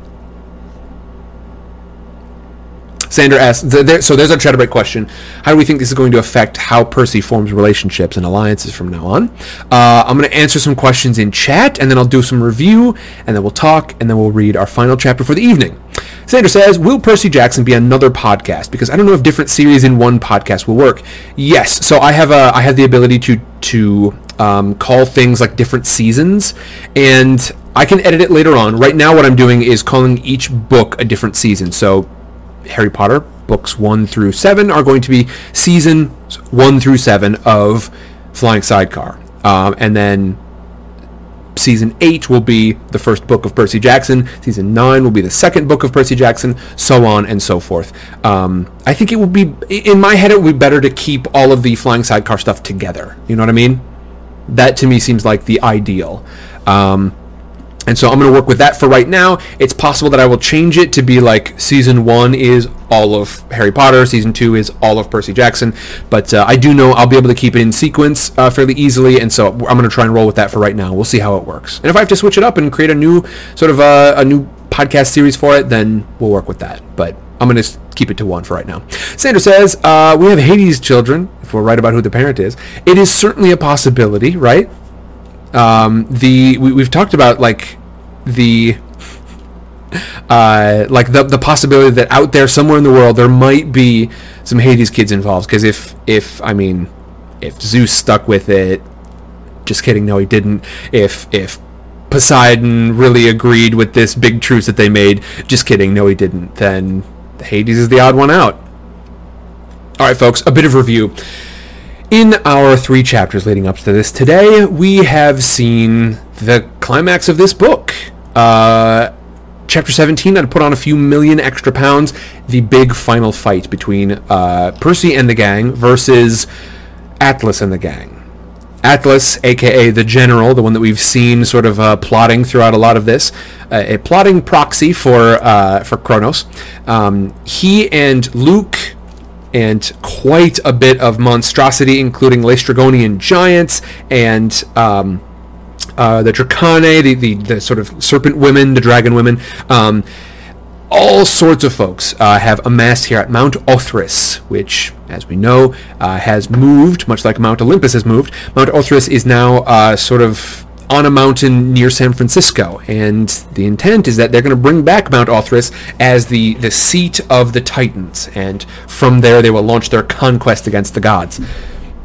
Sander asks, so there's our Chatterbait question. How do we think this is going to affect how Percy forms relationships and alliances from now on? Uh, I'm going to answer some questions in chat, and then I'll do some review, and then we'll talk, and then we'll read our final chapter for the evening. Sander says, will Percy Jackson be another podcast? Because I don't know if different series in one podcast will work. Yes, so I have a, I have the ability to to um, call things like different seasons, and I can edit it later on. Right now, what I'm doing is calling each book a different season. So, Harry Potter books one through seven are going to be season one through seven of Flying Sidecar, um, and then season 8 will be the first book of Percy Jackson, season 9 will be the second book of Percy Jackson, so on and so forth. Um, I think it would be, in my head, it would be better to keep all of the Flying Sidecar stuff together. You know what I mean? That to me seems like the ideal. Um, and so I'm going to work with that for right now. It's possible that I will change it to be like season one is all of Harry Potter, season two is all of Percy Jackson. But uh, I do know I'll be able to keep it in sequence uh, fairly easily, and so I'm going to try and roll with that for right now. We'll see how it works. And if I have to switch it up and create a new sort of uh, a new podcast series for it, then we'll work with that. But I'm going to keep it to one for right now. Sandra says, uh, we have Hades children, if we're right about who the parent is. It is certainly a possibility, right? Um, the we, we've talked about like the uh, like the the possibility that out there somewhere in the world there might be some Hades kids involved. Because if if I mean if Zeus stuck with it, just kidding, no he didn't. If if Poseidon really agreed with this big truce that they made, just kidding, no he didn't. Then Hades is the odd one out. All right, folks, a bit of review. In our three chapters leading up to this today, we have seen the climax of this book. Uh, chapter 17, I'd put on a few million extra pounds. The big final fight between uh, Percy and the gang versus Atlas and the gang. Atlas, aka the General, the one that we've seen sort of uh, plotting throughout a lot of this, uh, a plotting proxy for uh, for Kronos. Um, he and Luke and quite a bit of monstrosity, including Laestrygonian giants and um, uh, the Dracaenae, the, the, the sort of serpent women, the dragon women. Um, all sorts of folks uh, have amassed here at Mount Othrys, which, as we know, uh, has moved, much like Mount Olympus has moved. Mount Othrys is now uh, sort of on a mountain near San Francisco, and the intent is that they're going to bring back Mount Othrys as the, the seat of the Titans, and from there they will launch their conquest against the gods.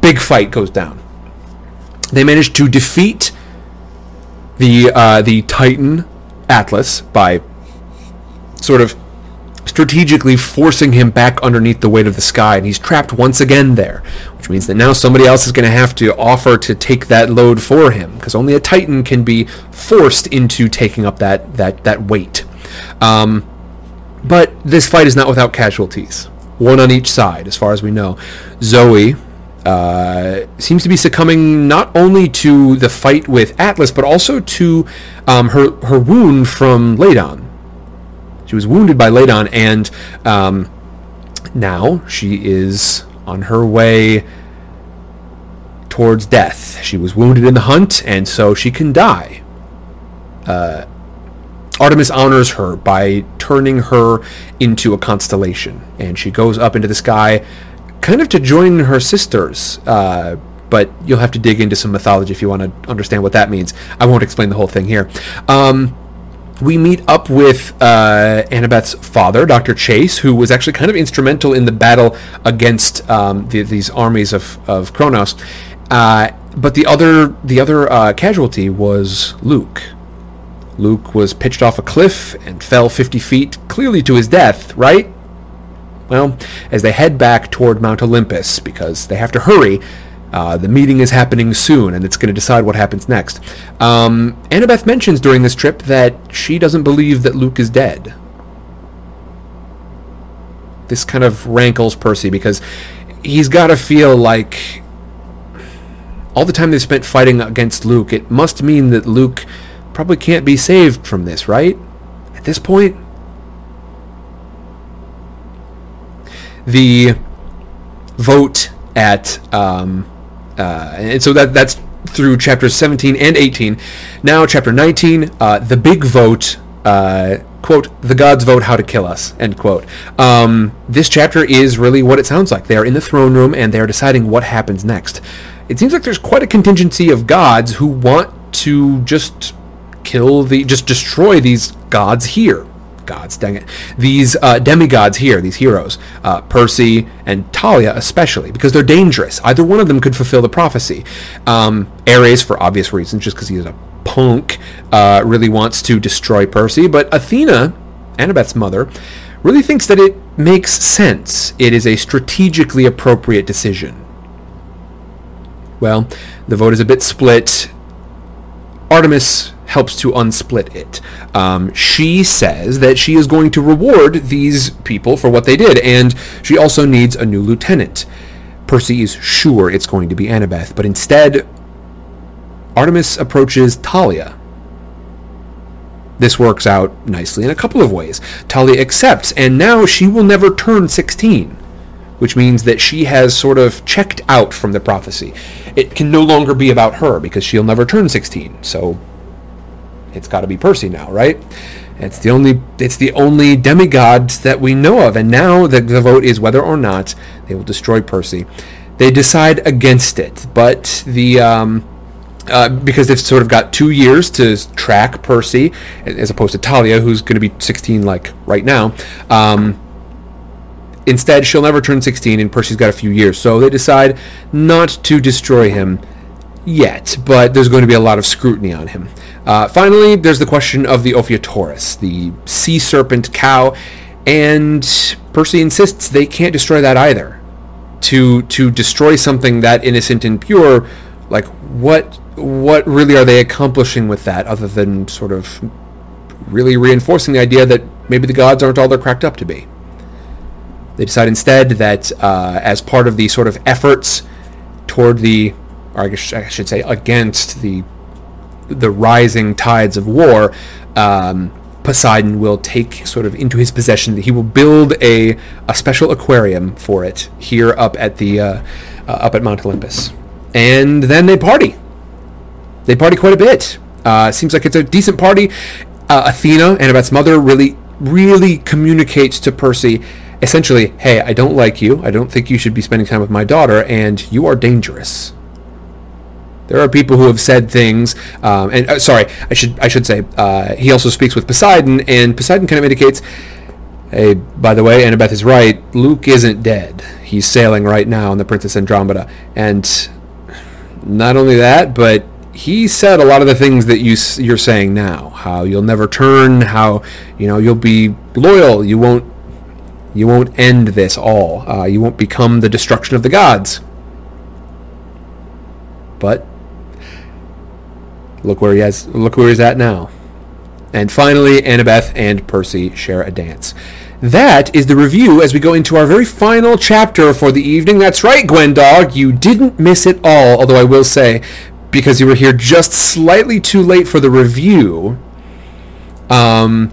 Big fight goes down. They manage to defeat the uh, the Titan Atlas by sort of strategically forcing him back underneath the weight of the sky, and he's trapped once again there, which means that now somebody else is going to have to offer to take that load for him, because only a Titan can be forced into taking up that that that weight. Um, but this fight is not without casualties, one on each side, as far as we know. Zoe. Uh, seems to be succumbing not only to the fight with Atlas, but also to um, her her wound from Ladon. She was wounded by Ladon, and um, now she is on her way towards death. She was wounded in the hunt, and so she can die. Uh, Artemis honors her by turning her into a constellation, and she goes up into the sky, kind of to join her sisters. Uh, but you'll have to dig into some mythology if you want to understand what that means. I won't explain the whole thing here. Um, we meet up with uh, Annabeth's father, Dr. Chase, who was actually kind of instrumental in the battle against um, the, these armies of, of Kronos. Uh, but the other the other uh, casualty was Luke. Luke was pitched off a cliff and fell 50 feet, clearly to his death, right? Well, as they head back toward Mount Olympus, because they have to hurry, uh, the meeting is happening soon, and it's going to decide what happens next. Um, Annabeth mentions during this trip that she doesn't believe that Luke is dead. This kind of rankles Percy because he's got to feel like all the time they spent fighting against Luke, it must mean that Luke probably can't be saved from this, right? At this point? The vote at um, uh, and so that that's through chapters 17 and 18. Now, chapter 19, uh, the big vote. Uh, quote the gods vote how to kill us end quote um, this chapter is really what it sounds like they're in the throne room and they're deciding what happens next it seems like there's quite a contingency of gods who want to just kill the just destroy these gods here gods, dang it. These uh, demigods here, these heroes, uh, Percy and Thalia especially, because they're dangerous. Either one of them could fulfill the prophecy. Um, Ares, for obvious reasons, just because he's a punk, uh, really wants to destroy Percy, but Athena, Annabeth's mother, really thinks that it makes sense. It is a strategically appropriate decision. Well, the vote is a bit split. Artemis helps to unsplit it. Um, she says that she is going to reward these people for what they did, and she also needs a new lieutenant. Percy is sure it's going to be Annabeth, but instead, Artemis approaches Thalia. This works out nicely in a couple of ways. Thalia accepts, and now she will never turn 16, which means that she has sort of checked out from the prophecy. It can no longer be about her because she'll never turn 16, so it's got to be Percy now, right? It's the only it's the only demigod that we know of, and now the, the vote is whether or not they will destroy Percy. They decide against it, but the um, uh, because they've sort of got two years to track Percy, as opposed to Thalia, who's going to be 16 like right now. Um, instead, she'll never turn 16, and Percy's got a few years, so they decide not to destroy him yet, but there's going to be a lot of scrutiny on him. Uh, finally, there's the question of the Ophiotaurus, the sea serpent cow, and Percy insists they can't destroy that either. To to destroy something that innocent and pure, like what what really are they accomplishing with that other than sort of really reinforcing the idea that maybe the gods aren't all they're cracked up to be? They decide instead that uh, as part of the sort of efforts toward the, or I guess I should say against the the rising tides of war, um, Poseidon will take sort of into his possession. He will build a, a special aquarium for it here up at the uh, uh, up at Mount Olympus, and then they party. They party quite a bit. Uh, seems like it's a decent party. Uh, Athena, Annabeth's mother, really really communicates to Percy. Essentially, hey, I don't like you. I don't think you should be spending time with my daughter, and you are dangerous. There are people who have said things, um, and uh, sorry, I should I should say uh, he also speaks with Poseidon, and Poseidon kind of indicates, hey, by the way, Annabeth is right. Luke isn't dead. He's sailing right now on the Princess Andromeda, and not only that, but he said a lot of the things that you you're saying now. How you'll never turn. How you know you'll be loyal. You won't you won't end this all. Uh, you won't become the destruction of the gods. But look where he has. Look where he's at now. And finally, Annabeth and Percy share a dance. That is the review as we go into our very final chapter for the evening. That's right, Gwendog, you didn't miss it all, although I will say, because you were here just slightly too late for the review, um,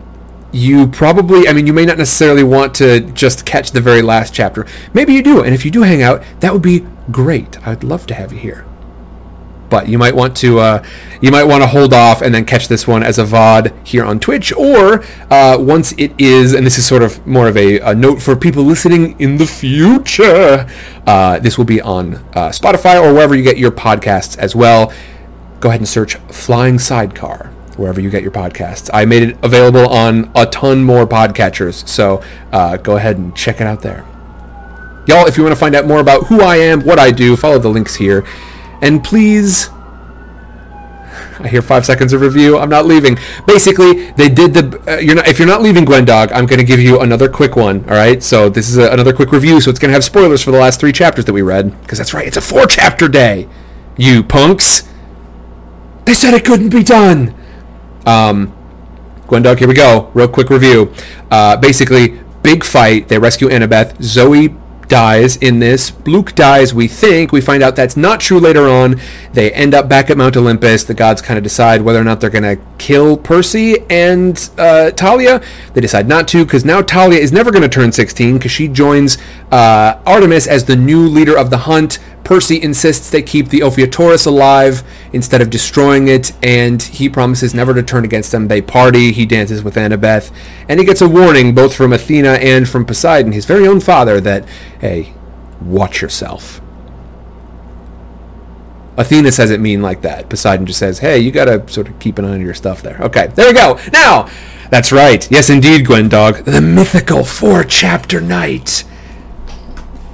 you probably, I mean, you may not necessarily want to just catch the very last chapter. Maybe you do, and if you do hang out, that would be great. I'd love to have you here but you might want to uh, you might want to hold off and then catch this one as a VOD here on Twitch, or uh, once it is, and this is sort of more of a, a note for people listening in the future, uh, this will be on uh, Spotify or wherever you get your podcasts as well. Go ahead and search Flying Sidecar wherever you get your podcasts. I made it available on a ton more podcatchers, so uh, go ahead and check it out there. Y'all, if you want to find out more about who I am, what I do, follow the links here. And please, I hear five seconds of review. I'm not leaving. Basically, they did the. Uh, you're not. If you're not leaving, Gwendog, I'm going to give you another quick one. All right. So this is a, another quick review. So it's going to have spoilers for the last three chapters that we read. Because that's right. It's a four chapter day. You punks. They said it couldn't be done. Um, Gwendog, here we go. Real quick review. Uh, basically, big fight. They rescue Annabeth. Zoe dies in this. Luke dies, we think. We find out that's not true later on. They end up back at Mount Olympus. The gods kind of decide whether or not they're going to kill Percy and uh, Thalia. They decide not to because now Thalia is never going to turn 16 because she joins uh, Artemis as the new leader of the hunt. Percy insists they keep the Ophiotaurus alive instead of destroying it, and he promises never to turn against them. They party, he dances with Annabeth, and he gets a warning both from Athena and from Poseidon, his very own father, that, hey, watch yourself. Athena says it mean like that. Poseidon just says, hey, you gotta sort of keep an eye on your stuff there. Okay, there we go. Now, That's right. Yes, indeed, Gwendog. The mythical four-chapter night.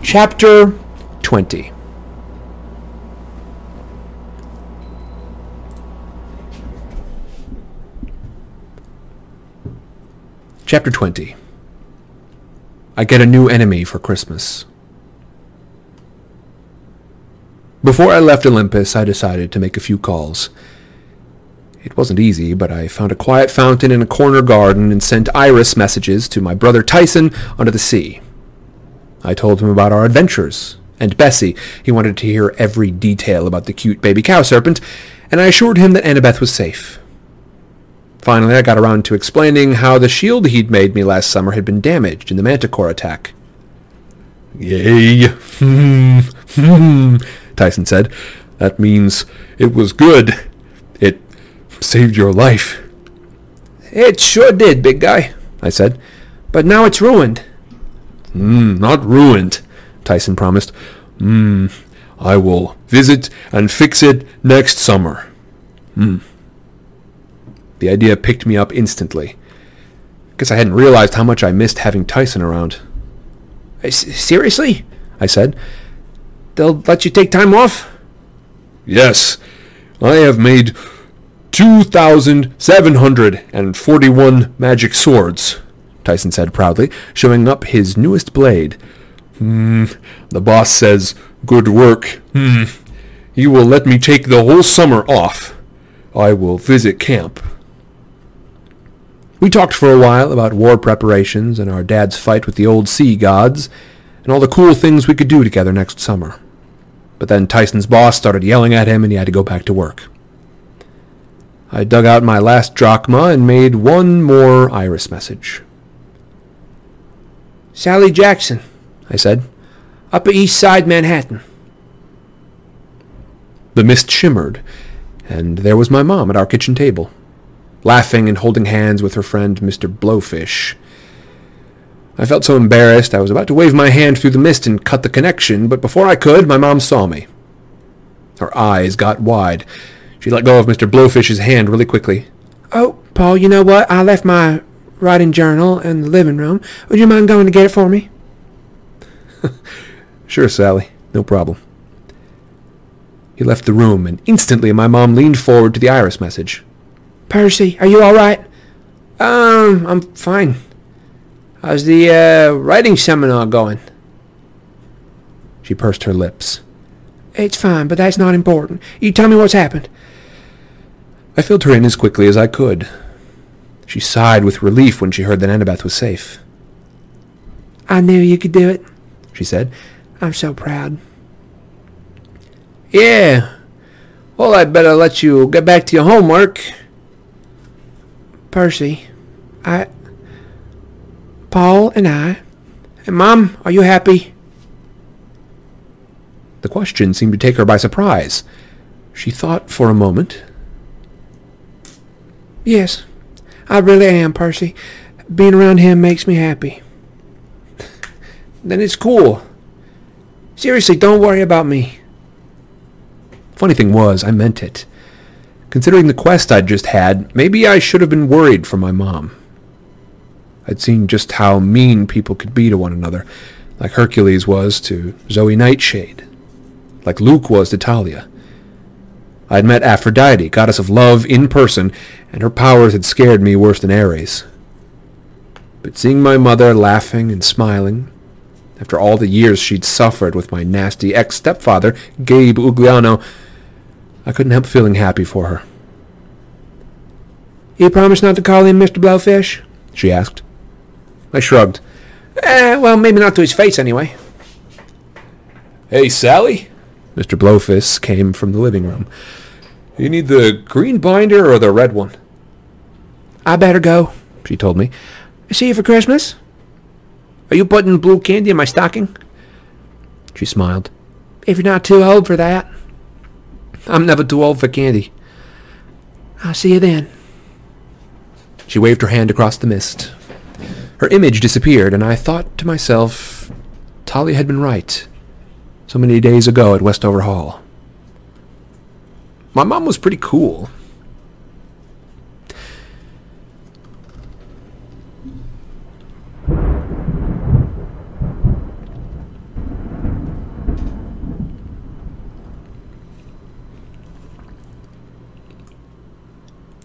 Chapter 20. Chapter 20. I get a new enemy for Christmas. Before I left Olympus, I decided to make a few calls. It wasn't easy, but I found a quiet fountain in a corner garden and sent iris messages to my brother Tyson under the sea. I told him about our adventures, and Bessie. He wanted to hear every detail about the cute baby cow serpent, and I assured him that Annabeth was safe. Finally, I got around to explaining how the shield he'd made me last summer had been damaged in the manticore attack. Yay. Hmm. Hmm. Tyson said. That means it was good. It saved your life. It sure did, big guy, I said. But now it's ruined. Hmm, not ruined, Tyson promised. Hmm, I will visit and fix it next summer. Hmm. The idea picked me up instantly. Guess I hadn't realized how much I missed having Tyson around. Seriously? I said. They'll let you take time off? Yes. I have made 2,741 magic swords, Tyson said proudly, showing up his newest blade. Hmm, the boss says, good work. Hmm, he will let me take the whole summer off. I will visit camp. We talked for a while about war preparations and our dad's fight with the old sea gods, and all the cool things we could do together next summer. But then Tyson's boss started yelling at him and he had to go back to work. I dug out my last drachma and made one more iris message. Sally Jackson, I said. Upper East Side, Manhattan. The mist shimmered, and there was my mom at our kitchen table, laughing and holding hands with her friend Mr. Blowfish. I felt so embarrassed I was about to wave my hand through the mist and cut the connection, but before I could, my mom saw me. Her eyes got wide. She let go of Mr. Blowfish's hand really quickly. Oh, Paul, you know what? I left my writing journal in the living room. Would you mind going to get it for me? sure, Sally. No problem. He left the room, and instantly my mom leaned forward to the iris message. Percy, are you all right? Um, I'm fine. How's the uh, writing seminar going? She pursed her lips. It's fine, but that's not important. You tell me what's happened. I filled her in as quickly as I could. She sighed with relief when she heard that Annabeth was safe. I knew you could do it, she said. I'm so proud. Yeah. Well, I'd better let you get back to your homework. Percy, I... Paul and I... And Mom, are you happy? The question seemed to take her by surprise. She thought for a moment. Yes, I really am, Percy. Being around him makes me happy. then it's cool. Seriously, don't worry about me. Funny thing was, I meant it. Considering the quest I'd just had, maybe I should have been worried for my mom. I'd seen just how mean people could be to one another, like Hercules was to Zoe Nightshade, like Luke was to Thalia. I'd met Aphrodite, goddess of love, in person, and her powers had scared me worse than Ares. But seeing my mother laughing and smiling, after all the years she'd suffered with my nasty ex-stepfather, Gabe Ugliano, I couldn't help feeling happy for her. You promise not to call him Mr. Blowfish? she asked. I shrugged. Eh, well, maybe not to his face anyway. Hey, Sally? Mr. Blowfish came from the living room. You need the green binder or the red one? I better go, she told me. See you for Christmas? Are you putting blue candy in my stocking? She smiled. If you're not too old for that. I'm never too old for candy. I'll see you then. She waved her hand across the mist. Her image disappeared, and I thought to myself, Thalia had been right. So many days ago at Westover Hall. My mom was pretty cool.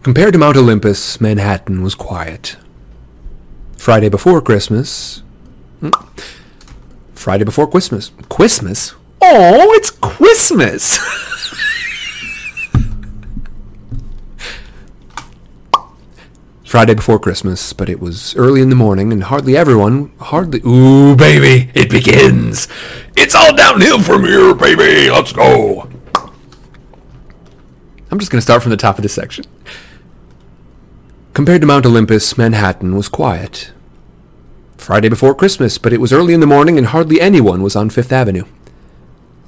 Compared to Mount Olympus, Manhattan was quiet. Friday before Christmas. hmm, Friday before Christmas. Christmas? Oh, it's Christmas! Friday before Christmas, but it was early in the morning and hardly everyone, hardly. Ooh, baby, it begins! It's all downhill from here, baby! Let's go! I'm just to start from the top of this section. Compared to Mount Olympus, Manhattan was quiet. Friday before Christmas, but it was early in the morning and hardly anyone was on Fifth Avenue.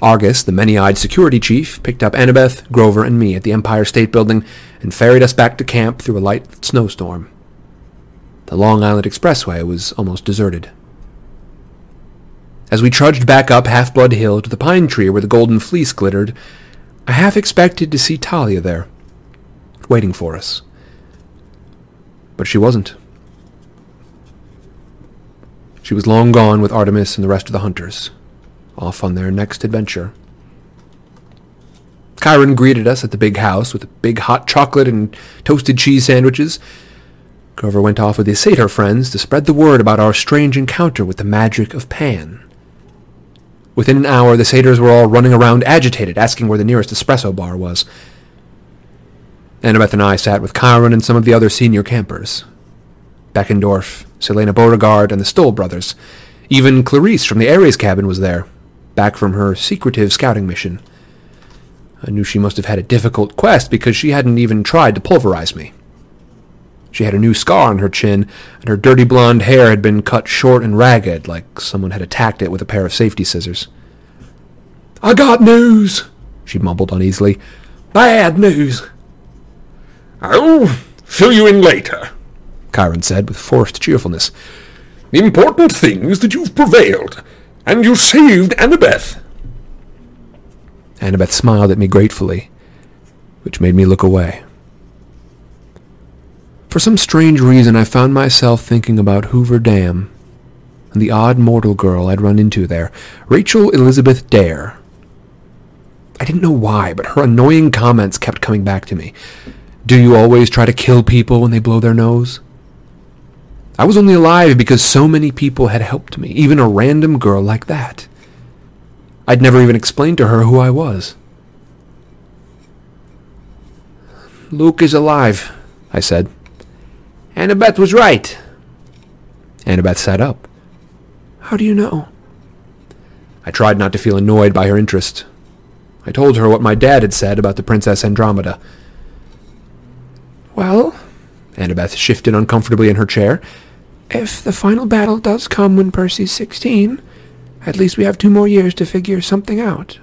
Argus, the many-eyed security chief, picked up Annabeth, Grover, and me at the Empire State Building and ferried us back to camp through a light snowstorm. The Long Island Expressway was almost deserted. As we trudged back up Half-Blood Hill to the pine tree where the golden fleece glittered, I half expected to see Thalia there, waiting for us. But she wasn't. She was long gone with Artemis and the rest of the hunters, off on their next adventure. Chiron greeted us at the big house with big hot chocolate and toasted cheese sandwiches. Grover went off with his satyr friends to spread the word about our strange encounter with the magic of Pan. Within an hour, the satyrs were all running around agitated, asking where the nearest espresso bar was. Annabeth and I sat with Chiron and some of the other senior campers. Beckendorf, Selena Beauregard, and the Stoll brothers. Even Clarisse from the Ares cabin was there, back from her secretive scouting mission. I knew she must have had a difficult quest because she hadn't even tried to pulverize me. She had a new scar on her chin, and her dirty blonde hair had been cut short and ragged, like someone had attacked it with a pair of safety scissors. I got news, she mumbled uneasily. Bad news. I'll fill you in later. Chiron said with forced cheerfulness. The important thing is that you've prevailed, and you saved Annabeth. Annabeth smiled at me gratefully, which made me look away. For some strange reason, I found myself thinking about Hoover Dam and the odd mortal girl I'd run into there, Rachel Elizabeth Dare. I didn't know why, but her annoying comments kept coming back to me. Do you always try to kill people when they blow their nose? I was only alive because so many people had helped me, even a random girl like that. I'd never even explained to her who I was. Luke is alive, I said. Annabeth was right. Annabeth sat up. How do you know? I tried not to feel annoyed by her interest. I told her what my dad had said about the Princess Andromeda. Well, Annabeth shifted uncomfortably in her chair. If the final battle does come when Percy's 16, at least we have two more years to figure something out.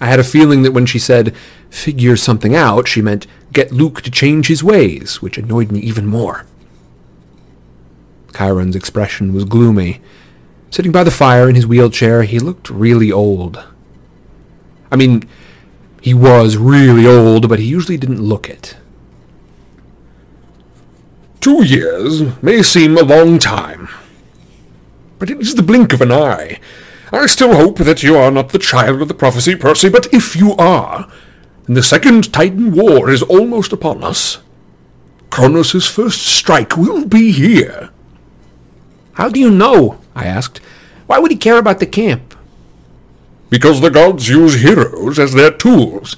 I had a feeling that when she said, figure something out, she meant get Luke to change his ways, which annoyed me even more. Chiron's expression was gloomy. Sitting by the fire in his wheelchair, he looked really old. I mean, he was really old, but he usually didn't look it. Two years may seem a long time, but it is the blink of an eye. I still hope that you are not the child of the prophecy, Percy, but if you are, then the Second Titan War is almost upon us. Kronos' first strike will be here. How do you know? I asked. Why would he care about the camp? Because the gods use heroes as their tools.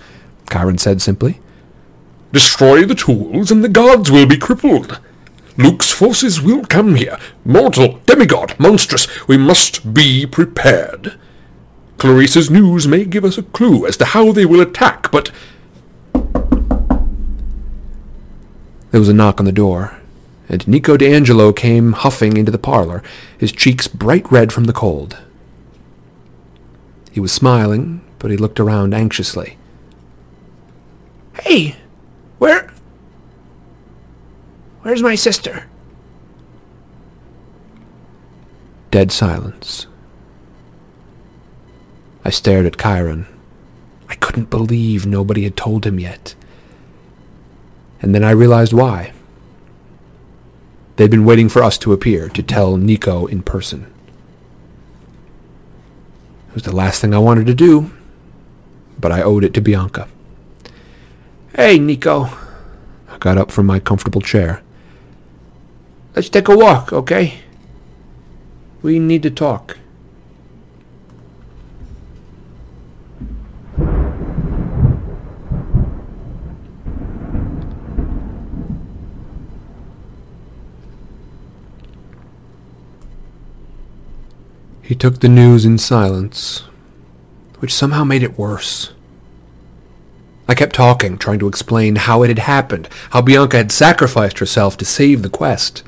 Chiron said simply. Destroy the tools, and the gods will be crippled. Luke's forces will come here. Mortal, demigod, monstrous. We must be prepared. Clarisse's news may give us a clue as to how they will attack, but There was a knock on the door, and Nico di Angelo came huffing into the parlor, his cheeks bright red from the cold. He was smiling, but he looked around anxiously. Hey, where... Where's my sister? Dead silence. I stared at Chiron. I couldn't believe nobody had told him yet. And then I realized why. They'd been waiting for us to appear to tell Nico in person. Was the last thing I wanted to do, but I owed it to Bianca. Hey, Nico. I got up from my comfortable chair. Let's take a walk, okay? We need to talk. He took the news in silence, which somehow made it worse. I kept talking, trying to explain how it had happened, how Bianca had sacrificed herself to save the quest.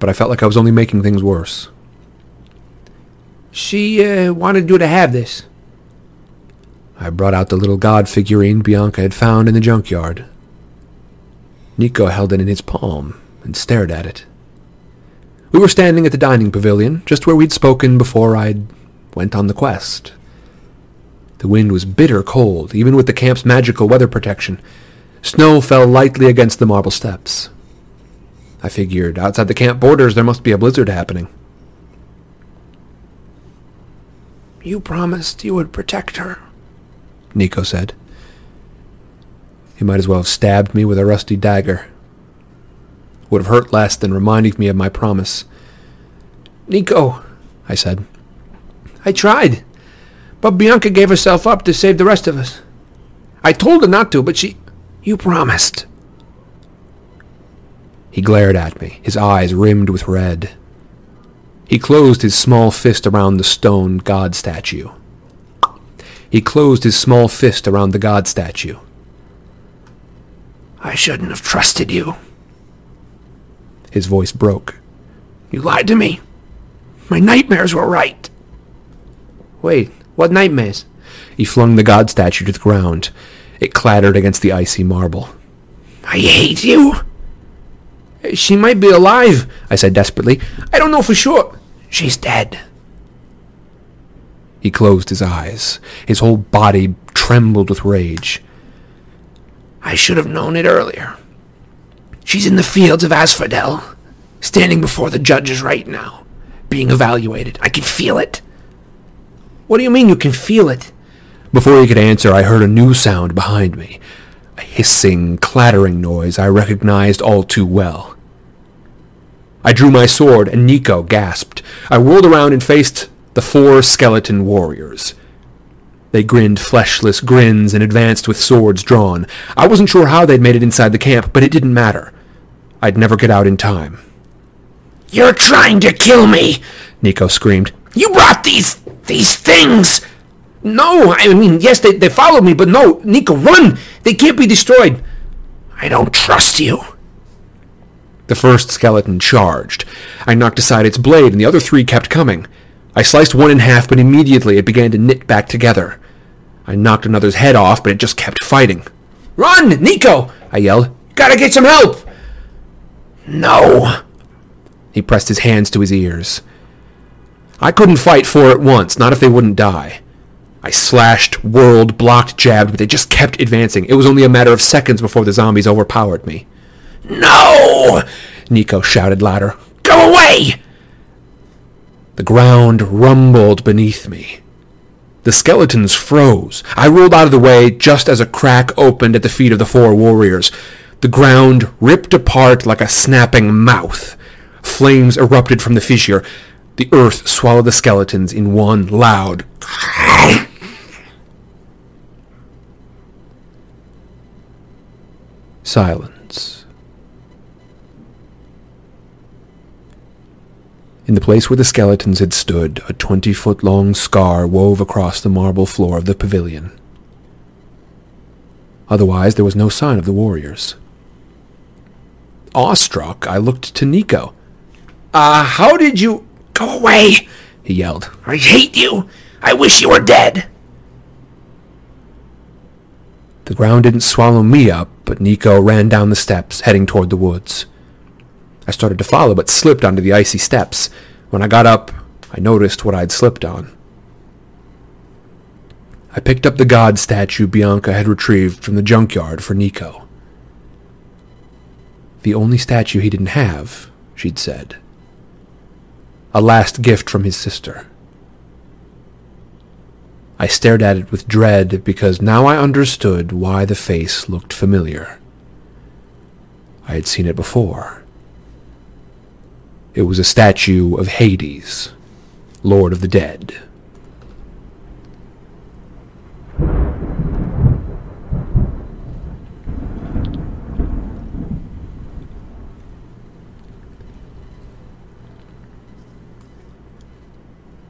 But I felt like I was only making things worse. She uh, wanted you to have this. I brought out the little god figurine Bianca had found in the junkyard. Nico held it in his palm and stared at it. We were standing at the dining pavilion, just where we'd spoken before I'd went on the quest. The wind was bitter cold, even with the camp's magical weather protection. Snow fell lightly against the marble steps. I figured outside the camp borders there must be a blizzard happening. You promised you would protect her. Nico said. He might as well have stabbed me with a rusty dagger. Would have hurt less than reminding me of my promise. Nico, I said. I tried. But Bianca gave herself up to save the rest of us. I told her not to, but she... You promised. He glared at me, his eyes rimmed with red. He closed his small fist around the stone god statue. He closed his small fist around the god statue. I shouldn't have trusted you. His voice broke. You lied to me. My nightmares were right. Wait, what nightmares? He flung the god statue to the ground. It clattered against the icy marble. I hate you. She might be alive, I said desperately. I don't know for sure. She's dead. He closed his eyes. His whole body trembled with rage. I should have known it earlier. She's in the fields of Asphodel, standing before the judges right now, being evaluated. I can feel it. What do you mean you can feel it? Before he could answer, I heard a new sound behind me. A hissing, clattering noise I recognized all too well. I drew my sword, and Nico gasped. I whirled around and faced the four skeleton warriors. They grinned fleshless grins and advanced with swords drawn. I wasn't sure how they'd made it inside the camp, but it didn't matter. I'd never get out in time. You're trying to kill me! Nico screamed. You brought these... these things! No, I mean, yes, they, they followed me, but no, Nico, run! They can't be destroyed. I don't trust you. The first skeleton charged. I knocked aside its blade, and the other three kept coming. I sliced one in half, but immediately it began to knit back together. I knocked another's head off, but it just kept fighting. Run, Nico! I yelled. Gotta get some help! No. He pressed his hands to his ears. I couldn't fight four at once, not if they wouldn't die. I slashed, whirled, blocked, jabbed, but they just kept advancing. It was only a matter of seconds before the zombies overpowered me. No! Nico shouted louder. Go away! The ground rumbled beneath me. The skeletons froze. I rolled out of the way just as a crack opened at the feet of the four warriors. The ground ripped apart like a snapping mouth. Flames erupted from the fissure. The earth swallowed the skeletons in one loud silence. In the place where the skeletons had stood, a twenty-foot-long scar wove across the marble floor of the pavilion. Otherwise, there was no sign of the warriors. Awestruck, I looked to Nico. Uh, how did you... Go away! He yelled. I hate you! I wish you were dead! The ground didn't swallow me up, but Nico ran down the steps, heading toward the woods. I started to follow, but slipped onto the icy steps. When I got up, I noticed what I'd slipped on. I picked up the god statue Bianca had retrieved from the junkyard for Nico. The only statue he didn't have, she'd said. A last gift from his sister. I stared at it with dread because now I understood why the face looked familiar. I had seen it before. It was a statue of Hades, Lord of the Dead.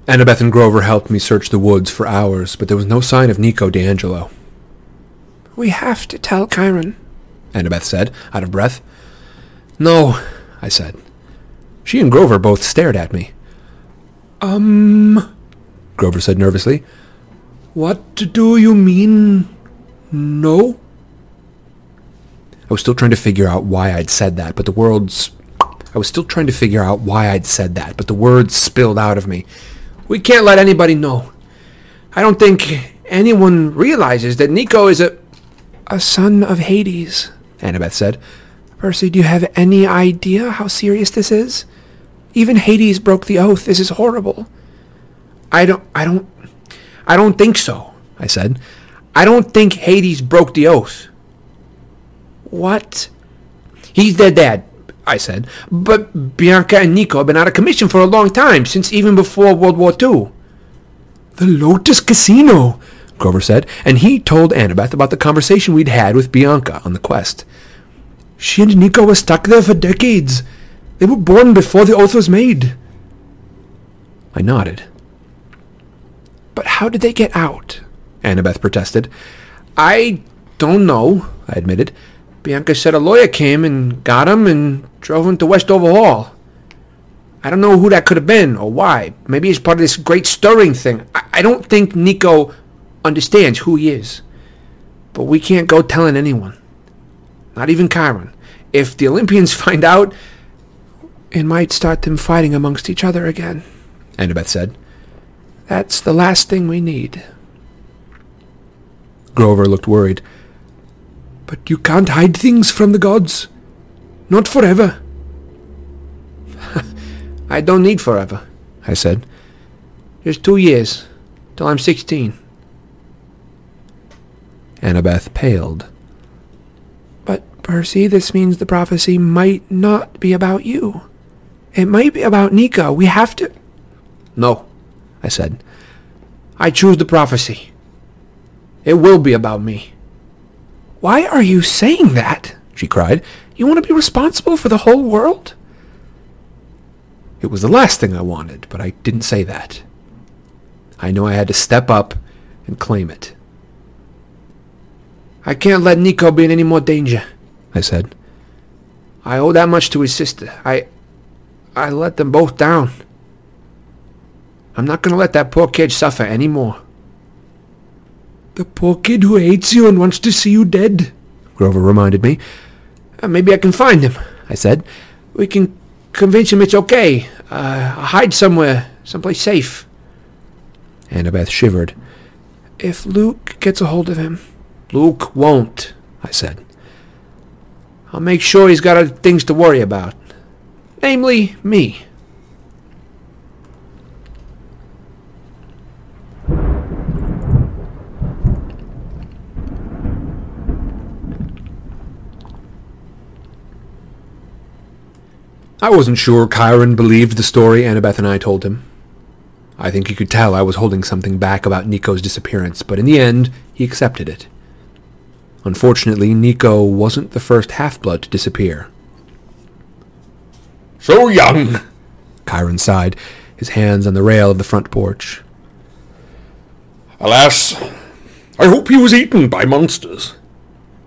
Annabeth and Grover helped me search the woods for hours, but there was no sign of Nico di Angelo. We have to tell Chiron. Annabeth said, out of breath. No, I said. She and Grover both stared at me. Um, Grover said nervously. what do you mean? No? I was still trying to figure out why I'd said that, but the words... I was still trying to figure out why I'd said that, but the words spilled out of me. We can't let anybody know. I don't think anyone realizes that Nico is a... A son of Hades. Annabeth said. Percy, do you have any idea how serious this is? Even Hades broke the oath. This is horrible. I don't... I don't... I don't think so. I said. I don't think Hades broke the oath. What? He's their dad, I said. But Bianca and Nico have been out of commission for a long time, since even before World War II. The Lotus Casino, Grover said, and he told Annabeth about the conversation we'd had with Bianca on the quest. She and Nico were stuck there for decades. They were born before the oath was made. I nodded. But how did they get out? Annabeth protested. I don't know, I admitted. Bianca said a lawyer came and got him and drove him to Westover Hall. I don't know who that could have been or why. Maybe it's part of this great stirring thing. I, I don't think Nico understands who he is. But we can't go telling anyone. Not even Chiron. If the Olympians find out, It might start them fighting amongst each other again. Annabeth said. That's the last thing we need. Grover looked worried. But you can't hide things from the gods. Not forever. I don't need forever, I said. Just two years, till I'm 16. Annabeth paled. But, Percy, this means the prophecy might not be about you. It might be about Nico. We have to... No, I said. I choose the prophecy. It will be about me. Why are you saying that? She cried. You want to be responsible for the whole world? It was the last thing I wanted, but I didn't say that. I knew I had to step up and claim it. I can't let Nico be in any more danger, I said. I owe that much to his sister. I... I let them both down. I'm not going to let that poor kid suffer any more. The poor kid who hates you and wants to see you dead, Grover reminded me. Uh, maybe I can find him, I said. We can convince him it's okay. Uh, hide somewhere, someplace safe. Annabeth shivered. If Luke gets a hold of him, Luke won't, I said. I'll make sure he's got other things to worry about. Namely, me. I wasn't sure Chiron believed the story Annabeth and I told him. I think he could tell I was holding something back about Nico's disappearance, but in the end, he accepted it. Unfortunately, Nico wasn't the first half-blood to disappear. So young. Chiron sighed, his hands on the rail of the front porch. Alas, I hope he was eaten by monsters.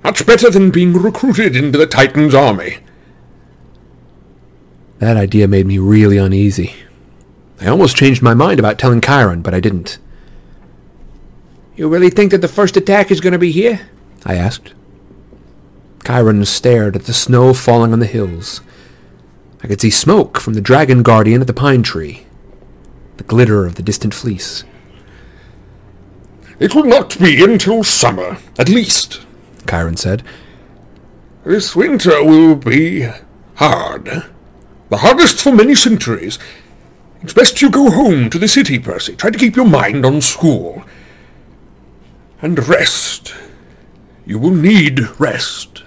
Much better than being recruited into the Titan's army. That idea made me really uneasy. I almost changed my mind about telling Chiron, but I didn't. You really think that the first attack is going to be here? I asked. Chiron stared at the snow falling on the hills. I could see smoke from the dragon guardian at the pine tree, the glitter of the distant fleece. It will not be until summer, at least. Chiron said. This winter will be hard. The hardest for many centuries. It's best you go home to the city, Percy. Try to keep your mind on school. And rest. You will need rest.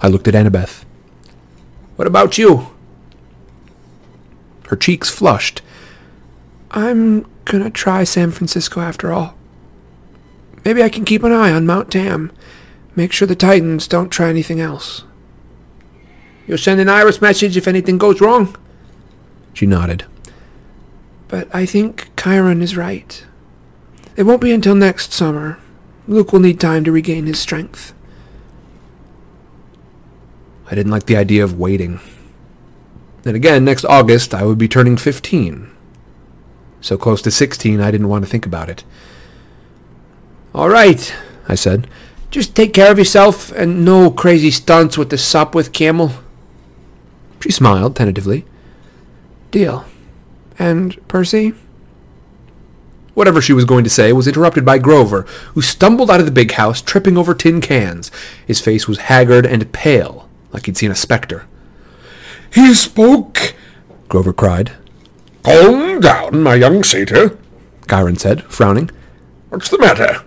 I looked at Annabeth. What about you? Her cheeks flushed. I'm gonna try San Francisco after all. Maybe I can keep an eye on Mount Tam. Make sure the Titans don't try anything else. You'll send an Iris message if anything goes wrong? She nodded. But I think Chiron is right. It won't be until next summer. Luke will need time to regain his strength. I didn't like the idea of waiting. And again, next August, I would be turning 15. So close to 16, I didn't want to think about it. All right, I said. Just take care of yourself and no crazy stunts with the Sopwith camel. She smiled tentatively. Deal. And Percy? Whatever she was going to say was interrupted by Grover, who stumbled out of the big house, tripping over tin cans. His face was haggard and pale, like he'd seen a specter. He spoke! Grover cried. Calm down, my young satyr, Chiron said, frowning. What's the matter?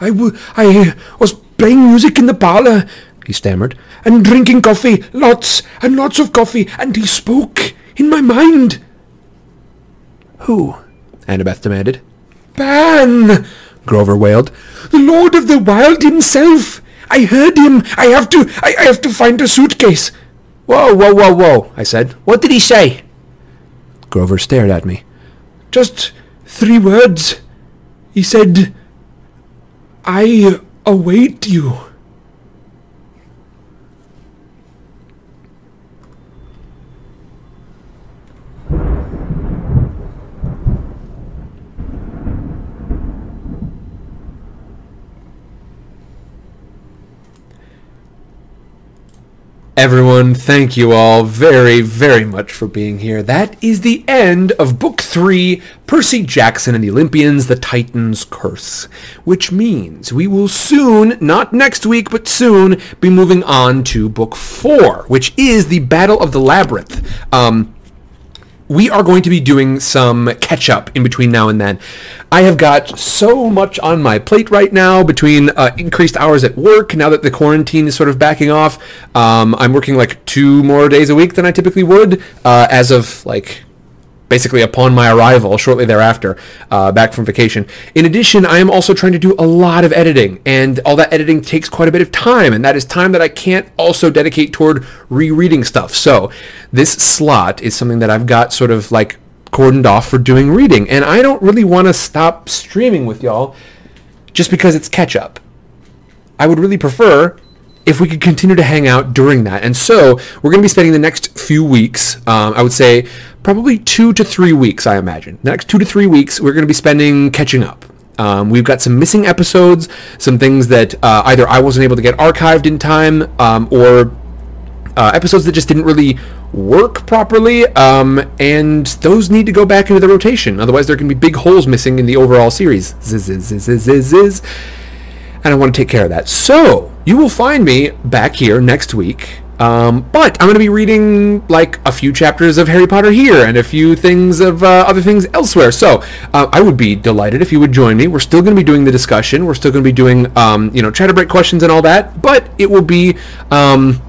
I, w- I was playing music in the parlor, he stammered, and drinking coffee, lots and lots of coffee, and he spoke in my mind. Who? Annabeth demanded. Pan! Grover wailed. The Lord of the Wild himself! I heard him! I have to, I, I have to find a suitcase! Whoa, whoa, whoa, whoa, I said. What did he say? Grover stared at me. Just three words. He said, I await you. Everyone, thank you all very, very much for being here. That is the end of Book 3, Percy Jackson and the Olympians, The Titan's Curse. Which means we will soon, not next week, but soon, be moving on to Book 4, which is the Battle of the Labyrinth. Um, we are going to be doing some catch up in between now and then. I have got so much on my plate right now between uh, increased hours at work now that the quarantine is sort of backing off. Um, I'm working like two more days a week than I typically would uh, as of like basically upon my arrival shortly thereafter uh, back from vacation. In addition, I am also trying to do a lot of editing, and all that editing takes quite a bit of time, and that is time that I can't also dedicate toward rereading stuff. So this slot is something that I've got sort of like cordoned off for doing reading, and I don't really want to stop streaming with y'all just because it's catch up. I would really prefer if we could continue to hang out during that. And so we're going to be spending the next few weeks, um, I would say probably two to three weeks, I imagine. The next two to three weeks, we're going to be spending catching up. Um, we've got some missing episodes, some things that uh, either I wasn't able to get archived in time, um, or uh, episodes that just didn't really work properly, um, and those need to go back into the rotation. Otherwise, there can be big holes missing in the overall series. And I want to take care of that. So, you will find me back here next week. Um, but I'm going to be reading like a few chapters of Harry Potter here and a few things of uh, other things elsewhere. So uh, I would be delighted if you would join me. We're still going to be doing the discussion. We're still going to be doing, um, you know, to break questions and all that. But it will be um,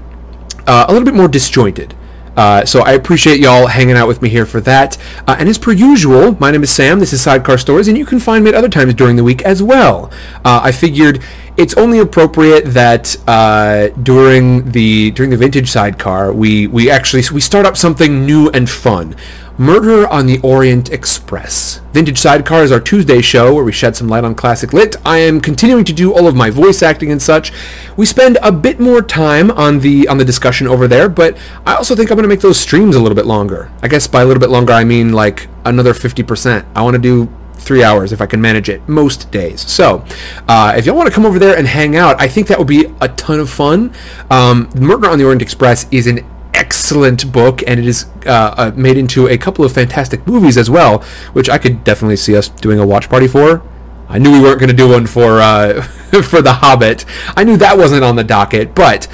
uh, a little bit more disjointed. Uh, so I appreciate y'all hanging out with me here for that. Uh, and as per usual, my name is Sam. This is Sidecar Stories, and you can find me at other times during the week as well. Uh, I figured it's only appropriate that uh, during the during the vintage sidecar we we actually we start up something new and fun. Murder on the Orient Express. Vintage Sidecar is our Tuesday show where we shed some light on classic lit. I am continuing to do all of my voice acting and such. We spend a bit more time on the on the discussion over there, but I also think I'm going to make those streams a little bit longer. I guess by a little bit longer I mean like another 50%. I want to do three hours if I can manage it most days. So, uh, if y'all want to come over there and hang out, I think that would be a ton of fun. Um, Murder on the Orient Express is an excellent book, and it is uh, uh, made into a couple of fantastic movies as well, which I could definitely see us doing a watch party for. I knew we weren't going to do one for uh, for The Hobbit. I knew that wasn't on the docket, but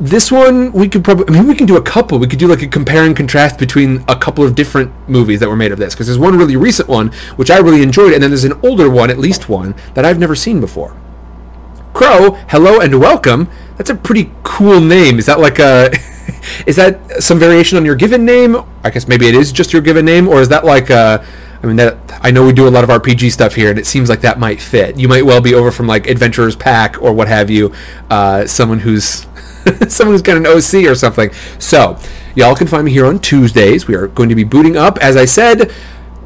this one we could probably. I mean, we can do a couple. We could do like a compare and contrast between a couple of different movies that were made of this, because there's one really recent one which I really enjoyed, and then there's an older one, at least one that I've never seen before. Crow, hello and welcome. That's a pretty cool name. Is that like a is that some variation on your given name? I guess maybe it is just your given name, or is that like a I mean that I know we do a lot of RPG stuff here, and it seems like that might fit. You might well be over from like Adventurers Pack or what have you, uh, someone who's someone who's got an OC or something. So y'all can find me here on Tuesdays. We are going to be booting up, as I said,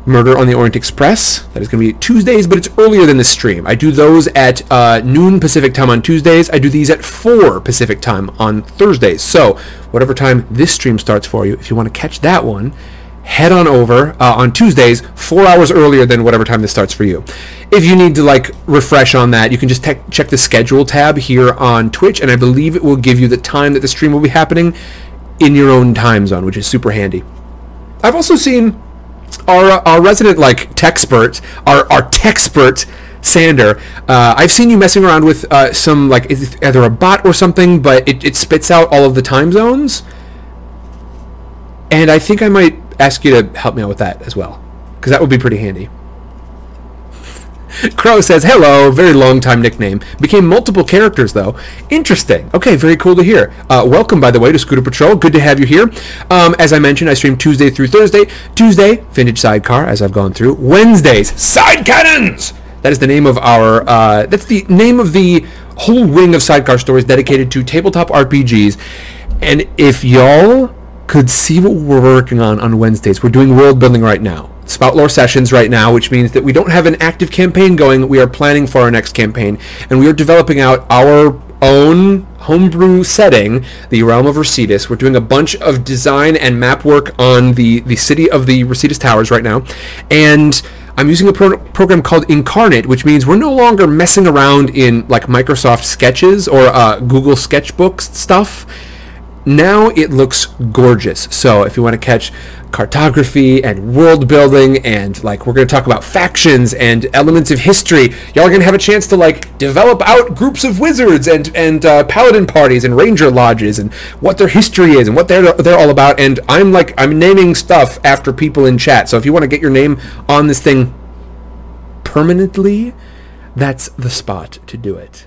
Murder on the Orient Express. That is going to be Tuesdays, but it's earlier than the stream. I do those at uh, noon Pacific time on Tuesdays. I do these at 4 Pacific time on Thursdays. So, whatever time this stream starts for you, if you want to catch that one, head on over uh, on Tuesdays, four hours earlier than whatever time this starts for you. If you need to like refresh on that, you can just te- check the schedule tab here on Twitch, and I believe it will give you the time that the stream will be happening in your own time zone, which is super handy. I've also seen our our resident like tech expert, our our tech expert Sander. Uh, I've seen you messing around with uh, some like either a bot or something, but it, it spits out all of the time zones. And I think I might ask you to help me out with that as well, because that would be pretty handy. Crow says, hello, very long time nickname. Became multiple characters, though. Interesting. Okay, very cool to hear. Uh, welcome, by the way, to Scooter Patrol. Good to have you here. Um, as I mentioned, I stream Tuesday through Thursday. Tuesday, Vintage Sidecar, as I've gone through. Wednesdays, Side Cannons! That is the name of our, uh, that's the name of the whole wing of Sidecar stories dedicated to tabletop RPGs. And if y'all could see what we're working on on Wednesdays, we're doing world building right now. Spout Lore sessions right now, which means that we don't have an active campaign going. We are planning for our next campaign, and we are developing out our own homebrew setting, the realm of Recitus. We're doing a bunch of design and map work on the, the city of the Recitus Towers right now, and I'm using a pro- program called Inkarnate, which means we're no longer messing around in like Microsoft Sketches or uh, Google Sketchbook stuff now it looks gorgeous. So if you want to catch cartography and world building and like we're going to talk about factions and elements of history, y'all are going to have a chance to like develop out groups of wizards and and uh, paladin parties and ranger lodges and what their history is and what they're they're all about. And I'm like I'm naming stuff after people in chat. So if you want to get your name on this thing permanently, that's the spot to do it.